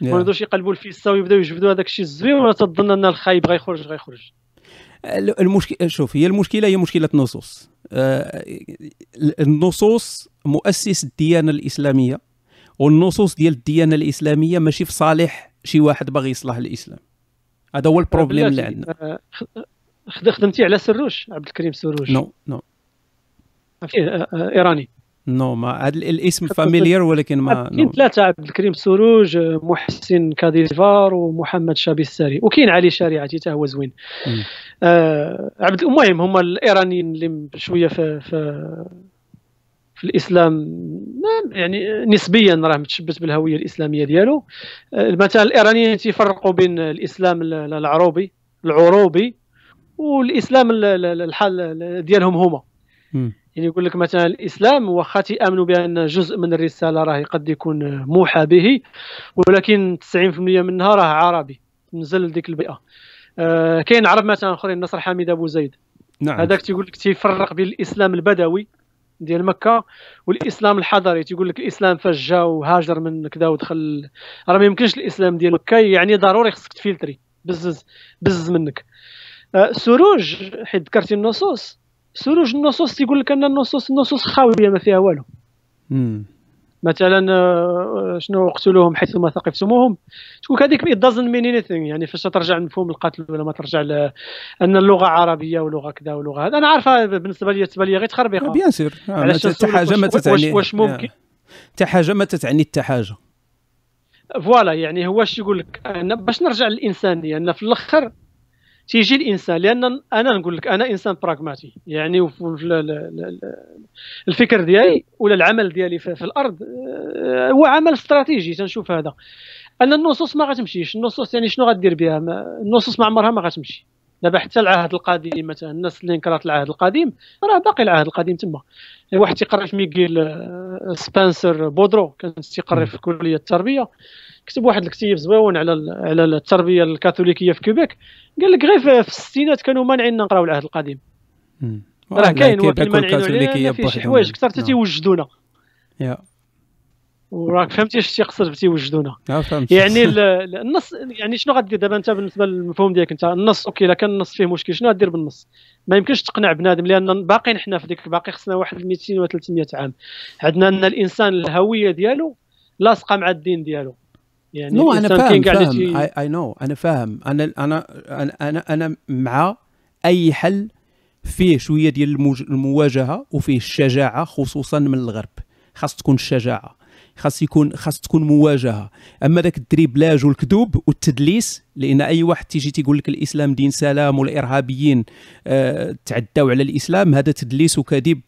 ما ينوضوش يقلبوا الفيسا ويبداو يجبدوا هذاك الشيء الزوين ولا تظن أن الخايب غيخرج غيخرج. المشكلة شوف هي المشكلة هي مشكلة نصوص. آه، النصوص مؤسس الديانة الإسلامية والنصوص ديال الديانة الإسلامية ماشي في صالح شي واحد باغي يصلح الإسلام. هذا هو ال problème اللي عندنا. آه، خدمتي على سروش عبد الكريم سروش. نو نو آه، إيراني. non ما هذا الاسم familier ولكن ما كاين ثلاثة عبد الكريم سروش محسن كاديفار ومحمد شابستاري وكاين علي شريعتي حتى هو زوين. آه عبد المهم هما الإيرانيين اللي شوية في في في الإسلام يعني نسبيا راه متشبث بالهوية الإسلامية ديالو. آه، مثلا الايرانيين تيفرقوا بين الإسلام العروبي العروبي والإسلام الحال ديالهم هما. يعني يقول لك مثلا الإسلام واخا تيأمنوا بأن جزء من الرسالة راه قد يكون موحى به ولكن 90% منها راه عربي نزل لديك البيئة. آه كاين عرب مثلا آخرين نصر حميد أبو زيد. نعم. هذاك تيقول لك تيفرق بين الإسلام البدوي ديال مكة والإسلام الحضري. تيقول لك الإسلام فاش جا وهاجر من كذا ودخل. راه ما يمكنش الإسلام ديال مكة يعني ضروري خصك تfiltrer بزز بزز منك. آه سروش حيت ذكرتي النصوص سروش النصوص تيقول لك أن النصوص النصوص خاوية ما فيها والو. مثلا آه، شنو اقتلوهم حيث ما ثقفتموهم؟ تقول هذيك it doesn't mean anything يعني فاش ترجع لمفهوم القتل ولا ما ترجع ل... أن اللغة عربية ولغة كذا ولغة هذا. أنا عارفه بالنسبة لي تبان لي غير تخربيقة. bien sûr. حتى حاجة ما تتعني. واش ممكن؟ حتى حاجة ما تتعني حتى حاجة. فوالا يعني هو اش يقول لك؟ باش نرجع للإنسانية أن في الآخر تيجي الإنسان لأن أنا نقول لك أنا إنسان براغماتي يعني الفكر ديالي ولا العمل ديالي في, الأرض آه، هو عمل استراتيجي تنشوف هذا. أن النصوص ما غتمشيش النصوص يعني شنو غدير بها؟ النصوص ما عمرها ما غتمشي. دابا حتى العهد القديم مثلا الناس اللي انكرت العهد القديم راه باقي العهد القديم تما. واحد تيقرا في ميغيل آه، سبانسر بودرو كان تيقرا في كلية التربية. كتب واحد الكتيب زويون على على التربية الكاثوليكية في كيبيك قال لك غير في الستينات كانوا مانعين نقراو العهد القديم. راه كاين ولكن مانعين علينا فيه شي حوايج أكثر حتى تيوجدونا وراك فهمتي اش تيقصد بتيوجدونا يعني النص يعني شنو غدير دابا انت بالنسبة للمفهوم ديالك انت النص أوكي الا كان النص فيه مشكل شنو غدير بالنص؟ ما يمكنش تقنع بنادم لأن باقيين حنا في ديك باقي خصنا واحد 200 و 300 عام. عندنا أن الإنسان الهوية ديالو لاصقة مع الدين ديالو. يعني non أنا فاهم فاهم. اي non أنا فاهم. أنا أنا أنا أنا مع أي حل فيه شوية ديال المواجهة وفيه الشجاعة خصوصا من الغرب. خاص تكون الشجاعة. خاص يكون خاص تكون مواجهة. أما ذاك ال dribblage والكذوب والتدليس لأن أي واحد تيجي تيقول لك الإسلام دين سلام والإرهابيين آه تعداو على الإسلام هذا تدليس وكذب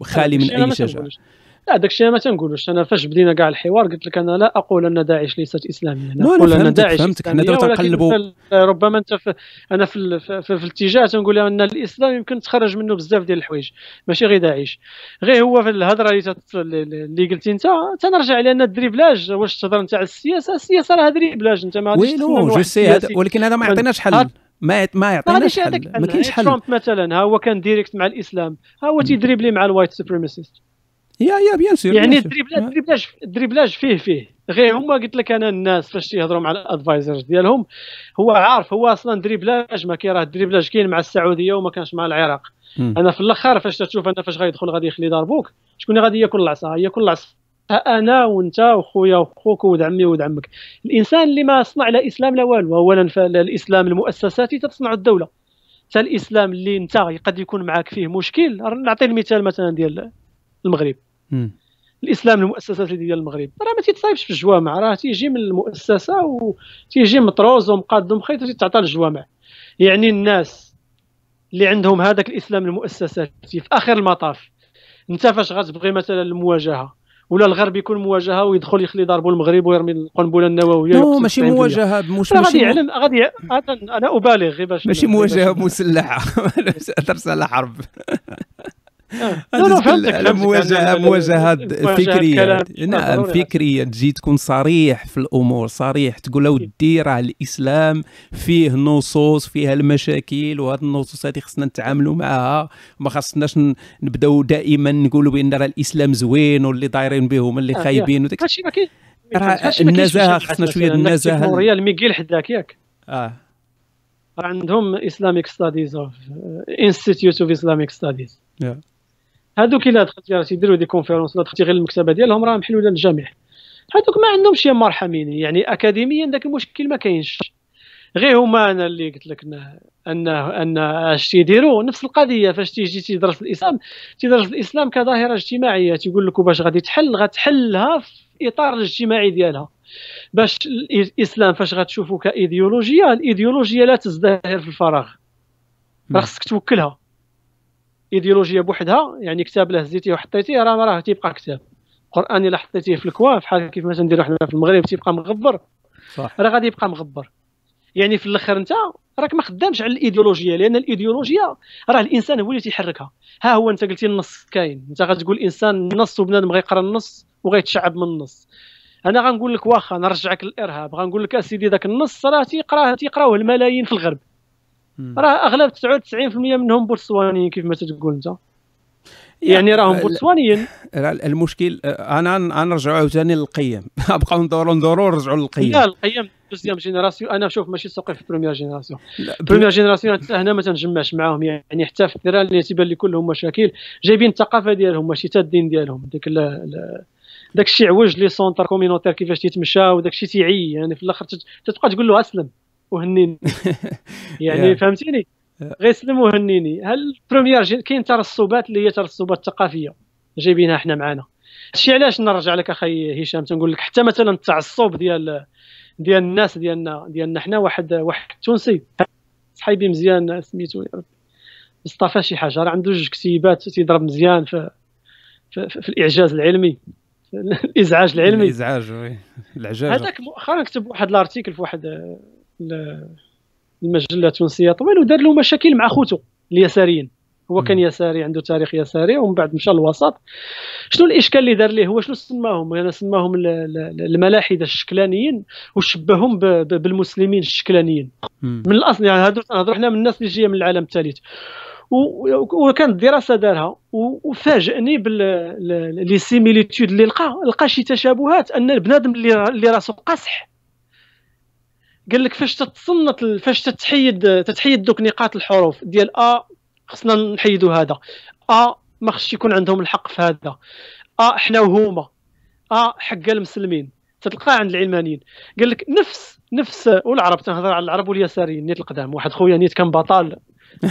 وخالي من أي شجاعه لا داك الشيء ما تنقولوش. أنا فاش بدينا كاع الحوار قلت لك أنا لا أقول أن داعش ليست إسلامية. أنا أقول أن داعش فهمتك. حنا دابا تنقلبوا ربما أنت في أنا في, في, في, الاتجاه تنقول أن الإسلام يمكن تخرج منه بزاف ديال الحوايج ماشي غير داعش. غير هو في الهضرة اللي, اللي قلتي أنت تنرجع لأن ال dribblage واش تهضر أنت على السياسة؟ السياسة راه dribblage أنت ما غاديش oui je sais هذا ولكن هذا ما يعطيناش حل. ما ما يعطيناش حل. ما كاينش حل. ترامب مثلا ها هو كان direct مع الإسلام ها هو تيدريبلي مع ال white supremacist يا يا bien sûr يعني الدريبلاج الدريبلاج فيه فيه. غير هما قلت لك أنا الناس فاش تيهضروا مع ال advisors ديالهم هو عارف هو أصلا dribblage ما كاين راه ال dribblage كاين مع السعودية وما كانش مع العراق. م. أنا في الأخر فاش تشوف أنا فاش غيدخل غادي يخلي ضربوك شكون غادي ياكل العصا؟ ياكل العصا أنا وأنت وخويا وخوك ولد عمي ولد عمك. الإنسان اللي ما صنع لا إسلام لا والو اولا الإسلام المؤسساتي تصنع الدولة. حتى الإسلام اللي أنت قد يكون معك فيه مشكل نعطي المثال مثلا ديال المغرب. الإسلام المؤسسات ديال المغرب. راه ما تيتصايبش في الجوامع راه تيجي من المؤسسة وتيجي مطروز ومقادم خيط وتيتعطى للجوامع. يعني الناس اللي عندهم هذاك الإسلام المؤسساتي في آخر المطاف انت فاش غتبغي مثلا المواجهة؟ ولا الغرب يكون مواجهة ويدخل يخلي ضربوا المغرب ويرمي القنبلة النووية نو ماشي مواجهة مش غادي يعلن غادي أنا أبالغ غير باش ماشي مواجهة مسلحة. ترسل حرب. مواجهه مواجهه فكرية. نعم فكريا تجي تكون صريح في الأمور صريح. تقول له ودي راه الإسلام فيه نصوص فيها المشاكل وهذه النصوص هذه خصنا نتعاملوا معها ما خصناش نبداو دائما نقولوا بأن راه الإسلام زوين واللي دايرين به هما اللي آه، خايبين وداك ما كاين النزاهة خصنا شوية النزاهة الجمهوريه الميغيل حداك ياك. آه. عندهم اسلاميك ستاديز اوف انستيتيوت اوف اسلاميك ستاديز هذوك إلا دخلتي تيديروا دي كونفيرونس ولا دخلتي غير المكتبة ديالهم راه محلوله للجميع هذوك ما عندهمش يما مرحمين يعني اكاديميا ذاك المشكل ما كاينش. غير هما أنا اللي قلت لك ان ان أش تيديروا نفس القضية فاش تيجي تيدرس الإسلام تيدرس الإسلام كظاهرة اجتماعية تيقول لك باش غادي تحل غتحلها في إطار الاجتماعي ديالها. باش الإسلام فاش غتشوفوا كإيديولوجيا الإيديولوجيا لا تزدهر في الفراغ. راه خصك توكلها. ايديولوجيا بوحدها يعني كتاب له زيتيه وحطيتيه راه راه تيبقى كتاب. القرآن إلا حطيتيه في الكوا بحال كيف مثلا نديرو حنا في المغرب تيبقى مغبر. صح. راه غادي يبقى مغبر. يعني في الآخر أنت راك ما خدامش على الايديولوجيا لأن الايديولوجيا راه الإنسان هو اللي تيحركها. ها هو أنت قلتي النص كاين. أنت غتقول الانسان نص وبنادم غيقرأ النص وغيتشعب من النص. أنا غنقول لك واخا نرجعك للإرهاب. غنقول لك أسيدي ذاك النص راه تيقراه تيقراوه الملايين في الغرب. راه أغلب 99% منهم بوتسوانيين كيف ما تقول أنت. يعني راهم بوتسوانيين المشكل أنا أنا نرجعوا عاوتاني للقيم. بقاو ندوروا ندوروا نرجعوا للقيم. لا القيم deuxième génération. أنا شوف ماشي سوقي في première génération. première génération حتى هنا ما تنجمعش معاهم. يعني حتى في الدراري اللي تيبان لي كلهم مشاكل جايبين الثقافة ديالهم ماشي حتى الدين ديالهم. ديك داك الشيء عوج les centres communautaires كيفاش تيتمشى وداك الشيء تيعي. يعني في الآخر تتبقى تقول له أسلم. وهنيني. يعني فهمتيني؟ غير سلم وهنيني. هاد la première كاين ترسبات اللي هي ترسبات ثقافيه جايبينها حنا معنا هادشي علاش نرجع لك أخي هشام تنقول لك حتى مثلا التعصب ديال ديال الناس ديالنا ديالنا حنا واحد واحد تونسي. صحيبي مزيان سميتو يا ربي. مصطفى شي حاجة راه عنده جوج كتيبات تيضرب مزيان في في, في الإعجاز العلمي الإزعاج العلمي. الإزعاج وي. العجاج هذاك مؤخرا كتب واحد الأرتيكل في واحد المجلة التونسية طويل ودار له مشاكل مع خوتو اليساريين. هو كان يساري عنده تاريخ يساري ومن بعد مشى للوسط. شنو الإشكال اللي دار ليه؟ هو شنو سماهم؟ أنا سماهم الملاحدة الشكلانيين وشبههم بالمسلمين الشكلانيين. من الأصل يعني هادو نهضروا حنا من الناس اللي جاية من العالم الثالث. وكانت دراسه دارها. وفاجئني ب les similitudes اللي لقى لقى شي تشابهات أن البنادم اللي راسو قاصح. قال لك فاش تتصنت فاش تتحيد تتحيد دوك نقاط الحروف ديال ا خصنا نحيدوا هذا. ا ما خصش يكون عندهم الحق في هذا. ا حنا وهما. ا حق المسلمين. تتلقاه عند العلمانيين. قال لك نفس نفس والعرب تنهضر على العرب واليساريين نيت القدام. واحد خويا نيت كان بطال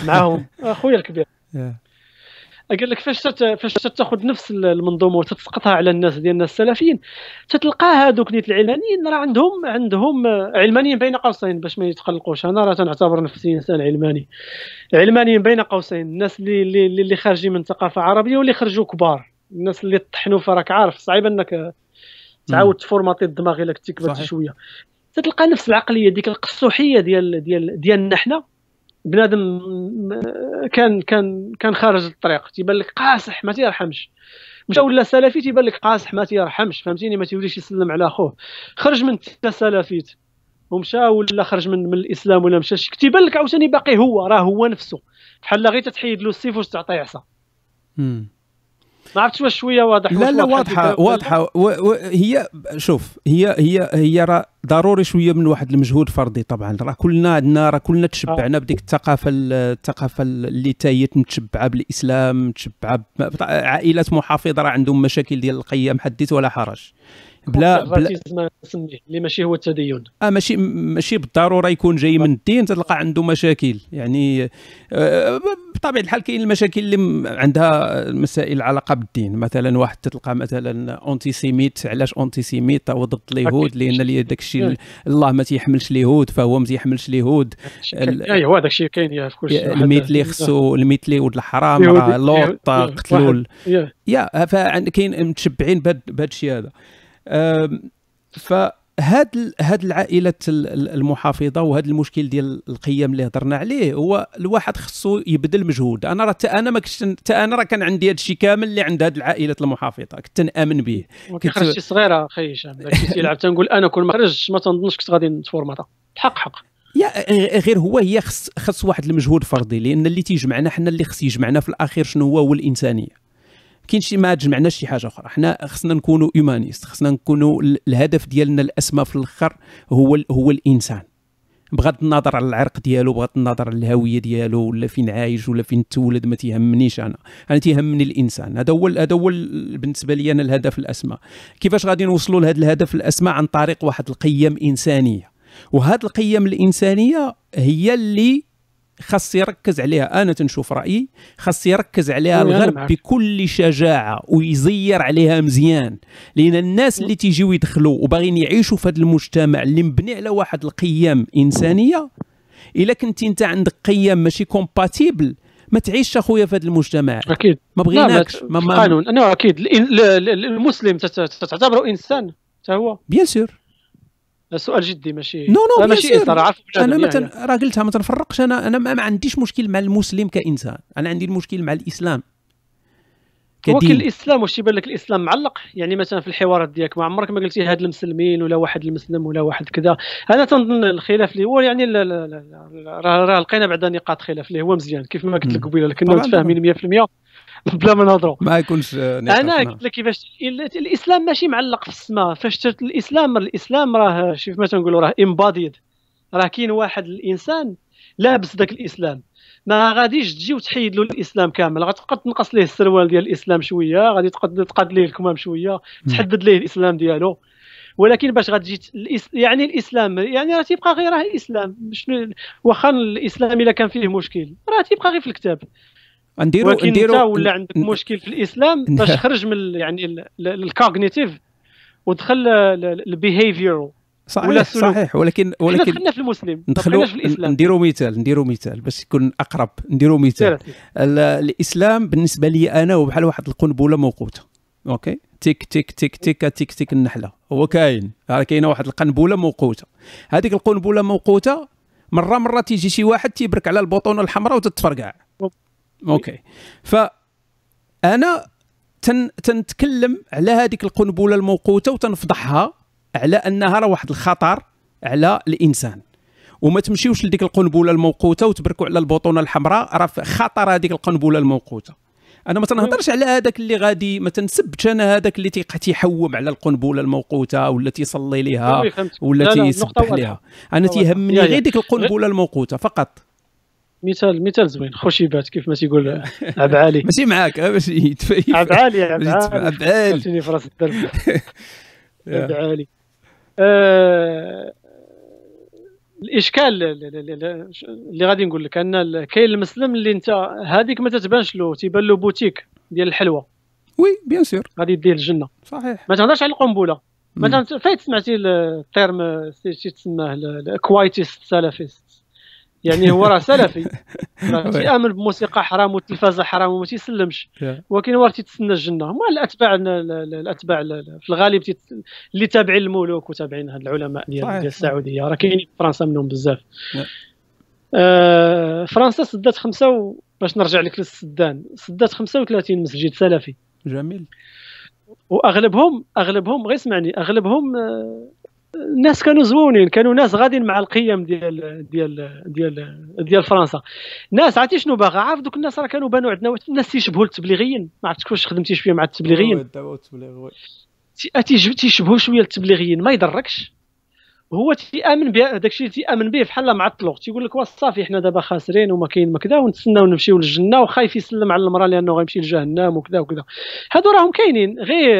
معاهم. اخويا الكبير. قال لك فاش فاش تاخذ نفس المنظومة وتسقطها على الناس ديالنا السلفيين تتلقى هذوك نيت العلمانيين راه عندهم عندهم علمانيين بين قوسين باش ما يتقلقوش. أنا راه تنعتبر نفسي إنسان علماني. علمانيين بين قوسين الناس اللي اللي, اللي خارجين من ثقافة عربية واللي خرجوا كبار. الناس اللي طحنوا فراك عارف صعيب إنك تعاود تفورماتي الدماغ إلا كنتي كبرت شوية. تتلقى نفس العقلية ديك القصوحيه ديال ديال ديالنا حنا. بنادم كان كان كان خارج الطريق تيبان لك قاصح ما تيرحمش. مشى ولا سلفي تيبان لك قاصح ما تيرحمش فهمتيني؟ ما تيوليش يسلم على أخوه. خرج من التسلفيت ومشى ولا خرج من, من الإسلام ولا مشى تيبان لك عاوتاني باقي هو راه هو نفسه. بحال غير تتحيد له السيف واش تعطيه عصا. ما عرفتش واش شوية واضح لا لا واضحة واضحة. و... و... هي شوف هي هي هي راه ضروري شوية من واحد المجهود فردي طبعا. راه كلنا عندنا راه كلنا تشبعنا آه. بديك الثقافة الثقافة اللي تا هي متشبعة بالإسلام متشبعة عائلات محافظة راه عندهم مشاكل ديال القيم حدث ولا حرج. بلا بلا اللي ماشي هو التدين. آه ماشي ماشي بالضرورة يكون جاي من الدين تلقى عنده مشاكل. يعني آه بطبيعة الحال كاين المشاكل اللي عندها مسائل علاقة بالدين. مثلا واحد تلقى مثلا antisémite علاش antisémite هو ضد اليهود لأن داك الشيء الله ما تيحملش اليهود فهو ما تيحملش اليهود. اي هو داك الشيء كاين في كل شيء الميت اللي خصو الميت اللي ولد الحرام راه لوط قتلوا يا فكاين متشبعين بهذا الشيء هذا. فهاد هاد العائلة المحافظة وهذا المشكل ديال القيم اللي هضرنا عليه هو الواحد خصو يبذل مجهود. أنا راه أنا ما كنتش أنا راه كان عندي هذا الشيء كامل اللي عند هذه العائلة المحافظة كنت نأمن به. كنت خرجتي صغيره أخي هشام. كنت يلعب تنقول أنا كل ما خرجت ما تنظنش كنت غادي نتفورماطا الحق حق. يا غير هو هي خص خص واحد المجهود فردي لأن اللي تيجمعنا حنا اللي خص يجمعنا في الاخير شنو هو هو الانسانيه كاين شي ما جمعناش شي حاجة أخرى. حنا خصنا نكونوا هيومانيست خصنا نكونوا الهدف ديالنا الاسمى في الأخر هو هو الإنسان. بغض النظر على العرق ديالو بغض النظر على الهوية ديالو ولا فين عايش ولا فين تولد ما تيهمنيش أنا. أنا تيهمني الإنسان. هذا هو هذا هو بالنسبة لي أنا الهدف الاسمى كيفاش غادي نوصلوا لهذا الهدف الاسمى عن طريق واحد القيم إنسانية؟ وهذه القيم الإنسانية هي اللي خاص يركز عليها. أنا تنشوف رأيي. خاص يركز عليها الغرب بكل شجاعة ويزير عليها مزيان. لأن الناس اللي تيجيو يدخلوا وباغيين يعيشوا في هذا المجتمع اللي مبني على واحد القيم إنسانية إلا كنت أنت عندك قيم ماشي compatible ما تعيش أخويا في هذا المجتمع. أكيد. ما بغيناكش. ما ما قانون. أنا أكيد. المسلم تعتبره إنسان. حتى هو. bien sûr سؤال جدي ماشي. non non ماشي صراحة أنا مثلا راه قلتها ما تنفرقش أنا أنا ما عنديش مشكل مع المسلم كإنسان. أنا عندي المشكل مع الإسلام. كدين. هو الإسلام واش تيبان لك الإسلام معلق؟ يعني مثلا في الحوارات ديالك ما عمرك ما قلتي هاد المسلمين ولا واحد المسلم ولا واحد كذا. أنا تنظن الخلاف اللي هو يعني راه لقينا بعدا نقاط خلاف اللي هو مزيان كيف ما قلت لك قبيلة كنا متفاهمين 100% بلا ما نهضروا. ما يكونش أنا قلت لك كيفاش الإسلام ماشي معلق في السماء فاش الإسلام الإسلام راه شوف ما تنقولوا راه امباديد راه كاين واحد الإنسان لابس ذاك الإسلام. ما غاديش تجي وتحيد له الإسلام كامل. غتبقى تنقص ليه السروال ديال الإسلام شوية غادي تقاد ليه الكمام شوية تحدد ليه الإسلام ديالو. ولكن باش غتجي يعني الإسلام يعني راه تيبقى غير راه الاسلام واخا الإسلام إلا كان فيه مشكل راه تيبقى غير في الكتاب. نديرو ولكن نديرو انت ولا عندك مشكل في الإسلام باش تخرج من يعني ال cognitive ودخل ال behavioral صحيح ولا صحيح ولكن ولكن دخلنا في المسلم ندخلوا في الإسلام. نديروا مثال نديروا مثال باش يكون أقرب نديروا مثال. الإسلام بالنسبة لي أنا هو بحال واحد القنبلة موقوتة okay؟ تيك تيك تيك تيك تيك تيك النحلة هو كاين. راه كاينة واحد القنبلة موقوتة. هذيك القنبلة موقوتة مره مرة تيجي شي واحد تيبرك على البطونة الحمراء وتتفرقع. okay. ف أنا تن تنتكلم على هذيك القنبلة الموقوتة وتنفضحها على أنها راه واحد الخطر على الإنسان. وما تمشيوش لديك القنبلة الموقوتة وتبركوا على البطونة الحمراء راه خطر هذيك القنبلة الموقوتة. أنا ما تنهضرش على هذاك اللي غادي ما تنسبش أنا هذاك اللي تيحوم على القنبلة الموقوتة ولا تيصلي لها ولا تيسبح لها أنا تيهمني غير ديك القنبلة الموقوتة فقط. مثال مثال زوين. خشيبات كيف ما تيقول عب علي. ماشي معاك ماشي عب علي عب علي. في راس الدرب. عب علي. آه، الإشكال اللي غادي نقول لك أن كاين المسلم اللي أنت هذيك ما تتبانش له تيبان له بوتيك ديال الحلوى oui bien sûr. غادي يديه الجنه صحيح. ما تهضرش على القنبلة. مثلا فايت سمعتي ال terme تسماه quiétiste salafiste يعني هو راه سلفي. تيامن بموسيقى حرام والتلفازه حرام وما تيسلمش. ولكن هو تيتسنى الجنة. هما الأتباع الأتباع في الغالب اللي تابعين الملوك وتابعين هاد العلماء ديال ديال السعودية. راه كاينين في فرنسا منهم بزاف. آه فرنسا سدات خمسة و... باش نرجع لك للسدان. سدات 35 مسجد سلفي. جميل. واغلبهم اغلبهم غير اسمعني. أغلبهم آه الناس كانوا زوونين كانوا ناس غاديين مع القيم ديال ديال ديال ديال فرنسا. ناس عرفتي شنو باغا؟ عارف دوك الناس راه كانوا بانوا عندنا الناس تيشبهوا التبليغيين؟ ما عرفتش واش خدمتي شوية مع التبليغيين. تيشبهوا شوية التبليغيين ما يضركش. هو تيأمن به داك الشيء تيأمن به بحال معطلو تيقول لك صافي حنا دابا خاسرين وما كاين ما كذا ونتسناو نمشيو للجنة وخايف يسلم على المرأة لأنه غيمشي لجهنم وكذا وكذا. هادو راهم كاينين. غير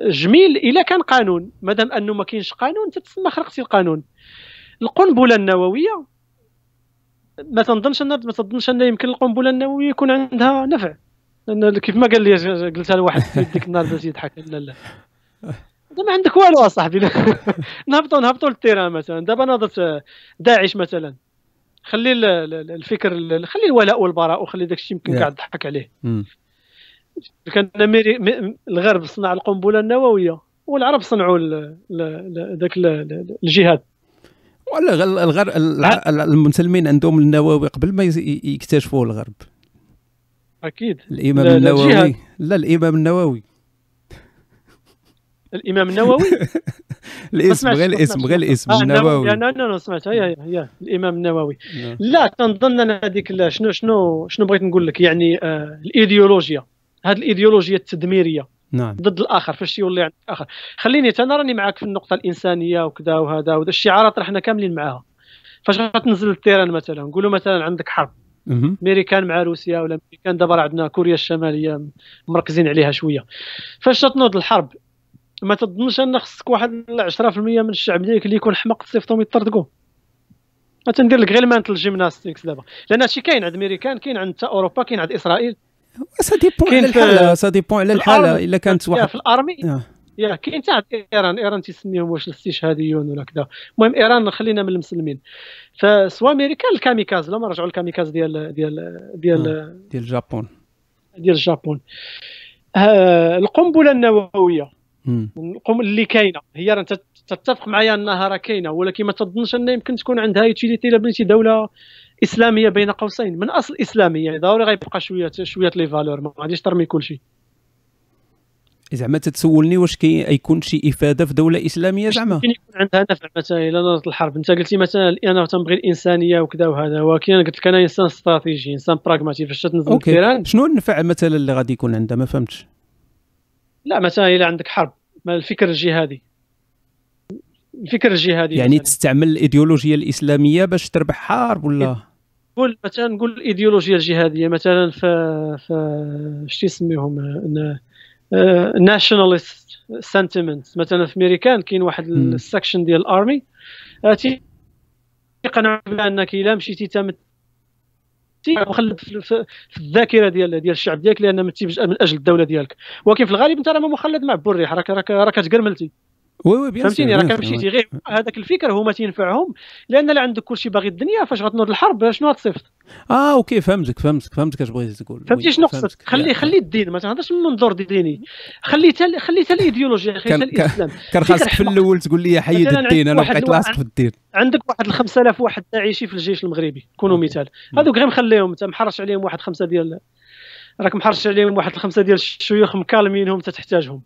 جميل إلا كان قانون. مادام أنه ما كاينش قانون تتسمى خرقتي القانون. القنبلة النووية ما تنظنش ان ما تنظنش أن يمكن القنبلة النووية يكون عندها نفع. لأن كيف ما قال لي قلتها لواحد ديك النهار باش يضحك. لا لا. ما عندك والو أصاحبي. نهبطوا نهبطوا للتيران مثلا. دابا ناضت داعش مثلا. خلي الفكر خلي الولاء والبراء وخلي داك الشيء يمكن قاعد تضحك عليه. كان الغرب صنع القنبلة النووية والعرب صنعوا ذاك الجهاد. ولا الغرب المسلمين عندهم النووي قبل ما يكتشفوا الغرب. أكيد. الإمام النووي لا الإمام النووي. الإمام النووي؟ الاسم غير الاسم غير الاسم آه النووي. لا لا لا سمعت. هي هي الإمام النووي. نعم. لا تنظن أنا هذيك شنو شنو شنو بغيت نقول لك؟ يعني آه الإيديولوجيا. هذه الايديولوجيا التدميرية نعم. ضد الآخر فاش يولي عندك اخر خليني أنا راني معاك في النقطة الإنسانية وكذا وهذا وهذا الشعارات رحنا كاملين معاها. فاش غتنزل ال terrain مثلا نقولوا مثلا عندك حرب. أمريكان مع روسيا ولا أمريكان دابا عندنا كوريا الشمالية مركزين عليها شوية. فاش تنوض الحرب ما تظنش أن خصك واحد 10% من الشعب ديالك اللي يكون حمق تصيفطهم يطردقوا تندير لك غير mental gymnastics دابا. لأن هادشي كاين عند أمريكان كاين عند أوروبا كاين عند إسرائيل. ça dépend على الحالة. ça dépend على الحالة. إلا كانت واحد في ال army؟ yeah. كاين تاع إيران. إيران تيسميهم واش الاستشهاديون ولا كذا. المهم إيران خلينا من المسلمين. فسوا أمريكا ال kamikaze لما رجعوا ال kamikaze ديال ديال ديال ديال ال Japon. ديال ال Japon. آه القنبلة النووية. اللي كاينة. هي راه تتفق معايا أنها راه كاينة ولكن ما تظنش ان يمكن تكون عندها utilité إلا بنيتي دولة إسلامية بين قوسين. من أصل إسلامية. يعني ضروري غيبقى شوية شوية لي فالور ما غاديش ترمي كل شيء. زعما تتسولني واش كيكون شي إفادة في دولة إسلامية زعما؟ يمكن يكون عندها نفع؟ مثلا إلى نظرت الحرب. أنت قلتي مثلا أنا تنبغي الإنسانية وكذا وهذا. ولكن أنا قلت لك أنا إنسان استراتيجي إنسان براغماتي فاش تنزل التيران شنو النفع مثلا اللي غادي يكون عندها؟ ما فهمتش. لا مثلا إلى عندك حرب. الفكر الجهادي. الفكر الجهادي يعني مثلاً. تستعمل الايديولوجيا الإسلامية باش تربح حرب ولا؟ نقول مثلا نقول الايديولوجيا الجهادية مثلا في في شتي يسميهم nationalist sentiment مثلا في أمريكان كاين واحد ال section ديال ال army. تيقنعوا بانك الا مشيتي تمت مخلد في الذاكرة ديال ديال الشعب ديالك لأن متي من أجل الدولة ديالك. ولكن في الغالب أنت راه ما مخلد مع بالريح راك راك راك تقرملتي. oui oui bien فهمتيني؟ راه مشيتي غير هذاك الفكر هما تينفعهم لأن لا عندك كلشي باغي الدنيا فاش غتنوض الحرب شنو غتصيفط؟ آه okay فهمتك فهمتك فهمتك اش بغيتي تقول. فهمتي شنو قصدك؟ خلي خلي الدين ما تهضرش من منظور ديني. خلي تال خلي تال الإيديولوجيا خلي تال الإسلام. كان خاصك في الأول تقول لي حيد الدين أنا بقيت لاصق في الدين. عندك واحد 5000 واحد داعشي في الجيش المغربي كونوا مثال. هذوك غير مخليهم انت محرش عليهم واحد خمسة ديال راك محرش عليهم واحد الخمسة ديال الشيوخ مكالمينهم تحتاجهم.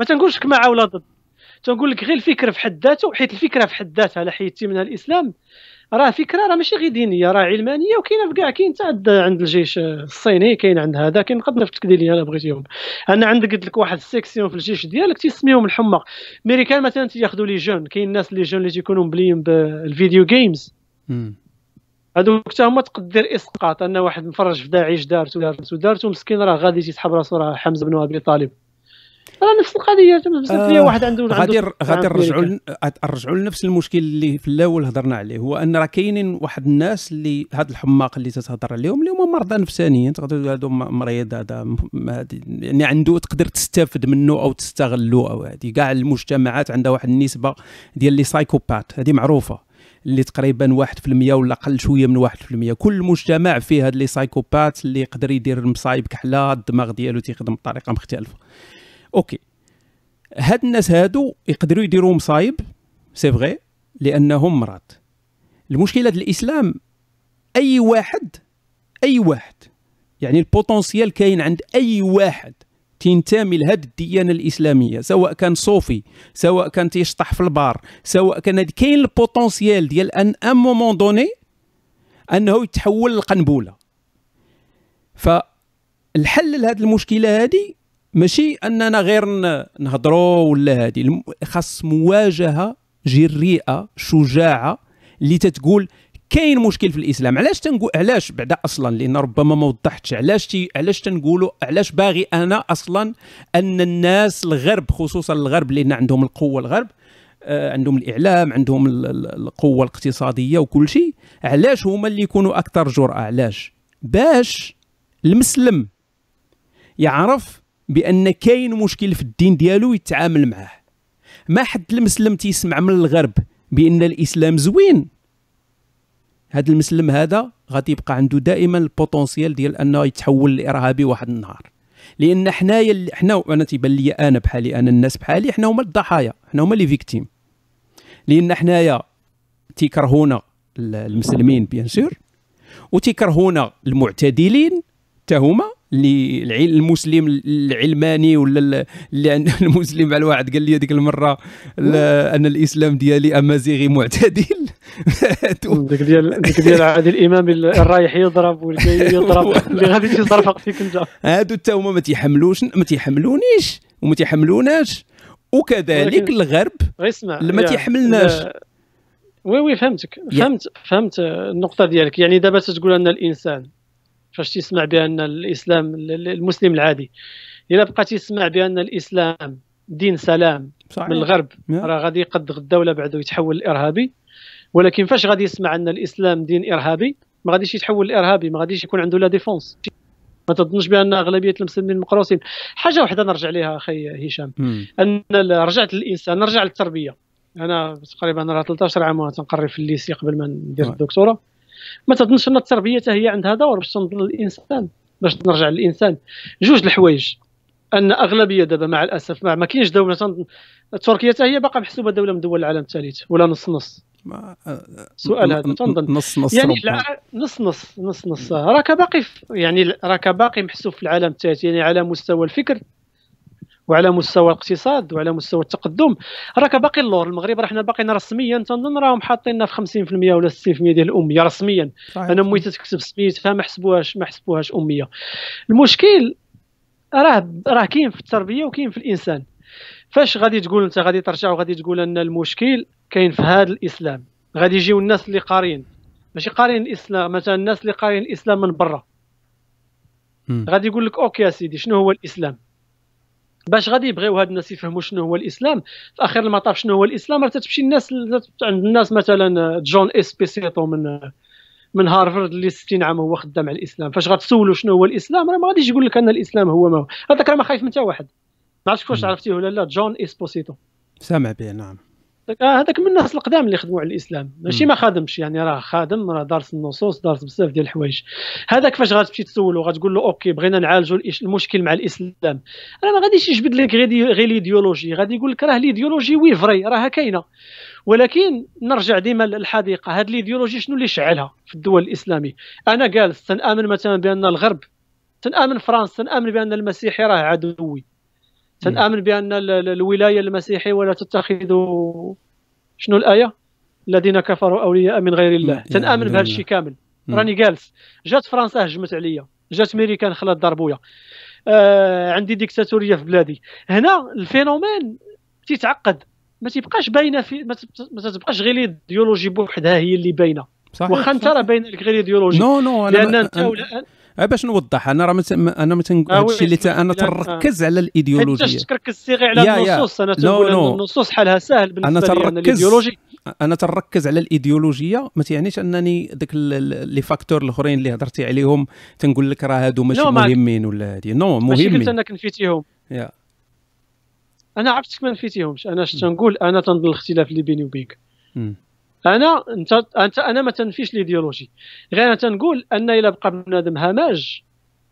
ما تنقولش لك مع ولا ضد. تنقول لك غير الفكرة في حد ذاته حيت الفكرة في حد ذاتها لا حيدتي منها الإسلام راه فكرة راه ماشي غير دينية راه علمانية وكاينة في كاع كاين حتى عند الجيش الصيني كاين عند هذا كاين نقدر نفتك ديالي الا بغيتيهم. أنا عندك قلت لك واحد ال section في الجيش ديالك تيسميهم الحمق أمريكان مثلا تياخذوا les jeunes كاين الناس les jeunes اللي تيكونوا مبليين بال video games هذوك حتى هما تقدر إسقاط أن واحد مفرج في داعش دارتو دارتو دارتو مسكين راه غادي تيسحب راسو راه حمزة بن أبي طالب. راه نفس القضية بزاف آه واحد عنده غادي غادي نرجعوا نرجعوا لنفس المشكل اللي في الأول هضرنا عليه هو أن راه كاينين واحد الناس اللي هاد الحماق اللي تتهضر عليهم اللي هما مرضى نفسانيين تقدر هادو مريض هذا يعني عنده تقدر تستافد منه أو تستغلو أو هذه كاع المجتمعات عندها واحد النسبة ديال les psychopathes هذه معروفة اللي تقريبا 1% ولا أقل شوية من 1% كل مجتمع فيه هاد les psychopathes اللي يقدر يدير المصايب كحلة الدماغ ديالو تيخدم بطريقة مختلفة. okay. هاد الناس هادو يقدروا يديروا مصايب c'est vrai لأنهم مرض. المشكلة الإسلام أي واحد أي واحد يعني ال potentiel كاين عند أي واحد تنتمي لهذه الديانة الإسلامية سواء كان صوفي سواء كان تيشطح في البار سواء كان كاين ال potentiel ديال à un moment donné أنه يتحول لقنبله فالحل لهذه المشكلة هذه ماشي أننا غير نهضروا ولا هذه خاص مواجهة جريئة شجاعة اللي تتقول كاين مشكل في الإسلام. علاش تنقول علاش بعدا أصلا؟ لأن ربما ما وضحتش. علاش تي علاش تنقولوا علاش باغي أنا أصلا أن الناس الغرب خصوصا الغرب لأن عندهم القوة الغرب آه عندهم الإعلام عندهم القوة الاقتصادية وكل شيء علاش هما اللي يكونوا أكثر جرأة؟ علاش؟ باش المسلم يعرف بأن كاين مشكل في الدين ديالو يتعامل معاه. ما حد المسلم تيسمع من الغرب بأن الإسلام زوين. هذا المسلم هذا غادي يبقى عنده دائما البوتونسيال ديال أنه يتحول لإرهابي واحد النهار. لأن حنايا حنا أنا تيبان لي أنا بحالي أنا الناس بحالي حنا هما الضحايا حنا هما les victimes لأن حنايا تيكرهونا المسلمين bien sûr وتيكرهونا المعتدلين حتى هما اللي المسلم العلماني ولا اللي المسلم مع الواحد. قال لي هذيك المرة أن الإسلام ديالي أمازيغي معتدل. ديك ديال ديك ديال عادل الإمام الرايح يضرب والجاي يضرب. اللي غادي يصرفق فيك أنت. هادو حتى هما ما تيحملوش ما تيحملونيش. وما تيحملوناش. وكذلك الغرب ما تيحملناش. oui oui فهمتك. فهمت فهمت النقطة ديالك. يعني دابا تقول أن الإنسان فاش تسمع بأن الإسلام المسلم العادي. إلا بقى تسمع بأن الإسلام دين سلام صحيح. من الغرب راه غادي يقد غدا ولا بعده يتحول لإرهابي. ولكن فاش غادي يسمع أن الإسلام دين إرهابي ما غاديش يتحول لإرهابي ما غاديش يكون عنده la défense. ما تظنش بأن أغلبية المسلمين المقروسين. حاجة واحدة نرجع لها أخي هشام. أن رجعت للانسان نرجع للتربية. أنا تقريبا راه 13 عام وأنا تنقري في الليسي قبل ما ندير الدكتوراه. ما تظنش ان التربيه هي عندها دور باش تنظن الانسان باش نرجع للإنسان. جوج الحوايج. أن أغلبية دابا مع الأسف مع ما كاينش دولة تركيا هي باقا محسوبة دولة من دول العالم الثالث ولا نص نص. ما سؤال هذا تنظن نص نص يعني نص نص نص نص. راك باقي يعني راك باقي محسوب في العالم الثالث يعني على مستوى الفكر. وعلى مستوى الاقتصاد وعلى مستوى التقدم. راك باقي اللور المغرب راه حنا باقيين رسميا تنظن راهم حاطيننا في 50% ولا 60% ديال الأمية رسميا. أنا امي تكتب سميتها ما حسبوهاش ما حسبوهاش أمية. المشكل راه راه كاين في التربية وكاين في الإنسان. فاش غادي تقول أنت غادي ترجع وغادي تقول أن المشكل كاين في هذا الإسلام. غادي يجيو الناس اللي قارين. ماشي قارين الإسلام مثلا الناس اللي قارين الإسلام من برا. غادي يقول لك okay يا سيدي شنو هو الإسلام؟ باش غادي يبغيو هاد الناس يفهموا شنو هو الإسلام. في آخر المطاف شنو هو الإسلام؟ راه تمشي الناس عند الناس مثلا جون اسبوزيتو من من هارفرد اللي 60 عام هو خدام على الإسلام. فاش غتسولوا شنو هو الإسلام راه ما غاديش يقول لك أن الإسلام هو ما هو. هذاك راه ما خايف من حتى واحد. ما عرفتش واش عرفتيه ولا لا. جون اسبوزيتو سامع به نعم. هذاك من الناس القدام اللي خدموا على الإسلام. ماشي ما خادمش يعني راه خادم راه دارس النصوص دارس بزاف ديال الحوايج. هذاك فاش غتمشي تسولو غتقول له OK بغينا نعالجوا المشكل مع الإسلام. راه ما غاديش يجبد لك غير غير الإيديولوجي. غادي يقول لك راه ال idéologie oui vrai راه كاينة. ولكن نرجع ديما للحديقه هذه الإيديولوجي شنو اللي شعلها في الدول الإسلامية؟ أنا جالس تنأمن مثلا بأن الغرب تنأمن فرنسا تنأمن بأن المسيحي راه عدوي. تنامن بأن الولاية المسيحية ولا تتخذ شنو الآية؟ الذين كفروا أولياء من غير الله. تنامن بهذا الشيء كامل. راني جالس. جات فرنسا هجمت عليا. جات ميريكان خلات ضربويا آه عندي ديكتاتورية في بلادي. هنا ال phénomène تيتعقد. ما تيبقاش باينة في ما تبقاش غير الإيديولوجي بوحدها هي اللي باينة. واخا انت راه باين لك غير ال idéologie. non non أنا لأن أنت باش نوضح. أنا راه أنا ما تنقول هذا الشيء اللي أنا تركز على الايديولوجيا حيت تركز سي على النصوص. أنا تقول non, non. النصوص حالها سهل بالنسبة أنا تركز الايديولوجي أنا تركز على الايديولوجيا ما تعنيش أنني ذاك les facteurs الأخرين اللي هضرتي عليهم تنقول لك راه هادو ماشي مهمين ولا هادي. non مهمين. ماشي قلت أنك نفيتيهم. yeah. أنا عرفتك ما نفيتيهمش. أنا اش تنقول؟ أنا تنظن الاختلاف اللي بيني وبينك. أنا أنت أنت أنا ما تنفيش الايديولوجي غير أنا تنقول أن إلا بقى بنادم هماج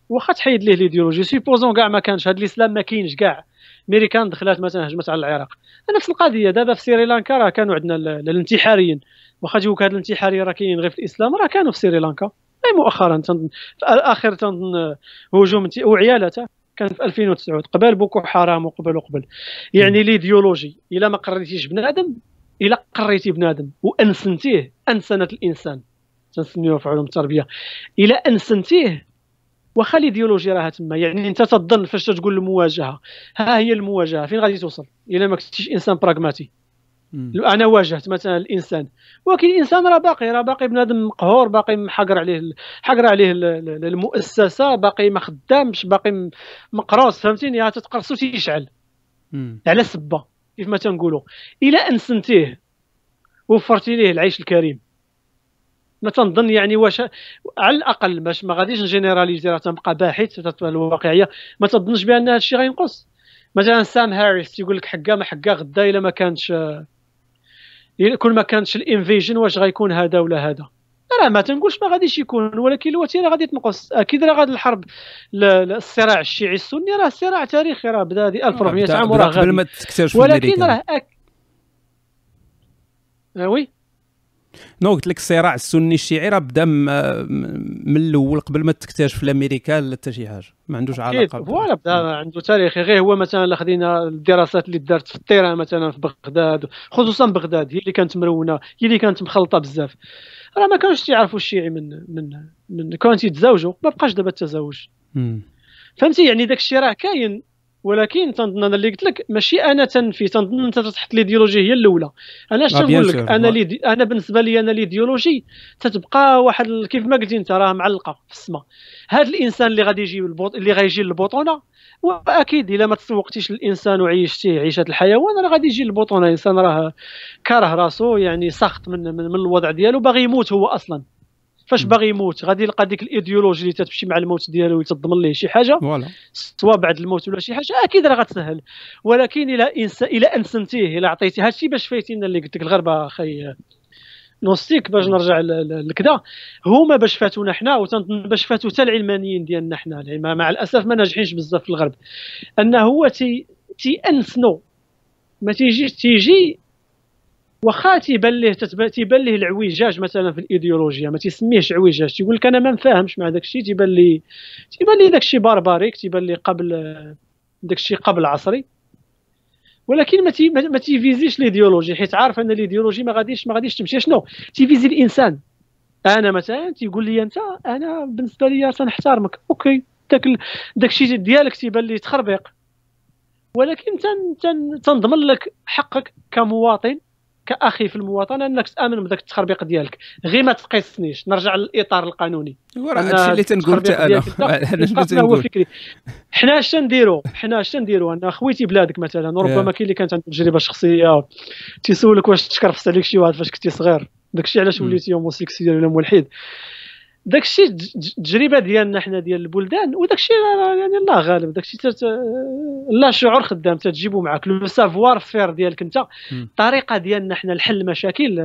واخا تحيد ليه ال idéologie supposons كاع ما كانش هذا الإسلام ما كاينش كاع. ميريكان دخلات مثلا هجمت على العراق. نفس القضية دابا في سريلانكا راه كانوا عندنا الانتحاريين. واخا تجيوك هاد الانتحاريين راه كاينين غير في الإسلام راه كانوا في سريلانكا. أي مؤخرا تنظن آخر تنظن هجوم وعيالته كان في 2009 قبل بوكو حرام وقبل وقبل. يعني الايديولوجي إلا ما قريتيش بنادم الا قريتي بنادم وأنسنتيه انسنه الإنسان. تنسميوها في علوم التربية. الا أنسنتيه. واخا الايديولوجيا راها تما. يعني أنت تظن فاش تقول المواجهة. ها هي المواجهة. فين غادي توصل؟ إلا ما كنتيش إنسان براغماتي أنا واجهت مثلا الإنسان. ولكن الإنسان راه باقي. راه باقي بنادم مقهور باقي محقر عليه حقر عليه المؤسسة باقي ما خدامش باقي مقروص فهمتيني؟ تتقرصو تيشعل على سبة. كيف ما تنقولوا. إلى أن سنتيه وفرتي ليه العيش الكريم. ما تنظن يعني واش على الأقل باش ما غاديش نجينيراليزي راه تنبقى باحث الواقعية. ما تظنش بأن هذا الشيء غينقص. مثلا سام هاريس تيقول لك حكا ما حكا غدا إلا ما كانش كل ما كانش الإنفيجن واش غيكون هذا ولا هذا؟ راه ما تنقولش ما غاديش يكون ولكن الوتيره غادي تنقص. أكيد راه غادي الحرب الصراع الشيعي السني راه صراع تاريخي راه بدا هذه 1400 عام وراه قبل ما تكتشف ولكن راه أك... آه oui. non قلت لك الصراع السني الشيعي راه بدا من الأول قبل ما تكتشف الامريكان حتى شي حاجة ما عندوش علاقة. voilà بدا عنده تاريخ. غير هو مثلا خدينا الدراسات اللي دارت في الطيران مثلا في بغداد خصوصا بغداد هي اللي كانت مرونه هي اللي كانت مخلطة بزاف. راه ما كانوش تيعرفوا الشيعي من من من كانوا تيتزاوجوا ما بقاش دابا التزاوج فهمتي؟ يعني داك الشيء راه كاين ولكن تنظن أنا اللي قلت لك ماشي أنا تنفي تنظن انت تحط الايديولوجي هي الأولى. أنا اش تنقول لك؟ أنا لي أنا بالنسبة لي أنا الإيديولوجي تتبقى واحد كيف ما قلتي أنت راه معلقة في السماء. هذا الإنسان اللي غادي يجي البوط... اللي غيجي للبطونة وأكيد إلا ما تسوقتيش للإنسان وعيشتيه عيشة الحيوان راه غادي يجي البطونه الانسان راه كاره راسو يعني ساخط من, من, من الوضع ديالو باغي يموت هو أصلا. فاش باغي يموت غادي يلقى ديك الايديولوجي اللي تتمشي مع الموت ديالو وتضمن ليه شي حاجة voilà. سواء بعد الموت ولا شي حاجة أكيد راه غتسهل. ولكن إلى انس إلى انسنتيه إلى عطيتي هادشي باش فايتينا اللي قلت لك الغربة أخي نوستيك باش نرجع لكذا هما باش فاتونا حنا وتنظن باش فاتوا حتى العلمانيين ديالنا حنا. مع الأسف ما ناجحينش بزاف في الغرب. أنه هو تي تيأنسنو ما تيجيش تيجي واخا تيبان ليه تيبان ليه العويجاج مثلا في الإيديولوجيا ما تيسميهش عويجاج. تيقول لك أنا ما نفهمش مع داك الشيء تيبان لي تيبان لي داك الشيء barbaric تيبان لي قبل داك الشيء قبل عصري. ولكن ما تي ما تي viser ش ال idéologie حيت عارف أن الايديولوجي ما غاديش ما غاديش تمشي. شنو؟ تي viser الإنسان. أنا مثلا تيقول لي أنت أنا بالنسبة لي تنحترمك. OK. داك داك الشيء ديالك تيبان لي تخربيق. ولكن تن تن تنضمن لك حقك كمواطن. كأخي في المواطنة أنك تأمن بداك التخربيق ديالك. غير ما تقيسنيش. نرجع للإطار القانوني. وراه هادشي اللي تنقول أنا. أنا هو فكري. حنا اش نديرو؟ حنا اش نديرو؟ أنا خويتي بلادك مثلا وربما كاين اللي كانت عنده تجربة شخصية. تيسولك واش تكرفس عليك شي واحد فاش كنتي صغير. داكشي علاش وليتي homosexuel ولا ملحد داك الشيء التجربة ديالنا حنا ديال البلدان وداك الشيء يعني الله غالب. داك الشيء لا شعور خدام تجيبو معاك. le savoir-faire ديالك انت الطريقة ديالنا حنا لحل المشاكل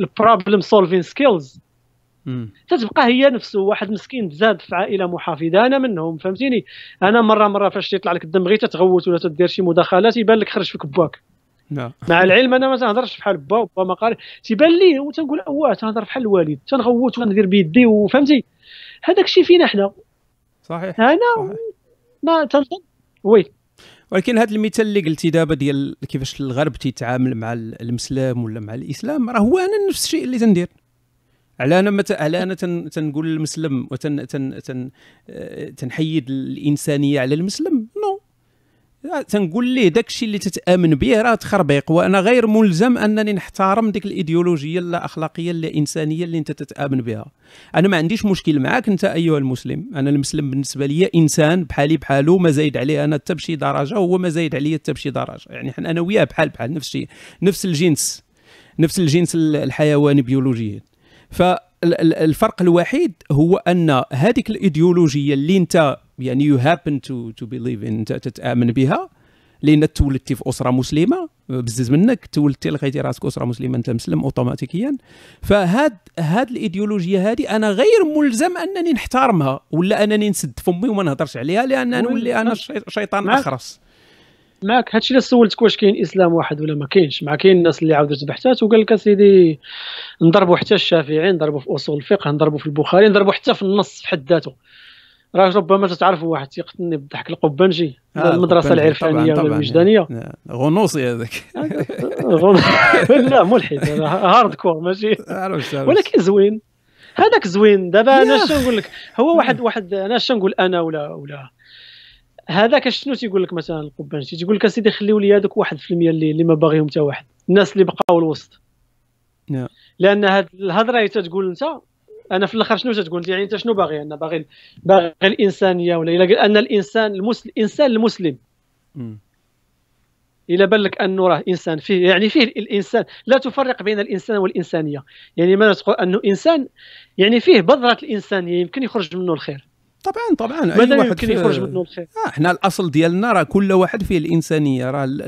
ال problem solving skills تتبقى هي نفسه واحد مسكين تزاد في عائلة محافظة أنا منهم فهمتيني؟ أنا مره مرة فاش تيطلع لك الدم غير تتغوت ولا تدير شي مداخلات يبان لك خرج فيك باك نعم مع العلم أنا ما تنهضرش بحال با وبا ما قاري تيبان لي وتنقول اواه تنهضر بحال الوالد. تنغوت وندير بيدي وفهمتي هذاك الشيء فينا حنا. صحيح أنا صحيح. ما تنظن oui. ولكن هذا المثال اللي قلتي دابا ديال كيفاش الغرب تيتعامل مع المسلم ولا مع الإسلام راه هو أنا نفس الشيء اللي تندير. على أنا مت... على أنا تن... تنقول المسلم وتن تن... تن... تنحيد الإنسانية على المسلم؟ non. تنقول ليه داك الشيء اللي تتأمن به راه تخربيق وأنا غير ملزم أنني نحترم ديك الإيديولوجية لا أخلاقية لا إنسانية اللي أنت تتأمن بها. أنا ما عنديش مشكل معاك أنت أيها المسلم. أنا المسلم بالنسبة لي إنسان بحالي بحالو ما زايد عليه أنا حتى بشي درجة وهو ما زايد عليا حتى بشي درجة. يعني حنا أنا وياه بحال بحال نفس الشيء نفس الجنس نفس الجنس الحيواني بيولوجيا. فالفرق الوحيد هو أن هذيك الإيديولوجية اللي أنت يعني you happen to to believe أنت تتأمن بها لأن تولدتي في أسرة مسلمة بزز منك تولدتي لقيتي راسك أسرة مسلمة أنت مسلم اوتوماتيكيا. فهاد هاد الإيديولوجية هذه أنا غير ملزم أنني نحترمها ولا أنني نسد فمي وما نهضرش عليها لأن نولي أنا شيطان أخرس. معك هادشي اللي سولتك واش كاين إسلام واحد ولا ما كاينش. مع كاين الناس اللي عاودت بحثات وقال لك أسيدي نضربوا حتى الشافعي نضربوا في أصول الفقه نضربوا في البخاري نضربوا حتى في النص في حد ذاته. راه ربما تتعرفوا واحد تيقتلني بالضحك القبانجي آه المدرسة العرفانية ولا الوجدانيه غنوصي هذاك. لا ملحد. hardcore ماشي؟ ولكن زوين. هذاك زوين. دابا أنا اش نقول لك؟ هو واحد واحد أنا اش نقول أنا ولا ولا هذاك شنو تيقول لك مثلا القبانجي تيقول لك أسيدي خليو لي هذوك 1% اللي, اللي ما باغيهم حتى واحد. الناس اللي بقاو الوسط. نعم. لأن هاد الهضرة اللي تتقول أنت أنا في الأخر شنو تتقول؟ يعني أنت شنو باغي؟ أنا باغي باغي الإنسانية ولا إلا أن الإنسان المسلم الإنسان المسلم. إلا بان لك أنه راه إنسان فيه يعني فيه الإنسان. لا تفرق بين الإنسان والإنسانية. يعني ما تقول أنه انسان يعني فيه بذرة الإنسانية يمكن يخرج منه الخير. طبعا طبعا. أي واحد يمكن يخرج منه الخير آه إحنا الأصل ديالنا راه كل واحد فيه الإنسانية. راه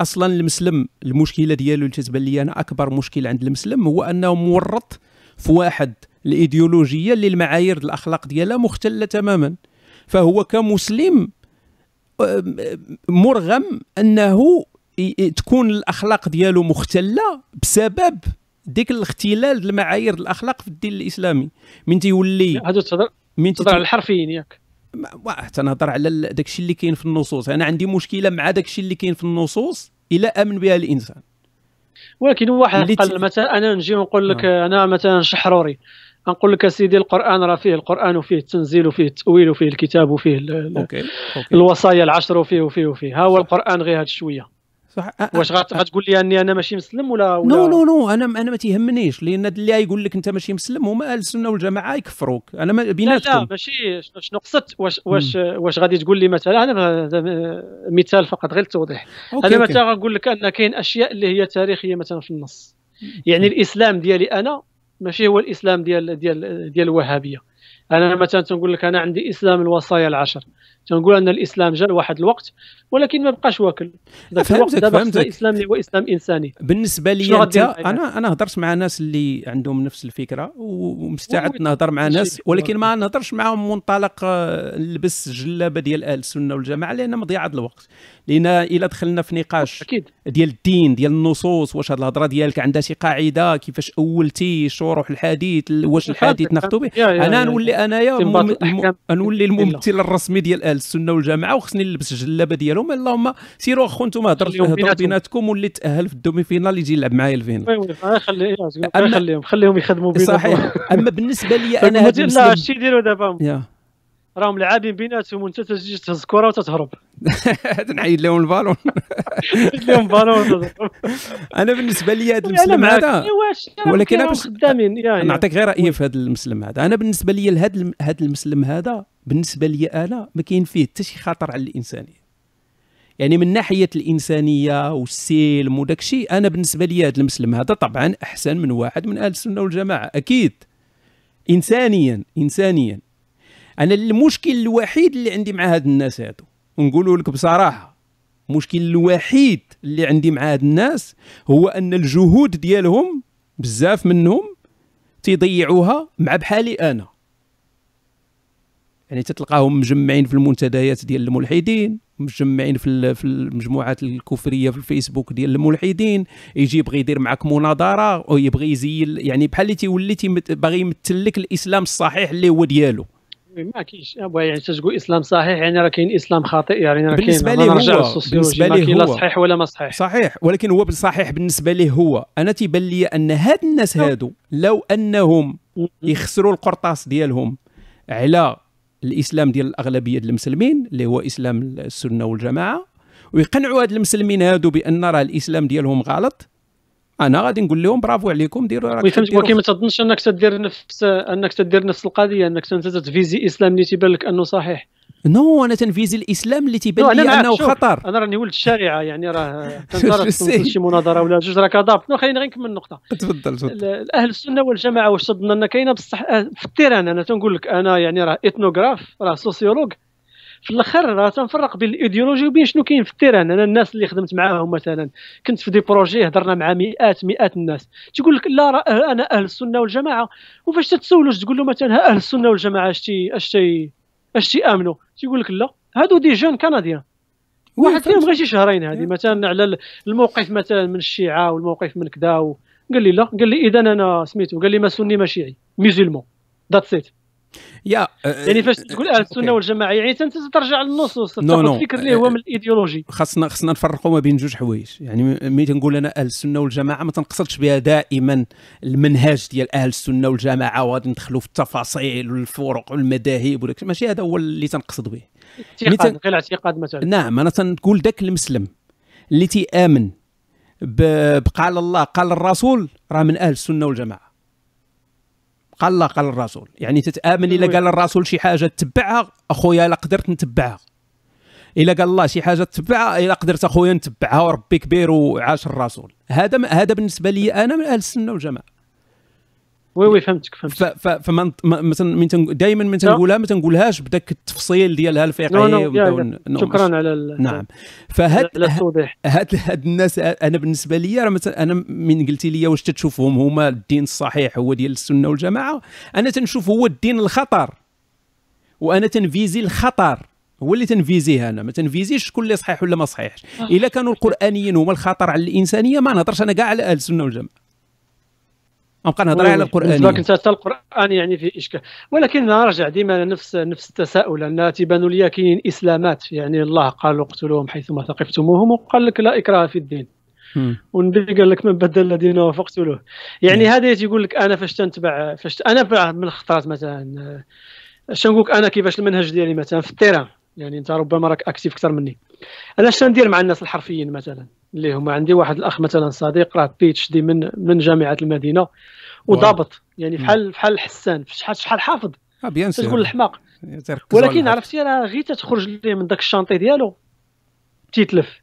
أصلا المسلم المشكلة ديالو اللي تتبان لي أنا أكبر مشكلة عند المسلم هو أنه مورط في واحد الإيديولوجية اللي المعايير الأخلاق ديالها مختلة تماما. فهو كمسلم مرغم أنه تكون الأخلاق ديالو مختلة بسبب ديك الاختلال المعايير الأخلاق في الدين الإسلامي. من تيولي هادو تهضر من تهضر على الحرفيين ياك تنهضر على داك الشيء اللي كاين في النصوص أنا عندي مشكلة مع داك الشيء اللي كاين في النصوص إلى آمن بها الإنسان ولكن واحد قال مثلا أنا نجي ونقول لك آه. أنا مثلا شحروري نقول لك سيدي القرآن راه فيه القرآن وفيه التنزيل وفيه التأويل وفيه الكتاب وفيه OK. OK. الوصايا العشر وفيه وفيه وفيه ها هو القرآن غير هذا شوية صح. واش غتقول لي أني أنا ماشي مسلم ولا, ولا non non non. أنا أنا ما تيهمنيش لأن اللي يقول لك أنت ماشي مسلم هما أهل السنة والجماعة يكفروك. أنا ما بيناتكم لا لا ماشي. شنو قصدت؟ واش واش واش غادي تقول لي مثلا؟ أنا مثال فقط غير التوضيح أنا مثلا غنقول لك أن كاين أشياء اللي هي تاريخية مثلا في النص. يعني الإسلام ديالي أنا ماشي هو الإسلام ديال ديال ديال الوهابية. أنا مثلا تنقول لك أنا عندي إسلام الوصايا العشر. تنقول أن الإسلام جا لواحد الوقت ولكن ما بقاش واكل. ذاك الوقت دابا الاسلام اللي هو اسلام إنساني. بالنسبة لي أنت أنا أنا هضرت مع ناس اللي عندهم نفس الفكرة ومستعد نهضر مع ناس ولكن ما نهضرش معهم منطلق آه، نلبس جلابة ديال أهل السنة والجماعة لأن مضيعة الوقت. لأن إلا دخلنا في نقاش أكيد. ديال الدين ديال النصوص واش هذه الهضرة ديالك عندها شي قاعدة كيفاش أولتي شروح الحديث واش الحديث ناخذ به. أنا نولي أنايا نولي الممثل الرسمي ديال أهل السنة والجماعه وخصني نلبس الجلابة ديالهم. اللهم سيروا أخو أنتم هضروا بيناتكم واللي تأهل في ال demi-finale يجي يلعب معايا ال finale. خليهم خليهم يخدموا بيناتهم. صحيح. أما بالنسبة لي أنا هذا لا اش يديروا دابا. راهم لاعبين بيناتهم وانت تجي تهز كره وتتهرب. نعيد لهم البالون. لهم البالون أنا بالنسبة لي هذا المسلم هذا ولكن أنا خدامين نعطيك غير رأيي في هذا المسلم هذا. أنا بالنسبة لي هذا المسلم هذا بالنسبة لي أنا ما كاين فيه حتى شي خطر على الإنسانية. يعني من ناحية الإنسانية والسلم وداك الشيء أنا بالنسبة لي هذا المسلم هذا طبعا أحسن من واحد من أهل السنة والجماعة أكيد. انسانيا انسانيا. أنا المشكل الوحيد اللي عندي مع هاد الناس هادو ونقولوا لك بصراحة المشكل الوحيد اللي عندي مع هاد الناس هو أن الجهود ديالهم بزاف منهم تيضيعوها مع بحالي أنا. يعني تتلقاهم مجمعين في المنتديات ديال الملحدين مجمعين في في المجموعات الكفرية في الفيسبوك ديال الملحدين يجي يبغي يدير معك مناظرة أو يبغي يزيل يعني بحال اللي تيولي باغي يمثل لك الإسلام الصحيح اللي هو ديالو. ما كاينش يعني تقول إسلام صحيح يعني راه كاين إسلام خاطئ يعني راه بالنسبة ليه هو بالنسبة ليه هو لا صحيح ولا ما صحيح. صحيح ولكن هو بالصحيح بالنسبة ليه هو. أنا تيبان لي أن هاد الناس هادو لو أنهم يخسروا القرطاس ديالهم على الإسلام ديال الأغلبية ديال المسلمين اللي هو إسلام السنة والجماعة. ويقنعوا هاد المسلمين هادو بأن راه الإسلام ديالهم غلط. أنا غادي نقول لهم برافو عليكم ديروا راك فهمت ولكن ما تظنش أنك تدير نفس أنك تدير نفس القضية أنك انت ت viser إسلام اللي تيبان لك أنه صحيح. non أنا تن viser الإسلام اللي تيبان لي أنه خطر. أنا راني ولد الشارعة يعني راه شي مناظرة ولا جوج راه كضابط. non خليني غير نكمل النقطة. تفضل تفضل. أهل السنة والجماعة واش تظن أن كاينة؟ بصح في ال terrain أنا تنقول لك أنا يعني راه ethnographe راه sociologue في الآخر راه تنفرق بين الايديولوجي وبين شنو كاين في ال terrain. أنا الناس اللي خدمت معاهم مثلا كنت في des projets هضرنا مع مئات مئات الناس. تقول لك لا راه أنا أهل السنة والجماعة. وفاش تتسولوا تقول له مثلا أهل السنة والجماعة اش تي اش تي اش تيآمنوا؟ تيقول لك لا. هادو des jeunes canadiens. واحد فيهم غير شي شهرين هذه مثلا على الموقف مثلا من الشيعة والموقف من كذا قال لي لا. قال لي اذا أنا سميتو. قال لي ما سني ما شيعي. musulman that's it يا يعني فاش تقول أهل السنة والجماعه يعني انت ترجع للنصوص تاخذ الفكر اللي هو من الإيديولوجي. خاصنا خاصنا نفرقوا ما بين جوج حوايج. يعني ملي تنقول أنا أهل السنة والجماعة ما تنقصدش بها دائما المنهج ديال أهل السنة والجماعة وغادي ندخلوا في التفاصيل والفروق والمذاهب وداك ماشي هذا هو اللي تنقصد به. اعتقاد غير اعتقاد مثلا. نعم أنا تنقول ذاك المسلم اللي تيآمن بقال الله قال الرسول راه من أهل السنة والجماعة. قال الله قال الرسول. يعني تتآمن إلا قال الرسول شي حاجة تتبعها أخويا إلا قدرت نتبعها. إلا قال الله شي حاجة تتبعها إلا قدرت أخويا نتبعها وربي كبير وعاش الرسول. هذا هذا بالنسبة لي أنا من أهل السنة والجماعة. وي وي فهمتك فهمتك. فما مثلا دائما من تنقولها ما تنقولهاش بداك التفصيل ديالها الفقهي شكرا على نعم. فهاد هاد هاد الناس أنا بالنسبة لي مثلا أنا من قلتي لي واش تشوفهم هما الدين الصحيح هو ديال السنة والجماعة أنا تنشوف هو الدين الخطر وأنا تنفيزي الخطر هو اللي تنفيزيه أنا ما تنفيزيش شكون اللي صحيح ولا ما صحيحش. آه. إلا كانوا القرآنيين هما الخطر على الإنسانية ما نهضرش أنا كاع على أهل السنة والجماعة. غنبقى نهضر على القران لكن حتى القرآن يعني فيه اشكال ولكن نرجع ديما نفس نفس التساؤل. أن تيبان لي كاين إسلامات. يعني الله قال اقتلوهم حيثما ثقفتموهم. وقال لك لا إكراه في الدين. والنبي قال لك من بدل دينه فاقتلوه يعني هذا تيقول لك أنا فاش تنتبع فاش أنا من الخطرات مثلا اش نقول أنا كيفاش المنهج ديالي مثلا في ال terrain؟ يعني أنت ربما راك actif أكثر مني. أنا اش ندير مع الناس الحرفيين مثلا؟ اللي هما عندي واحد الأخ مثلا صديق راه PhD من من جامعة المدينة وضابط يعني بحال بحال حسان. شحال شحال حافظ. آه bien sûr تقول الحماق. ولكن عرفتي راه غير تتخرج ليه من داك ال chantier ديالو تيتلف.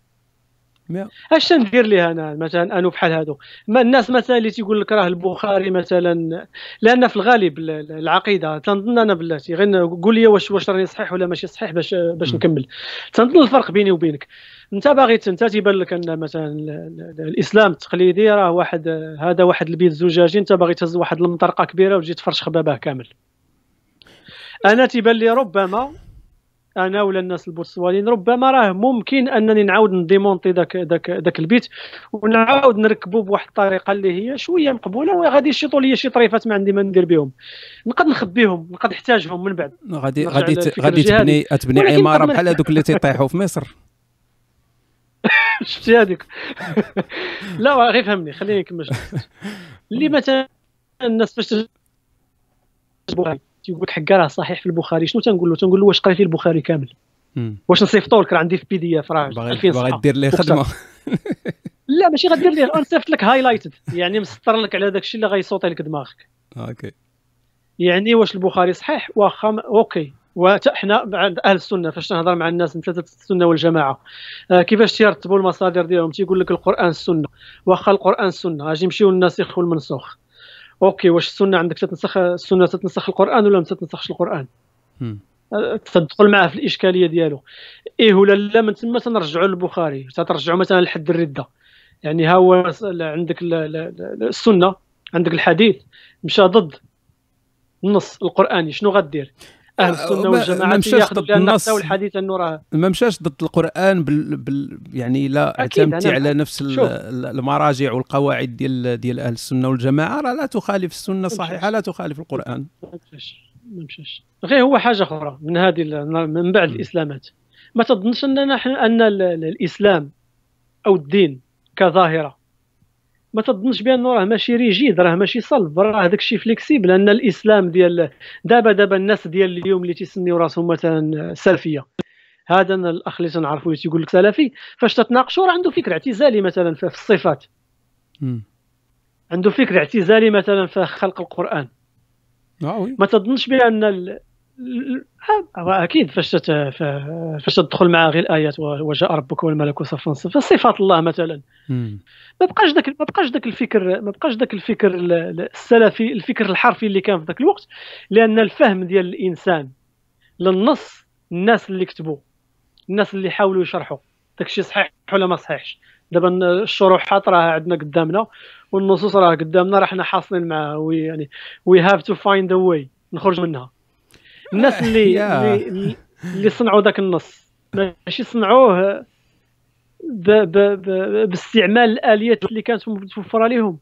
اش ندير ليه أنا مثلا انو بحال هادو؟ ما الناس مثلا اللي تيقول لك راه البخاري مثلا لأن في الغالب العقيدة تنظن أنا بلاتي. غير قول لي واش واش راني صحيح ولا ماشي صحيح باش باش نكمل. تنظن الفرق بيني وبينك. انت باغي انت تيبان لك ان مثلا الإسلام التقليدي راه واحد هذا واحد البيت زجاجي انت باغي تهز واحد المطرقة كبيرة وتجي تفرش خبابه كامل. أنا تيبان لي ربما أنا ولا الناس البوتسوانيين ربما راه ممكن أنني نعاود نديمونطي ذاك ذاك ذاك البيت ونعاود نركبو بواحد الطريقة اللي هي شوية مقبولة وغادي يشيطوا لي شي طريفات ما عندي ما ندير بهم. نقدر نخبيهم نقدر نحتاجهم من بعد. غادي غادي غادي تبني تبني عمارة بحال هذوك اللي تيطيحوا في مصر. شفتي هذيك؟ لا غير فهمني خليني نكمل. اللي مثلا الناس فاش تيقول لك حكا راه صحيح في البخاري. شنو تنقول له؟ تنقول له واش قريتي البخاري كامل؟ واش نصيفطو لك؟ راه عندي في PDF راه باغي باغي دير ليه خدمة. لا ماشي غدير ليه نصيفط لك highlighted يعني مسطر لك على داك الشيء اللي غي sauter لك دماغك. OK. يعني واش البخاري صحيح؟ واخا OK. وحنا بعد أهل السنة فاش تهضر مع الناس ثلاثة السنة والجماعة. آه كيفاش تيرتبوا المصادر ديالهم؟ تيقول لك القرآن السنة. واخا القرآن السنة أجي نمشيو للناسخ والمنسوخ أوكي واش السنة عندك؟ تتنسخ السنة تتنسخ القرآن ولا ما تتنسخش القرآن؟ آه، تدخل معاه في الإشكالية ديالو. إيه ولا لا من تما تنرجعوا للبخاري. تترجعوا مثلا لحد الردة. يعني ها هو عندك السنة عندك الحديث مشى ضد النص القرآني. شنو غدير؟ أهل السنة والجماعه ما مشاش ضد النص الحديث أنه راه. ما مشاش ضد القرآن بال, بال يعني لا اعتمدتي على نفس المراجع والقواعد ديال ديال أهل السنة والجماعة. راه لا تخالف السنة الصحيحه لا تخالف القرآن. ما مشاش ما مشاش. غير هو حاجة أخرى من هذه من بعد الإسلامات. ما تظنش أننا أن الإسلام أو الدين كظاهرة ما تظنش بانه راه ماشي rigide راه ماشي صلب راه داك الشيء flexible ان الإسلام ديال دابا دابا الناس ديال اليوم اللي تيسميو راسهم مثلا سلفية. هذا الأخ اللي تنعرفو تيقول لك سلفي فاش تتناقشوا راه عنده فكر اعتزالي مثلا في الصفات. عنده فكر اعتزالي مثلا في خلق القرآن. آه ما تظنش بأن أكيد فاش فاش تدخل مع غير الآيات وجاء ربك والملك صفا صفا صفات الله مثلا. ما بقاش ذاك ما بقاش ذاك الفكر ما بقاش ذاك الفكر السلفي الفكر الحرفي اللي كان في ذاك الوقت لأن الفهم ديال الإنسان للنص الناس اللي كتبوا الناس اللي حاولوا يشرحوا. داك الشيء صحيح ولا ما صحيحش؟ دابا الشروحات راه عندنا قدامنا والنصوص راه قدامنا راه حنا حاصلين معها يعني we have to find a way نخرج منها. الناس اللي اللي, اللي صنعوا ذاك النص. ماشي صنعوه ب ب ب باستعمال الآليات اللي كانت متوفره لهم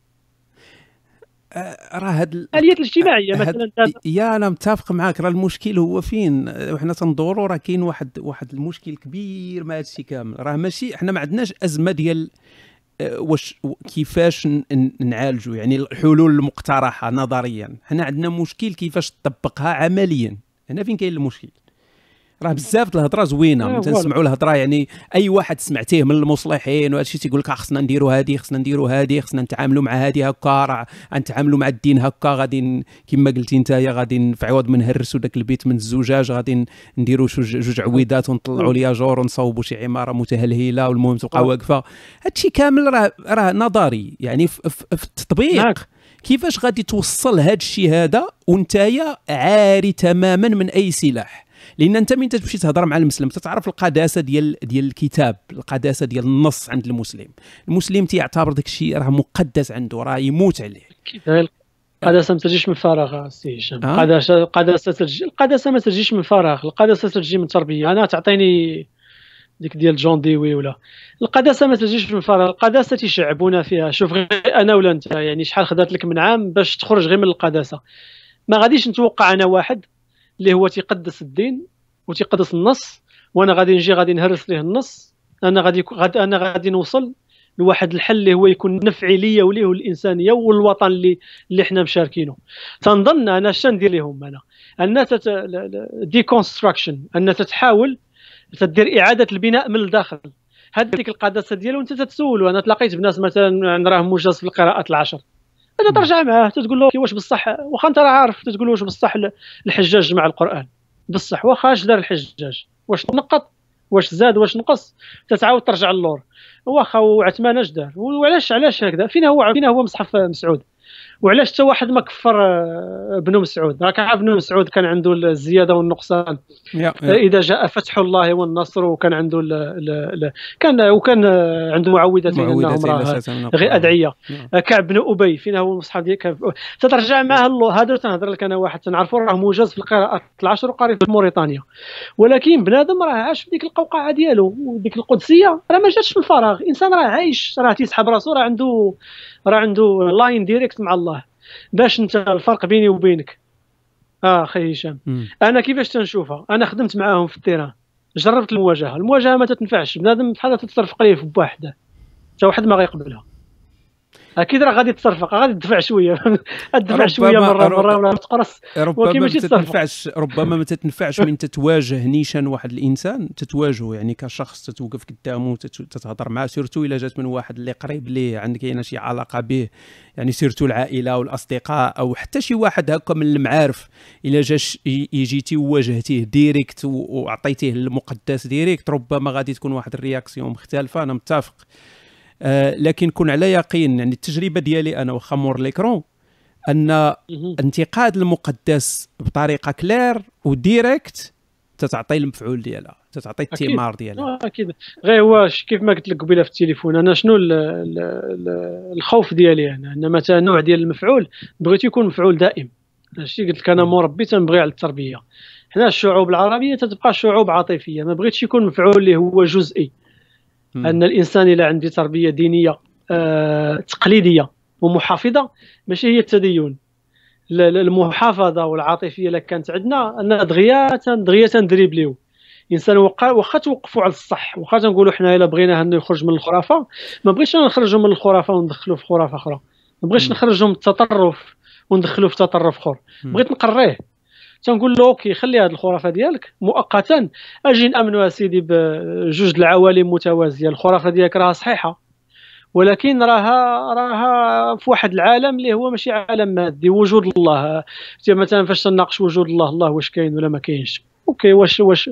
أه، راه هاد الآليات الاجتماعية مثلا. يا أنا متفق معاك. راه المشكل هو فين؟ وحنا تندوروا راه كاين واحد واحد المشكل كبير مع هادشي كامل. راه ماشي حنا ما عندناش أزمة ديال أه، واش كيفاش نعالجوا يعني الحلول المقترحة نظريا. حنا عندنا مشكل كيفاش تطبقها عمليا. هنا فين كاين المشكل؟ راه بزاف الهضرة زوينة آه، تنسمعوا الهضرة يعني أي واحد سمعتيه من المصلحين وهذا الشيء تيقول لك خصنا نديروا هذه خصنا نديروا هذه خصنا نتعاملوا مع هذه هكا راه نتعاملوا مع الدين هكا غادي كما قلتي انت غادي في عوض ما نهرسوا ذاك البيت من الزجاج غادي نديروا جوج عويدات ونطلعوا ليا جور ونصوبوا شي عمارة متهلهلة والمهم تبقى واقفة. هادشي كامل راه راه نظري يعني في التطبيق. كيفاش غادي توصل هذا الشيء هذا وانتايا عاري تماما من أي سلاح؟ لأن أنت من تمشي تهضر مع المسلم تتعرف القداسة ديال ديال الكتاب القداسة ديال النص عند المسلم. المسلم تيعتبر داك الشيء راه مقدس عنده راه يموت عليه. القداسة ما تجيش من فراغ سي هشام. القداسه القداسة القداسة ما تجيش من فراغ القداسة تجي من تربية. أنا تعطيني ديك ديال جون ديوي ولا. القداسة ما تجيش من فراغ. القداسة تيشعبونا فيها. شوف غير أنا ولا أنت يعني شحال خدات لك من عام باش تخرج غير من القداسة. ما غاديش نتوقع أنا واحد اللي هو تيقدس الدين وتيقدس النص وأنا غادي نجي غادي نهرس ليه النص. أنا غادي غادي أنا غادي نوصل لواحد الحل اللي هو يكون نفعي ليا وليه الانسانيه والوطن اللي اللي حنا مشاركينه. تنظن أنا اش ندير لهم أنا؟ ان deconstruction ان تتحاول تدير إعادة البناء من الداخل. هذيك القداسه ديالو أنت تتسول وأنا تلاقيت بناس مثلا راهم موجز في القراءات العشر. أنت ترجع معاه تقول له واش بصح؟ واخا أنت راه عارف تقول له واش بصح الحجاج جمع القرآن؟ بصح واخا اش دار الحجاج؟ واش نقط؟ واش زاد؟ واش نقص؟ تتعاود ترجع للور. واخا وعثمان اش دار؟ وعلاش علاش هكذا؟ فين هو فين هو مصحف مسعود. وعلاش حتى واحد ما كفر آه، بن مسعود؟ راك عارف بن مسعود كان عنده الزيادة والنقصان. إذا جاء فتح الله والنصر وكان عنده ال ال ال كان وكان عنده معوذتين أنهم غير أدعية. كعب بن أبي فين هو المصحف ديال تترجع معاه هذا تنهضر لك أنا واحد تنعرفوا راه موجز في القراءات العشر وقاري في موريتانيا. ولكن بنادم راه عاش في ديك القوقعة ديالو وديك القدسية راه ما جاتش في الفراغ إنسان راه عايش راه تيسحب راسو راه عنده راه عنده line direct مع الله. باش انت الفرق بيني وبينك. آه أخي هشام. أنا كيفاش تنشوفها؟ أنا خدمت معاهم في ال terrain. جربت المواجهة. المواجهة ما تتنفعش. بنادم بحال تتصرف قليل في بواحده حتى واحد ما غيقبلها. أكيد راه غادي تصرفق غادي تدفع شوية. تدفع شوية مرة مرة ولا تقرص ربما ما تتنفعش ربما ما تتنفعش من تتواجه نيشان واحد الإنسان تتواجهه يعني كشخص تتوقف قدامه تتهضر معاه surtout إلا جات من واحد اللي قريب ليه عندك كاينة شي علاقة به. يعني surtout العائلة والأصدقاء أو حتى شي واحد هكا من المعارف. إلا جاش يجيتي وواجهتيه directe وعطيتيه المقدس directe ربما غادي تكون واحد ال réaction مختلفة. أنا متفق. لكن كن على يقين يعني التجربة ديالي أنا وأخا مور ليكرون أن انتقاد المقدس بطريقة claire و directe تتعطي المفعول ديالها تتعطي الثمار ديالها. آه، أكيد. غير هو كيف ما قلت لك قبيلة في التليفون أنا شنو الخوف ديالي أنا؟ أن مثلا نوع ديال المفعول بغيت يكون مفعول دائم. هادشي قلت لك أنا مربي تنبغي على التربية. حنا الشعوب العربية تتبقى شعوب عاطفية ما بغيتش يكون مفعول اللي هو جزئي. م. أن الإنسان إلى عنده تربية دينية آه تقليدية ومحافظة ماشي هي التدين. المحافظة والعاطفية اللي كانت عندنا ان دغيا دغيا تندريبليو الإنسان واخا توقفوا على الصح. واخا تنقولوا حنا إلا بغينا انه يخرج من الخرافة ما بغيتش نخرجوا من الخرافة وندخلوا في خرافة أخرى. ما بغيتش نخرجوا من التطرف وندخلوا في تطرف أخر. بغيت نقريه. تنقول له أوكي خلي هذه الخرافة ديالك. مؤقتا أجي نامنوا سيدي بجوج العوالم متوازية. الخرافة ديالك راها صحيحة ولكن راها راها في واحد العالم اللي هو ماشي عالم مادي وجود الله. مثلا فاش تناقش وجود الله الله واش كاين ولا ما كاينش؟ okay واش واش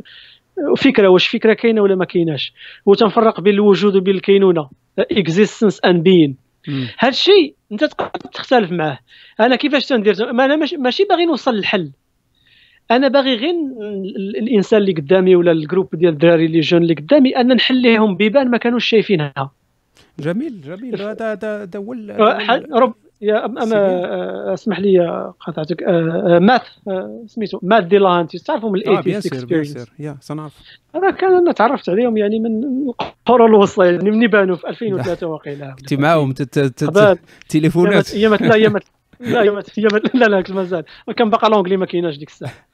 فكرة واش فكرة كاينة ولا ما كايناش؟ وتنفرق بين الوجود وبين الكينونة. en: existence ان بين هذا الشيء أنت تقدر تختلف معاه. أنا كيفاش تندير؟ ما أنا ماشي باغي نوصل للحل. أنا باغي غير الإنسان اللي قدامي ولا ال groupe ديال الدراري les jeunes اللي قدامي ان نحل لهم بيبان ما كانوش شايفينها. جميل جميل. هذا هذا هذا هو رب يا اما آه، اسمح لي قطعتك آه، آه، ماث سميتو ماث دي لانتي تعرفوا من الايثيست اكسبيرينس يا سنعرف. هذا كان أنا تعرفت عليهم يعني من القرون الوسطى يعني من بانوا في 2003 واقيلا كنت معاهم تليفونات. ايامات لا ايامات لا ايامات لا لا مازال كان باقا لونجلي ما كايناش ديك الساعة.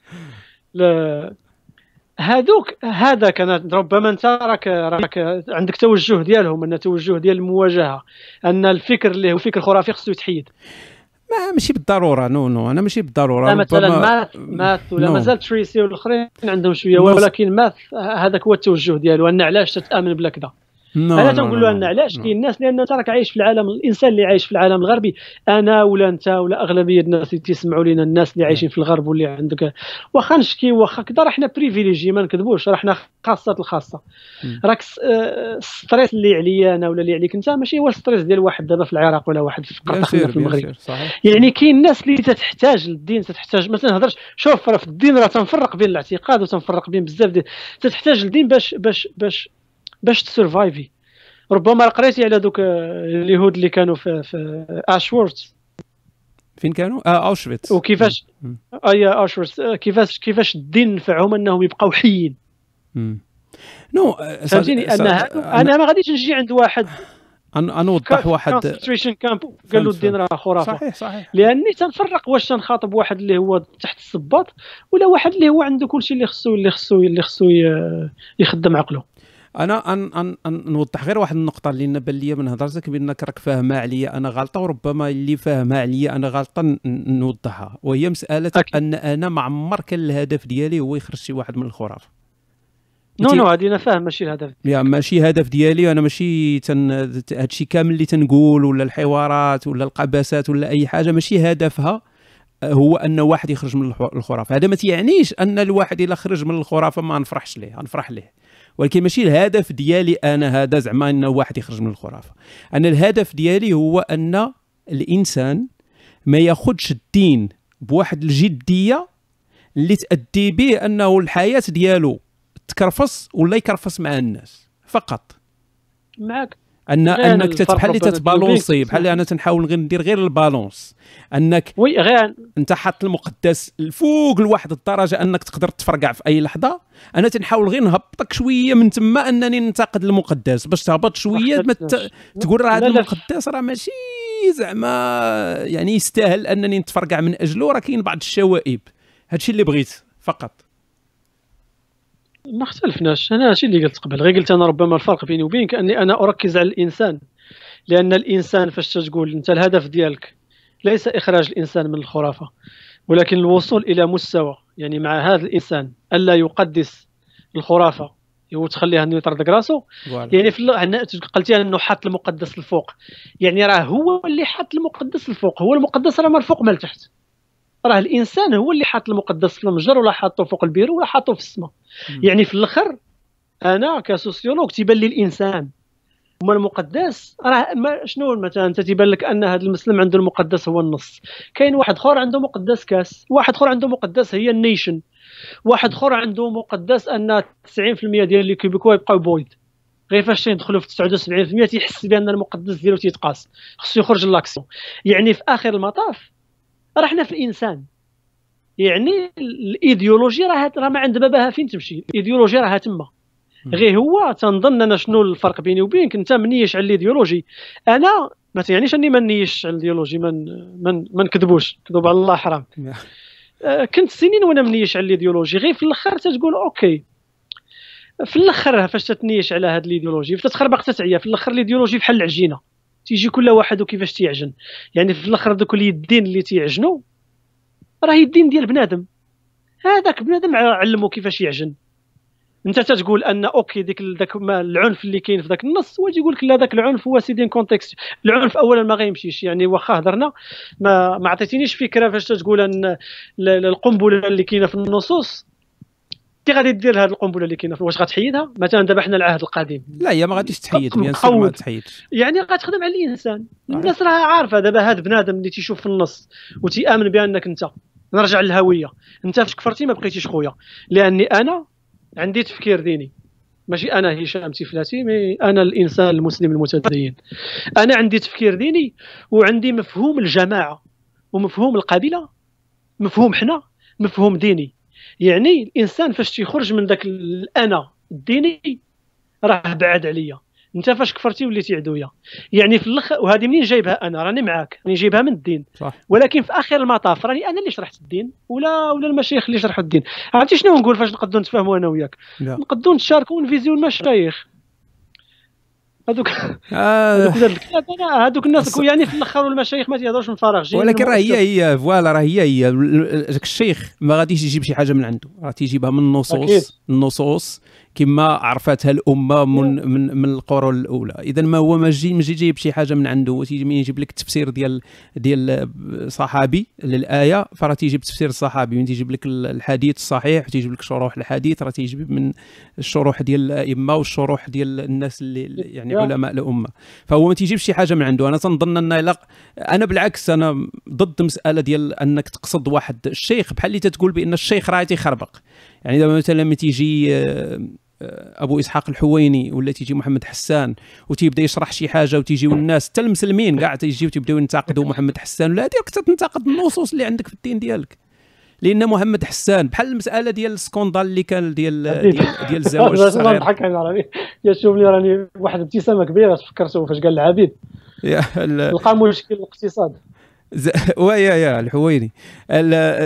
هادوك هذا كانت ربما انت راك راك عندك توجه ديالهم أن توجه ديال المواجهة أن الفكر اللي هو فكر خرافي خصو يتحيد. ما ماشي بالضرورة non non أنا ماشي بالضرورة. لا مثلا ماث ماث ولا مازال تريسي والأخرين عندهم شوية ولكن Matt هذاك هو التوجه ديالو أن علاش تتآمن بلا كذا؟ أنا تنقول له ان علاش؟ كاين الناس لأن انت راك عايش في العالم الإنسان اللي عايش في العالم الغربي أنا ولا أنت ولا أغلبية الناس اللي تسمعوا لنا الناس اللي عايشين في الغرب واللي عندك. واخا نشكي واخا كذا راه حنا privilégiés ما نكذبوش. راه حنا خاصة الخاصة. راك ال stress اللي عليا أنا ولا اللي عليك أنت ماشي هو ال stress ديال واحد دابا في العراق ولا واحد في قطر في المغرب. صحيح. يعني كاين الناس اللي تحتاج للدين تحتاج مثلا نهضرش شوف راه في الدين راه تنفرق بين الاعتقاد وتنفرق بين بزاف ديال تحتاج للدين باش باش باش باش ت survivre ربما قريتي على دوك اليهود اللي كانوا في في Auschwitz فين كانوا؟ آه Auschwitz وكيفاش؟ أي Auschwitz كيفاش كيفاش الدين نفعهم أنهم يبقاو حيين؟ non فهمتيني؟ أنا أنا ما غاديش نجي عند واحد. نوضح واحد concentration camp قال له الدين راه خرافة. صحيح صحيح. لأني تنفرق واش تنخاطب واحد اللي هو تحت الصباط ولا واحد اللي هو عنده كل شيء اللي خصو اللي خصو اللي خصو يخدم عقله. أنا أن أن أن نوضح غير واحد النقطة اللي بان لي من هضرتك بانك راك فاهمها عليا أنا غلطة وربما اللي فاهمها عليا أنا غلطة نوضحها. وهي مسألة أكيد. أن أنا ما عمر كان الهدف ديالي هو يخرج شي واحد من الخرافه نو نو هذه أنا فاهم ماشي الهدف. يا ماشي هدف ديالي أنا ماشي تن هادشي كامل اللي تنقول ولا الحوارات ولا القباسات ولا أي حاجة ماشي هدفها هو أن واحد يخرج من الخرافة. هذا ما تيعنيش أن الواحد إلا خرج من الخرافة ما نفرحش ليه نفرح ليه. ولكن ماشي الهدف ديالي أنا هذا زعما ان واحد يخرج من الخرافة. أنا الهدف ديالي هو أن الإنسان ما ياخذش الدين بواحد الجدية اللي تأدي به أنه الحياة ديالو تكرفص ولا يكرفص مع الناس فقط. معك ان أنك بحال اللي تت balancer بحال أنا تنحاول غير ندير غير ال balance؟ أنك oui غير أنت حاط المقدس الفوق لواحد الدرجة أنك تقدر تفرقع في أي لحظة. أنا تنحاول غير نهبطك شوية من تما أنني ننتقد المقدس. باش تهبط شوية ما تقول راه هذا المقدس راه ماشي زعما يعني يستاهل أنني نتفرقع من أجله راه كاين بعض الشوائب. هادشي اللي بغيت فقط. ما اختلفناش. أنا هادشي اللي قلت قبل غير قلت أنا ربما الفرق بيني وبينك أني أنا أركز على الإنسان لأن الإنسان فاش تقول أنت الهدف ديالك ليس إخراج الإنسان من الخرافة ولكن الوصول إلى مستوى يعني مع هذا الإنسان ألا يقدس الخرافة وتخليها أنه يطردق راسو يعني في قلتي أنه حاط المقدس الفوق. يعني راه هو اللي حاط المقدس الفوق هو المقدس راه من الفوق من التحت. راه الإنسان هو اللي حاط المقدس في المجر ولا حاطه فوق البيرو ولا حاطه في السماء. يعني في الآخر أنا ك sociologue تيبان لي الإنسان. وما المقدس راه شنو مثلا أنت تيبان لك أن هذا المسلم عنده المقدس هو النص. كاين واحد آخر عنده مقدس كاس. واحد آخر عنده مقدس هي ال nation. واحد آخر عنده مقدس أن 90% ديال لي québécois يبقاو weed. غير فاش تيدخلوا في 79% تيحس بأن المقدس ديالو تيتقاس. خصو يخرج l'action يعني في آخر المطاف راه حنا في الإنسان. يعني الايديولوجيا راه راه ما عند بابها فين تمشي. الايديولوجيا راه تما. غير هو تنظن أنا شنو الفرق بيني وبينك. أنت منيش على l'idéologie. أنا ما تعنيش أني ما نيش على l'idéologie. من من ما نكذبوش. كذوب على الله حرام. آه، كنت سنين وأنا منيش على l'idéologie. غير في الأخر تتقول okay. في الأخر فاش تتنيش على هذه l'idéologie. تتخربق تتعيا. في الأخر l'idéologie بحال العجينة. تيجي كل واحد وكيفاش تيعجن. يعني في الأخر دوك اليدين اللي تيعجنوا راه يدين ديال بنادم. هذاك بنادم علمو كيفاش يعجن. أنت تتقول أن أوكي ديك داك العنف اللي كاين في ذاك النص هو تيقول لك لا ذاك العنف هو سيدين كونتكست العنف اولا ما غيمشيش. يعني واخا هضرنا ما ما عطيتينيش فكرة فاش تقول أن القنبلة اللي كاينة في النصوص انت غادي دير هذه القنبلة اللي كاينة واش غتحيدها؟ مثلا دابا حنا العهد القديم. لا هي ما غاديش تحيد ما تحيدش. يعني غتخدم على الإنسان. الناس راه عارفة دابا هذا بنادم اللي تيشوف في النص وتيامن بأنك أنت. نرجع للهوية. أنت فاش كفرتي ما بقيتيش خويا. لأني أنا عندي تفكير ديني. ماشي أنا هشام تيفلاتي mais أنا الإنسان المسلم المتدين. أنا عندي تفكير ديني وعندي مفهوم الجماعة ومفهوم القبيلة مفهوم حنا مفهوم ديني. يعني الإنسان فاش تيخرج من ذاك الأنا الديني راه بعد عليا. أنت فاش كفرتي وليتي عدويا يعني في الآخر وهذه منين جايبها أنا؟ راني معاك. راني جايبها من الدين. صح. ولكن في آخر المطاف راني أنا اللي شرحت الدين ولا ولا المشايخ اللي شرحوا الدين. عرفتي شنو نقول فاش نقدروا نتفاهموا أنا وياك؟ نقدروا نتشاركوا ون viser المشايخ. هذوك آه. هذوك الناس يعني في الأخر المشايخ ما تيهضروش من فراغ. ولكن راه هي هي voilà راه هي هي ذاك الشيخ ما غاديش يجيب شي حاجة من عنده راه تيجيبها من النصوص النصوص. كما عرفتها الأمة من من من القرون الأولى. اذا ما هو ما جي ماشي جايب شي حاجة من عنده. تيجي يجيب لك التفسير ديال ديال صحابي للآية فراه تيجيب تفسير الصحابي. من تيجيب لك الحديث الصحيح وتيجيب لك شروح الحديث راه تيجيب من الشروح ديال الأئمة والشروح ديال الناس اللي يعني علماء الأمة. فهو ما تيجيبش شي حاجة من عنده. أنا تنظن أن لا أنا بالعكس أنا ضد مسألة ديال أنك تقصد واحد الشيخ بحال اللي تتقول بأن الشيخ راه تيخربق. يعني دابا مثلا لما تيجي آه، أبو إسحاق الحويني ولا تيجي محمد حسان وتيبدا يشرح شي حاجة وتيجيو الناس حتى المسلمين كاع تيجيو تيبداو ينتقدوا محمد حسان. ولا هذيك تنتقد النصوص اللي عندك في الدين ديالك. لأن محمد حسان بحال المسألة ديال السكوندال اللي كان ديال ديال, ديال الزواج الصغير. نضحك راني يا شوف لي راني واحد ابتسامة كبيرة تفكرته فاش قال العبيد؟ لقى مشكل الاقتصاد. ويا يا الحويني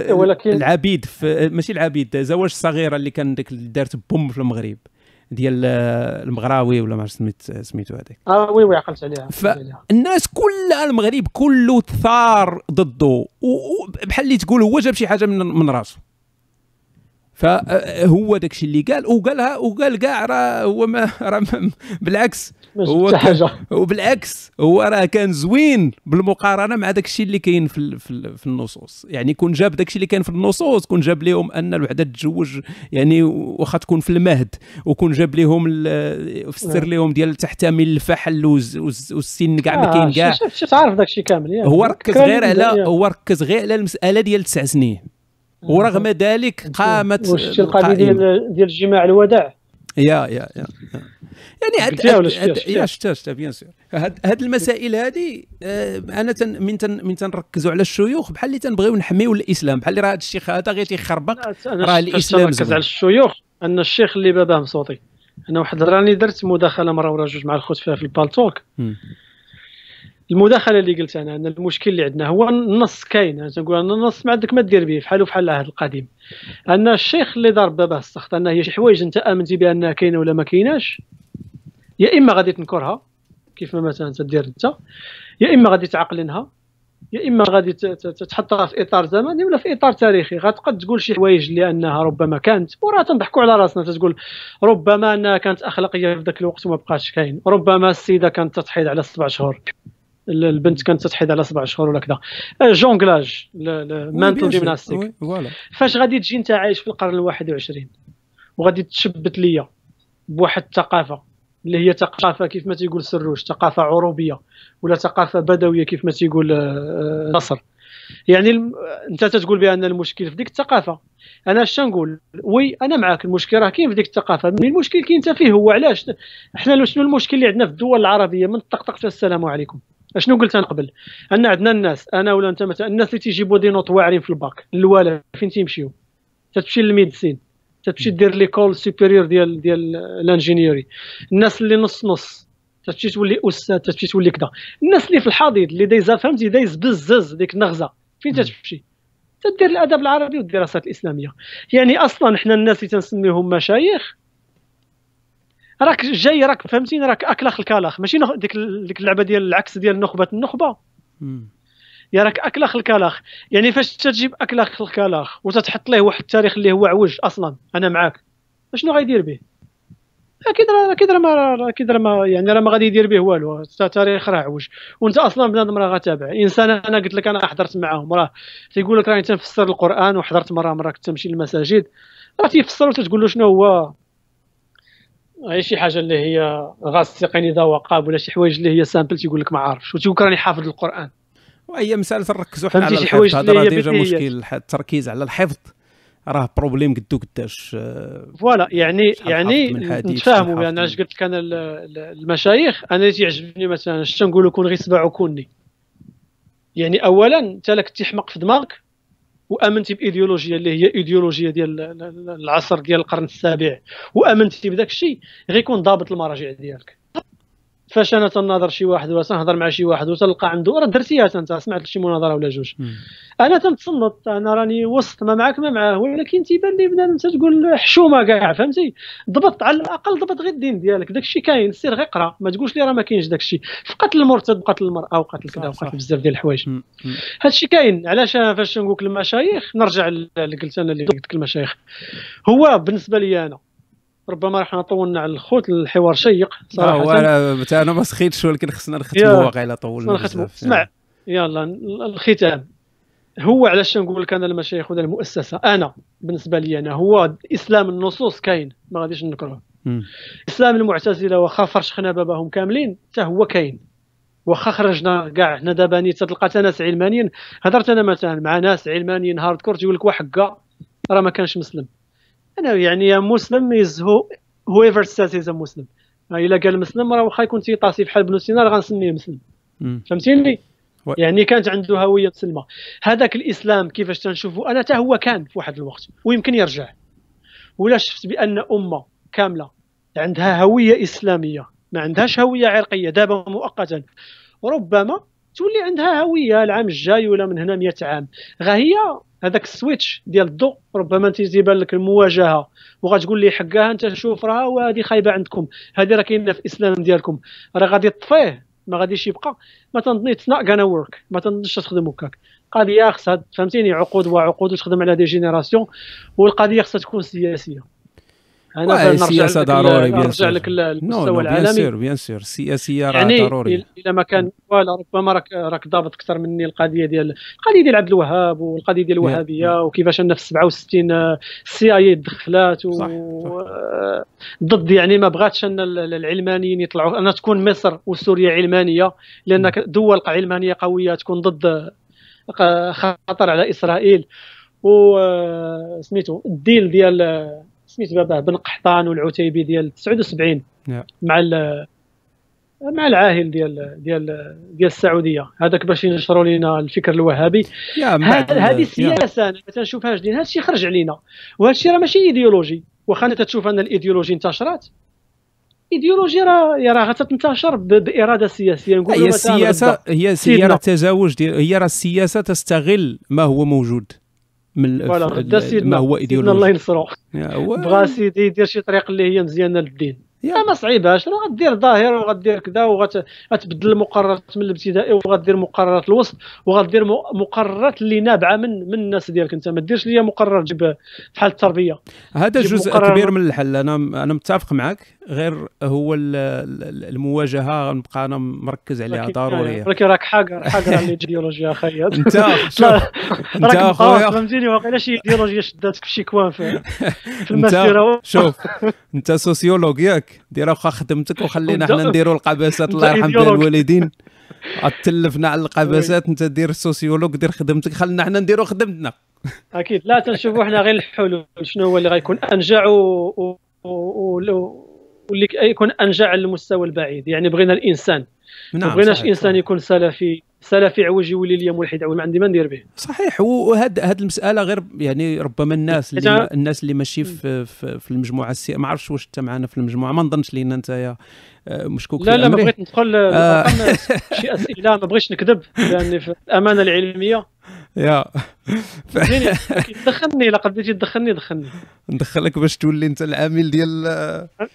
ولكن العبيد في ماشي العبيد زواج الصغيره اللي كان ديك دارت بوم في المغرب ديال المغراوي ولا ما عرفت سميت سميتو هذاك. آه oui oui عقلت عليها فالناس كلها المغرب كله ثار ضده وبحال اللي تقول هو جاب شي حاجة من من راسه فهو داك الشيء اللي قال وقالها وقال كاع راه هو ما راه بالعكس. هو حاجة. وبالعكس هو راه كان زوين بالمقارنة مع داك الشيء اللي كاين في في, في النصوص. يعني كون جاب داك الشيء اللي كاين في النصوص كون جاب لهم أن الوحدة تتزوج يعني واخا تكون في المهد وكون جاب لهم فسر لهم ديال تحتمل الفحل والسن كاع ما كاين كاع شفت عارف داك الشيء كامل يعني هو ركز غير على هو ركز غير على المسألة ديال تسع سنين. ورغم ذلك قامت وشتي القضية ديال ديال الجماع الوداع؟ يا يا يا يعني هاد يا شتا شتا bien sûr. هاد المسائل هذه آه، أنا تن من تن من تنركزوا على الشيوخ بحال اللي تنبغيو نحميو الإسلام. بحال اللي راه هاد الشيخ هذا غير تيخربق راه الإسلام نركز على الشيوخ أن الشيخ اللي باباه مصوتي. أنا واحد راني درت مداخلة مرة ولا جوج مع الخوت فيها في البالتوك. المداخلة اللي قلت أنا أن المشكل اللي عندنا هو النص كاين. تنقول أن النص ما عندك ما دير به بحالو بحال العهد القديم. أن الشيخ اللي ضرب باباه السخط أن هي شي حوايج أنت آمنتي بأنها كاينة ولا ما كايناش يا إما غادي تنكرها كيف ما مثلا تدير أنت يا إما غادي تعقلنها يا إما غادي تحطها في إطار زمني ولا في إطار تاريخي. غتقد تقول شي حوايج لانها ربما كانت وراه تنضحكوا على راسنا. تقول ربما أنها كانت أخلاقية في ذاك الوقت وما بقاش كاين. ربما السيدة كانت تضحيد على سبع شهور. البنت كانت تتحيد على سبع شهور ولا كذا. جونغلاج مانتو جيمناستيك. فاش غادي تجي انت عايش في القرن الواحد وعشرين وغادي تشبت ليا بواحد الثقافة اللي هي ثقافة كيف ما تيقول سروش ثقافة عروبية ولا ثقافة بدوية كيف ما تيقول آه، نصر. يعني انت تتقول بأن المشكل في ديك الثقافة. أنا اش نقول؟ oui أنا معاك المشكل راه كاين في ديك الثقافة. من المشكل كاين انت فيه هو علاش؟ إحنا شنو المشكل اللي عندنا في الدول العربية؟ من طقطقت السلام عليكم. أشنو قلت أنا قبل؟ أن عندنا الناس أنا ولا أنت مثلا الناس اللي تيجيبوا des notes واعرين في الباك الوالا فين تيمشيو؟ تتمشي لل médecine تتمشي دير l'école supérieure ديال ديال ال ingénierie. الناس اللي نص نص تمشي تولي أستاذ تمشي تولي كذا. الناس اللي في الحضيض اللي دايزة فهمتي؟ دايز بزز ديك النغزة. فين تتمشي؟ تدير الأدب العربي والدراسات الإسلامية. يعني أصلا حنا الناس اللي تنسميهم مشايخ راك جاي راك فهمتيني؟ راك أكلخ الكلاخ ماشي ديك ديك اللعبة ديال العكس ديال نخبه النخبة. يا راك أكلخ الكلاخ يعني فاش تجيب أكلخ الكلاخ وتتحط ليه واحد التاريخ اللي هو عوج أصلا أنا معاك. شنو غيدير به؟ أكيد راه أكيد راه ما أكيد راه ما يعني راه ما غادي يدير به والو. التاريخ راه عوج. وأنت أصلا بنادم راه غتابع إنسان أنا قلت لك أنا حضرت معاهم. راه تيقول لك راني تنفسر القرآن وحضرت مرة مرة كنت تمشي للمساجد. راه تيفسر وتتقول له شنو هو؟ هي شي حاجة اللي هي غاسق إذا وقب ولا شي حوايج اللي هي simple تيقول لك ما عارفش وتيقول راني حافظ القرآن. وهي مسألة نركزوا حنا على الحفظ؟ هذا راه déjà مشكل التركيز على الحفظ. راه problème قدو قداش آه، voilà يعني يعني نتفاهموا. بان علاش قلت لك أنا المشايخ أنا تيعجبني مثلا أش تنقولوا كون غير سبع وكوني. يعني اولا أنت لك تحمق في دماغك وامنتي بايديولوجيا اللي هي ايديولوجيا ديال العصر ديال القرن السابع. وامنتي بداك الشيء غيكون ضابط المراجع ديالك. فاش أنا تناظر شي واحد ولا تنهضر مع شي واحد وتلقى عنده راه درتيها انت سمعت شي مناظرة ولا جوج؟ أنا تنتصنت أنا راني وسط ما معاك ما معاه ولكن تيبان لي بنادم تقول حشومة كاع فهمتي؟ ضبط على الأقل ضبط غير الدين ديالك داك الشيء كاين سير غير اقرا ما تقولش لي راه ما كاينش داك الشيء في قتل المرتد قتل المرأة وقتل كذا وقتل بزاف ديال الحوايج. هذا الشيء كاين علاش فاش نقول لك المشايخ؟ نرجع اللي قلت أنا اللي قلت المشايخ. هو بالنسبة لي أنا ربما راح طولنا على الخوت الحوار شيق صراحة. أنا أنا ما سخيتش ولكن خصنا نختموا واقع الا طولنا نختموا اسمع يلا الختام. هو علاش نقول لك أنا المشايخ ولا المؤسسة؟ أنا بالنسبة لي أنا هو إسلام النصوص كاين ما غاديش نكرهه. إسلام المعتزلة واخا فرشخنا باباهم كاملين حتى هو كاين. واخا خرجنا كاع حنا دابا نيت تلقى ناس علمانيين. هضرت أنا مثلا مع ناس علمانيين hardcore تيقول لك واحد راه ما كانش مسلم. أنا يعني مسلم is whoever says is مسلم إلا قال مسلم راه واخا يكون تيطاسي بحال بنو سينا راه غنسميه مسلم. فهمتيني؟ يعني كانت عنده هوية مسلمة. هذاك الإسلام كيفاش تنشوفه أنا حتى هو كان في واحد الوقت ويمكن يرجع. ولا شفت بأن أمة كاملة عندها هوية إسلامية ما عندهاش هوية عرقية. دابا مؤقتا ربما تولي عندها هويه العام الجاي ولا من هنا 100 عام. غا هي هذاك السويتش ديال الضوء ربما أنت تيبان لك المواجهة. وغتقول لي حقها أنت شوف راه وهذه خايبة عندكم. هذه راه كاينة في الإسلام ديالكم. راه غادي تطفيه ما غاديش يبقى. ما تنظني it's not gonna work ما تنظنش تخدم هكاك. قضية خصها فهمتيني؟ عقود وعقود وتخدم على des générations والقضية خصها تكون سياسية. أنا السياسة ضروري bien sûr لك المستوى العالمي bien sûr bien sûr السياسيه راه يعني ضروري. الا ما كان ولا ربما راك راك ضابط أكثر مني القضية ديال القضية ديال عبد الوهاب والقضية ديال الوهابية وكيفاش أنا في 67 السي آي دخلات و ضد يعني ما بغاتش أن العلمانيين يطلعوا. أن تكون مصر وسوريا علمانية لأن دول علمانية قوية تكون ضد خطر على إسرائيل. و سميتو الديل ديال سميت باباه بن قحطان والعتيبي ديال 79 نعم. مع مع العاهل ديال ديال ديال السعودية. هذاك باش ينشروا لنا الفكر الوهابي. هذه السياسة أنا ما تنشوفهاش دين هذا الشيء خرج علينا. وهذا الشيء راه ماشي إيديولوجي. واخا انت تشوف أن الإيديولوجي انتشرت ايديولوجيا راه راه غتنتشر بإرادة سياسية. نقول هي السياسة هي سياره تزاوج هي راه السياسة تستغل ما هو موجود. من ما هو ايديولوجي الله ينصرو بغا سيدي يدير شي طريق اللي هي مزيانة للدين. لا ما صعيباش راه غدير ظاهر وغدير كذا وغتبدل المقررات من الابتدائي وغدير مقررات الوسط وغدير مقررات اللي نابعة من من الناس ديالك انت. ما ديرش ليا مقرر جيب بحال التربية. هذا جزء كبير من الحل. أنا أنا متفق معك غير هو المواجهة نبقى أنا مركز عليها ضرورية. ولكن راك حاقر حاقر على الإيديولوجيا أخي. أنت أنت أخويا. فهمتيني واقيلا شي إيديولوجيا شداتك في شي coin في, في المسيرة. شوف أنت sociologue ياك دير واخا خدمتك وخلينا حنا نديروا القباسات. الله يرحم بها الوالدين. تلفنا على القباسات. أنت دير ال sociologue دير خدمتك. خلينا حنا نديروا خدمتنا. أكيد. لا تنشوفوا حنا غير الحلول. شنو هو اللي غيكون أنجع و... و... و... واللي يكون أنجع على المستوى البعيد. يعني بغينا الإنسان. نعم ما بغيناش إنسان يكون سلفي سلفي عوج يولي لي ملحد عوج ما عندي ما ندير به. صحيح وهاد هاد المسألة غير يعني ربما الناس اللي الناس اللي ماشي في, في, في المجموعة السي ما عرفتش واش انت معنا في المجموعة. ما نظنش لأن أنت يا آه، مشكوك لا لا ما بغيت ندخل آه. شي اسئله ما بغيتش نكذب لأني في الأمانة العلمية. يا. دخلني لقد بديتي تدخلني دخلني. ندخلك باش تولي أنت العامل ديال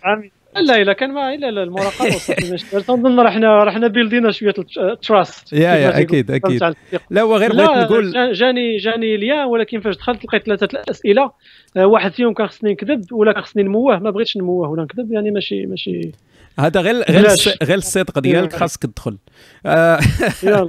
عامل. لا إلا كان ما لا لا المراقبة تنظن رحنا رحنا بيلدينا شوية تراست يا يا أكيد أكيد. لا هو غير بغيت نقول جاني جاني ليا ولكن فاش دخلت لقيت ثلاثة الأسئلة. آه، واحد فيهم كان خصني نكذب ولا كان خصني نموه. ما بغيتش نموه ولا نكذب يعني ماشي ماشي هذا غير غير غير الصدق ديالك خاصك تدخل. يلا.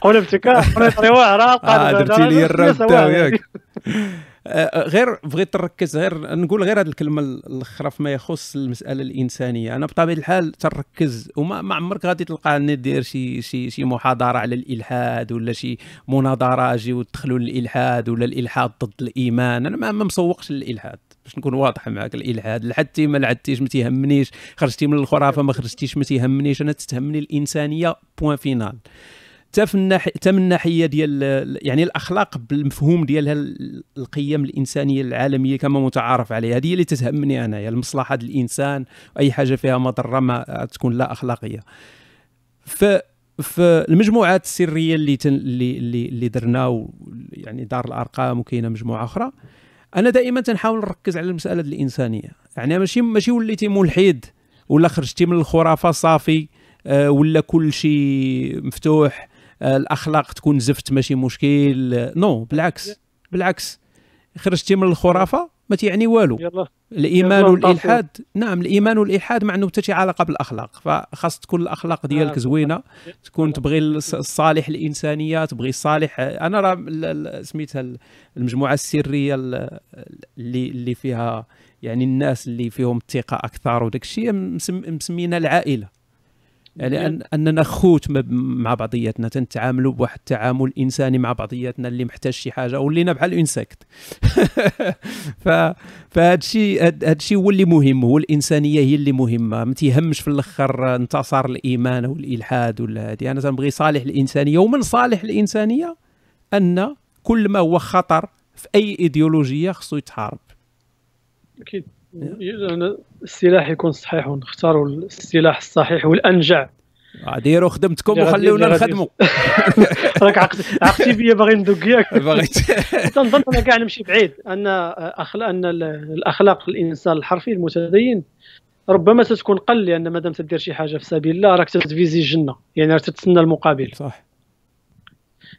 قلبتك قلبت راه درتي لي الرد ياك آه، غير بغيت نركز غير نقول غير هذه الكلمة الاخرى فيما يخص المسألة الإنسانية. أنا بطبيعة الحال تركز وما ما عمرك غادي تلقاني دير شي شي شي محاضرة على الإلحاد ولا شي مناظرة اجيو تدخلوا للإلحاد ولا الإلحاد ضد الإيمان. أنا ما مسوقش للإلحاد. باش نكون واضح معك الإلحاد لحدتي ما لعدتيش ما تيهمنيش. خرجتي من الخرافة ما خرجتيش ما تيهمنيش. أنا تتهمني الإنسانية point final حتى في الناحيه حتى من الناحية ديال يعني الأخلاق بالمفهوم ديالها القيم الإنسانية العالمية كما متعارف عليها. هذه اللي تتهمني أنايا المصلحة الانسان واي حاجة فيها مضرة ما تكون لا أخلاقية. ف في المجموعات السرية اللي تن اللي اللي, اللي درنا يعني دار الأرقام وكاينة مجموعة أخرى أنا دائما تنحاول نركز على المسألة الإنسانية. يعني ماشي ماشي وليتي ملحد ولا خرجتي من الخرافة صافي آه، ولا كل شيء مفتوح. الأخلاق تكون زفت ماشي مشكل. نو بالعكس بالعكس. خرجتي من الخرافة ما تيعني والو. يلا. الإيمان والإلحاد نعم الإيمان والإلحاد ما عنده حتى علاقة بالأخلاق. فخاص تكون الأخلاق ديالك آه. زوينة تكون تبغي الصالح الإنسانية تبغي الصالح. أنا راه سميتها المجموعة السرية اللي اللي فيها يعني الناس اللي فيهم الثقة أكثر وداك الشيء مسمينا العائلة. يعني أن أننا خوت مع بعضياتنا تنتعاملوا بواحد التعامل إنساني مع بعضياتنا اللي محتاج شي حاجة ولينا بحال انسكت ف فهذا الشيء هذا الشيء هو اللي مهم هو الإنسانية هي اللي مهمة. ما تيهمش في الأخر انتصر الإيمان أو الإلحاد ولا هذه أنا تنبغي صالح الإنسانية ومن صالح الإنسانية أن كل ما هو خطر في أي إيديولوجية خصو يتحارب. أكيد. السلاح يكون صحيح ونختاروا السلاح الصحيح والأنجع. ديروا خدمتكم وخليونا نخدموا راك عقتي بيا باغي ندق ياك. بغيت تنظن أنا كاع نمشي بعيد. أن اخلاق أن الأخلاق الإنسان الحرفي المتدين ربما تتكون قل لأن مادام تدير شي حاجة في سبيل الله راك تتفيزي الجنة. يعني راك تتسنى المقابل. صح.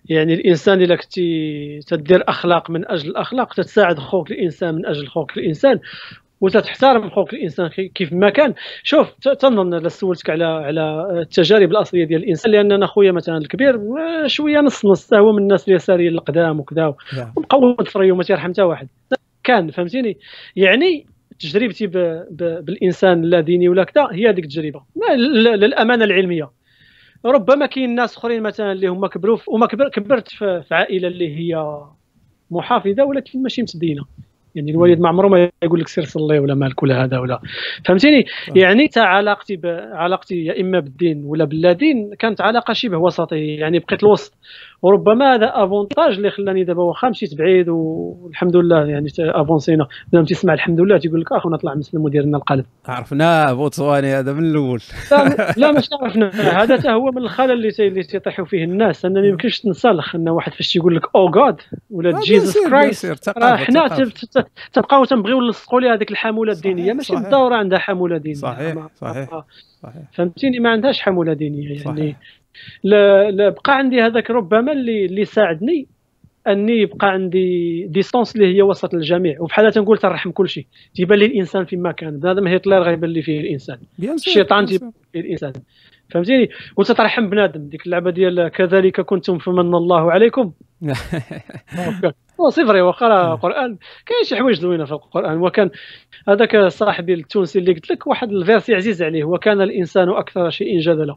يعني الإنسان إلا كنتي تدير أخلاق من أجل الأخلاق تتساعد خوك الإنسان من أجل خوك الإنسان. وتتحترم حقوق الإنسان كيف ما كان. شوف تنظن سولتك على على التجارب الأصلية ديال الإنسان لأن خويا مثلا الكبير شوية نص نص هو من الناس اليساريين القدام وكذا نعم. ومقود فري وما تيرحم حتى واحد. كان فهمتيني؟ يعني تجربتي بالإنسان لا ديني ولا كذا هي هذيك التجربة. للأمانة العلمية. ربما كاين ناس أخرين مثلا اللي هما كبروا وما كبرت في عائلة اللي هي محافظة ولكن ماشي متدينة. يعني الوالد ما عمره ما يقول لك سير صلي ولا مالك ولا هذا ولا. فهمتيني؟ يعني تا علاقتي علاقتي يا إما بالدين ولا باللا دين كانت علاقة شبه وسطية يعني بقيت الوسط. وربما هذا افونتاج اللي خلاني دابا واخا مشيت بعيد والحمد لله يعني افونسينا بدا تسمع الحمد لله تيقول لك اخونا طلع مسلم ودير لنا القلب. عرفناه بوتسواني هذا من الأول. لا, مش عرفنا. هذا تا هو من الخلل اللي اللي تيطيحوا فيه الناس انه ما يمكنش تنسلخ أن واحد فاش تيقول لك oh God ولا Jesus Christ حنا تبقاو تنبغيو نلصقوا لها هذيك الحمولة الدينية. ماشي بالضروره عندها حمولة دينية. صحيح صحيح فهمتيني؟ ما عندهاش حمولة دينية يعني بقى عندي هذاك ربما اللي اللي ساعدني أني يبقى عندي distance اللي هي وسط الجميع. وبحال تنقول تنرحم كل شيء. تيبان لي الإنسان فيما كان بنادم هتلر غيبان لي فيه الإنسان. الشيطان تيبان فيه الإنسان. فهمتيني؟ وانت ترحم بنادم ديك اللعبة ديال كذلك كنتم فمن الله عليكم. c'est vrai واخا القران كاين شي حوايج زوينة في القرآن. وكان هذاك صاحبي التونسي اللي قلت لك واحد ال verset عزيز عليه. وكان الإنسان أكثر شيء جدلا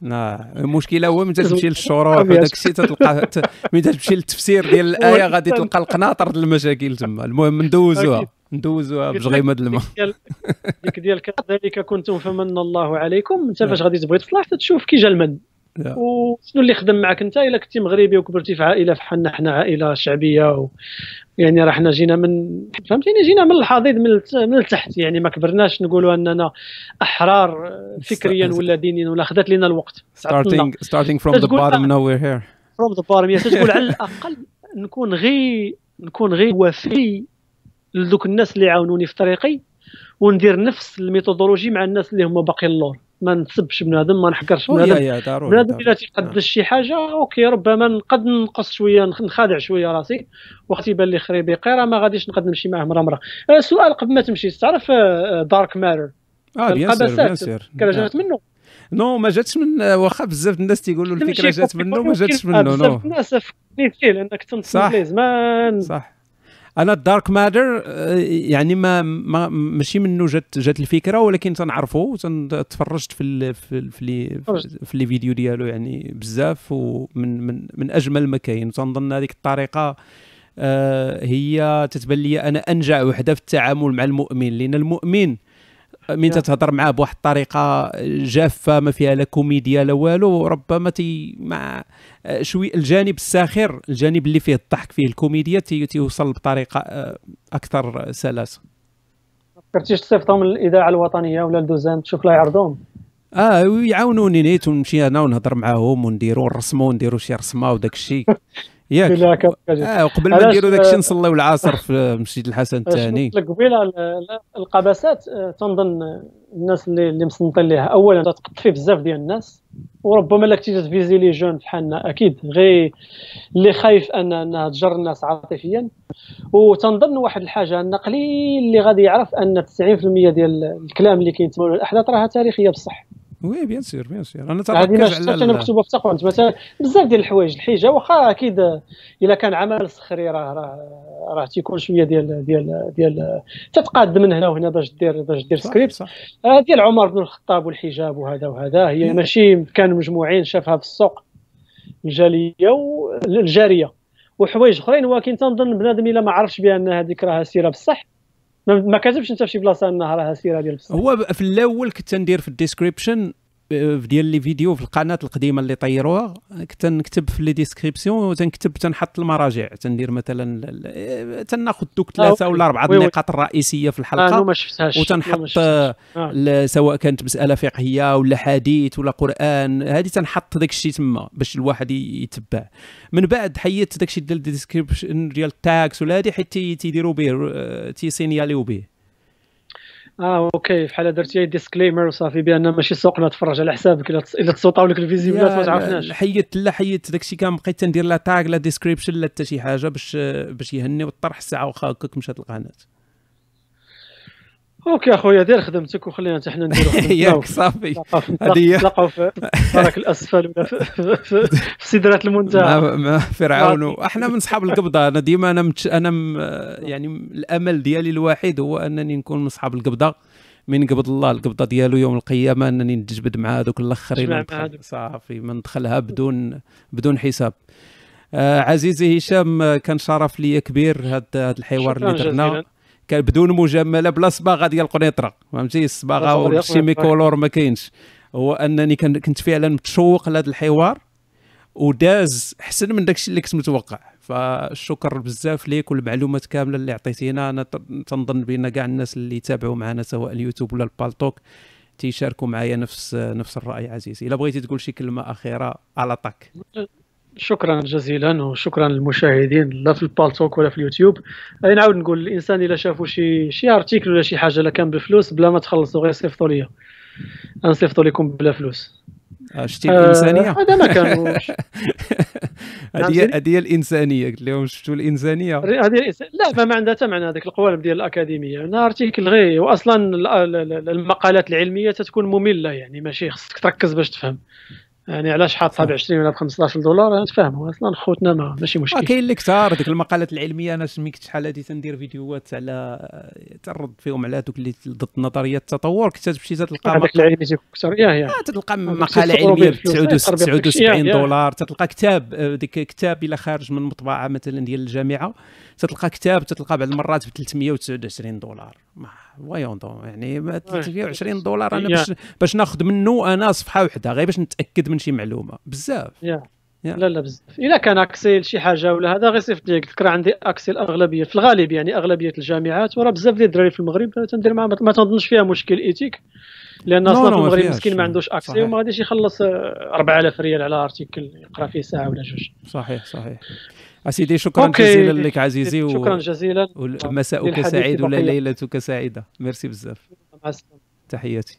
نعم المشكلة هو متى تمشي للشروح وداك الشيء تلقى متى تمشي للتفسير ديال الآية غادي تلقى القناطر ديال المشاكل تما. المهم ندوزوها ندوزوها بجغيمه الماء. ديك ديال كذلك كنتم فمن الله عليكم. انت فاش غادي تبغي تصلح تشوف كي جا المن. وشنو اللي خدم معك انت؟ الا كنتي مغربي وكبرتي في عائلة بحالنا حنا عائلة شعبية. يعني راه حنا جينا من فهمتيني؟ جينا من الحضيض من من التحت. يعني ما كبرناش نقولوا أننا أحرار فكريا ولا دينيا ولا خذات لنا الوقت. Starting starting from the bottom now we're here. From the bottom. تقول على الأقل نكون غير نكون غير وفي لذوك الناس اللي عاونوني في طريقي وندير نفس ال méthodologie مع الناس اللي هما باقيين اللور. ما نسبش بنادم ما نحقرش بنادم. بنادم إلا تيقدس شي حاجة OK ربما نقد نقص شوية نخادع شوية راسي وقت يبان لي خريبي قيرة ما غاديش نقد نمشي معاه مرة مرة. السؤال قبل ما تمشي تعرف Dark Matter آه bien sûr bien sûr. الفكرة جات منه؟ non ما جاتش من واخا بزاف الناس تيقولوا الفكرة جات منه ما جاتش منه non. بزاف الناس فيه انك تنصح صح صح. أنا ال Dark Matter آه، يعني ما, ما ماشي منه جات جات الفكرة ولكن تنعرفو تفرجت في ال في في, في les vidéos ديالو يعني بزاف ومن من من أجمل ما كاين. تنظن هذيك الطريقة آه، هي تتبان لي أنا أنجع وحدة في التعامل مع المؤمن لأن المؤمن من تتهضر معاه بواحد الطريقة جافة ما فيها لا كوميديا لا والو. ربما تي مع شوي الجانب الساخر الجانب اللي فيه الضحك فيه الكوميديا تيوصل بطريقة آه، أكثر سلاسه فكرتيش تصيفطهم للإذاعة الوطنية ولا لدوزان تشوف لا يعرضوهم آه يعاونوني نيت ونمشي أنا ونهضر معاهم ونديروا نرسموا ونديروا شي رسمة وداك الشيء ياك. آه وقبل ما نديروا داك الشيء نصليو العصر في مسجد الحسن الثاني. قبيلة القباسات آه، تنظن الناس اللي اللي مصنطين ليها. اولا تقط فيه بزاف ديال الناس وربما لك تيجي تفيزي les jeunes بحالنا أكيد. غير اللي خايف ان انها تجر الناس عاطفيا. وتنظن واحد الحاجة أن قليل اللي غادي يعرف أن 90% ديال الكلام اللي كيتمول الأحداث راها تاريخية بصح. oui bien sûr bien sûr. أنا تركز على أنا مكتوبة في تقوى مثلا بزاف ديال الحوايج الحجة واخا أكيد إلا كان عمل سخري راه راه راه تيكون شوية ديال ديال ديال تتقاد من هنا وهنا باش دير باش دير سكريبت. آه ديال عمر بن الخطاب والحجاب وهذا وهذا هي ماشي كانوا مجموعين شافها في السوق الجالية والجاريه وحوايج أخرين ولكن تنظن بنادم إلا ما عرفش بأن هذيك راها سيرة بصح. ما كاتبش انت في شي بلاصة انها راها سيرة ديال هو في الأول كنت ندير في ال description ديال les vidéos في القناة القديمة اللي طيروها كنت نكتب في les descriptions تنكتب تنحط المراجع. تندير مثلا تناخذ دوك ثلاثة آه ولا أربعة النقاط الرئيسية في الحلقة. آه وتنحط آه. سواء كانت مسألة فقهية ولا حديث ولا قرآن هذه تنحط داك الشيء تما باش الواحد يتبع. من بعد حيدت داك الشيء ديال ال description ديال ال tags ولا هذه حيت تيديروا به تيسينياليو به. آه OK. بحال درتي disclaimer وصافي بأن ماشي سوقنا تفرج على حسابك. إلا تصوتاو لك الفيزيبلات ما تعرفناش حيدت لا حيدت داكشي كان بقيت تندير لا tag لا description لا حتى شي حاجة باش باش يهني الطرح الساعة واخا هكاك مشات القناة. OK أخويا دير خدمتك وخلينا حتى حنا نديرو ياك صافي. هذه هي نتلاقاو في الدرك الأسفل ولا في, سدرة المنتهى. مع فرعون. أحنا من صحاب القبضة. أنا ديما أنا متش... أنا م... يعني الأمل ديالي الوحيد هو أنني نكون من أصحاب القبضة. من قبض الله القبضة ديالو يوم القيامة أنني نتجبد مع هذوك الأخرين. صافي ما ندخلها بدون بدون حساب. آه عزيزي هشام كان شرف لي كبير هذا الحوار اللي درنا كان بدون مجاملة بلا صباغة ديال القنيطرة فهمتي؟ الصباغه وال Chimicolor ما كاينش. هو أنني كنت فعلا متشوق لهذا الحوار وداز أحسن من داكشي اللي كنت متوقع. فالشكر بزاف ليك والمعلومات كاملة اللي عطيتينا. أنا تنظن بأن كاع الناس اللي يتابعوا معنا سواء اليوتيوب ولا البالتوك تيشاركوا معايا نفس نفس الرأي عزيزي. إلا بغيتي تقول شي كلمة أخيرة على طاك. شكرا جزيلا وشكرا للمشاهدين لا في البالتوك ولا في اليوتيوب. أي نعاود نقول الإنسان إلا شافوا شي شي article ولا شي حاجة لا كان بفلوس بلا ما تخلصوا غير صيفطوا لي نصيفطوا لكم بلا فلوس. شتي الإنسانية؟ هذا ما كانوش هذه هذه الإنسانية. قلت لهم شفتوا الإنسانية؟ هذه لا ما عندها حتى معنى هذيك القوالب ديال الأكاديمية. أنا article غير واصلا المقالات العلمية تتكون مملة يعني ماشي خصك تركز باش تفهم. يعني علاش حاطها ب 20 ولا ب 15 دولار تفهموا أصلا خوتنا ما ماشي مشكل. كاين اللي كثار ديك المقالات العلمية أنا سميت شحال هادي تندير فيديوهات على ترد فيهم على دوك اللي ضد نظريه التطور كنت تمشي تلقى هذاك العلمي كثر ياه ياه تلقى مقالة علمية ب 79 دولار تلقى كتاب آه، ديك كتاب إلى خارج من مطبعة مثلا ديال الجامعة تلقى كتاب تلقى بعض المرات ب 329 دولار. voyons يعني 320 دولار أنا باش باش ناخذ منه أنا صفحة واحدة غير باش نتأكد من شي معلومة بزاف. لا لا بزاف. اذا كان accès لشي حاجة ولا هذا غير صيفط لي. قلت عندي accès الاغلبيه في الغالب يعني أغلبية الجامعات وراه بزاف ديال الدراري في المغرب تندير معاهم ما تنظنش فيها مشكل éthique لأن أصلا في المغرب مسكين ما عندوش accès وما غاديش يخلص 4000 ريال على article يقرأ فيه ساعة ولا جوج. صحيح صحيح. أسيدي شكرا OK. جزيلا لك عزيزي و... شكرا جزيلا. ومساؤك سعيد ولا ليلتك سعيدة. ميرسي بزاف. مع السلامة. تحياتي.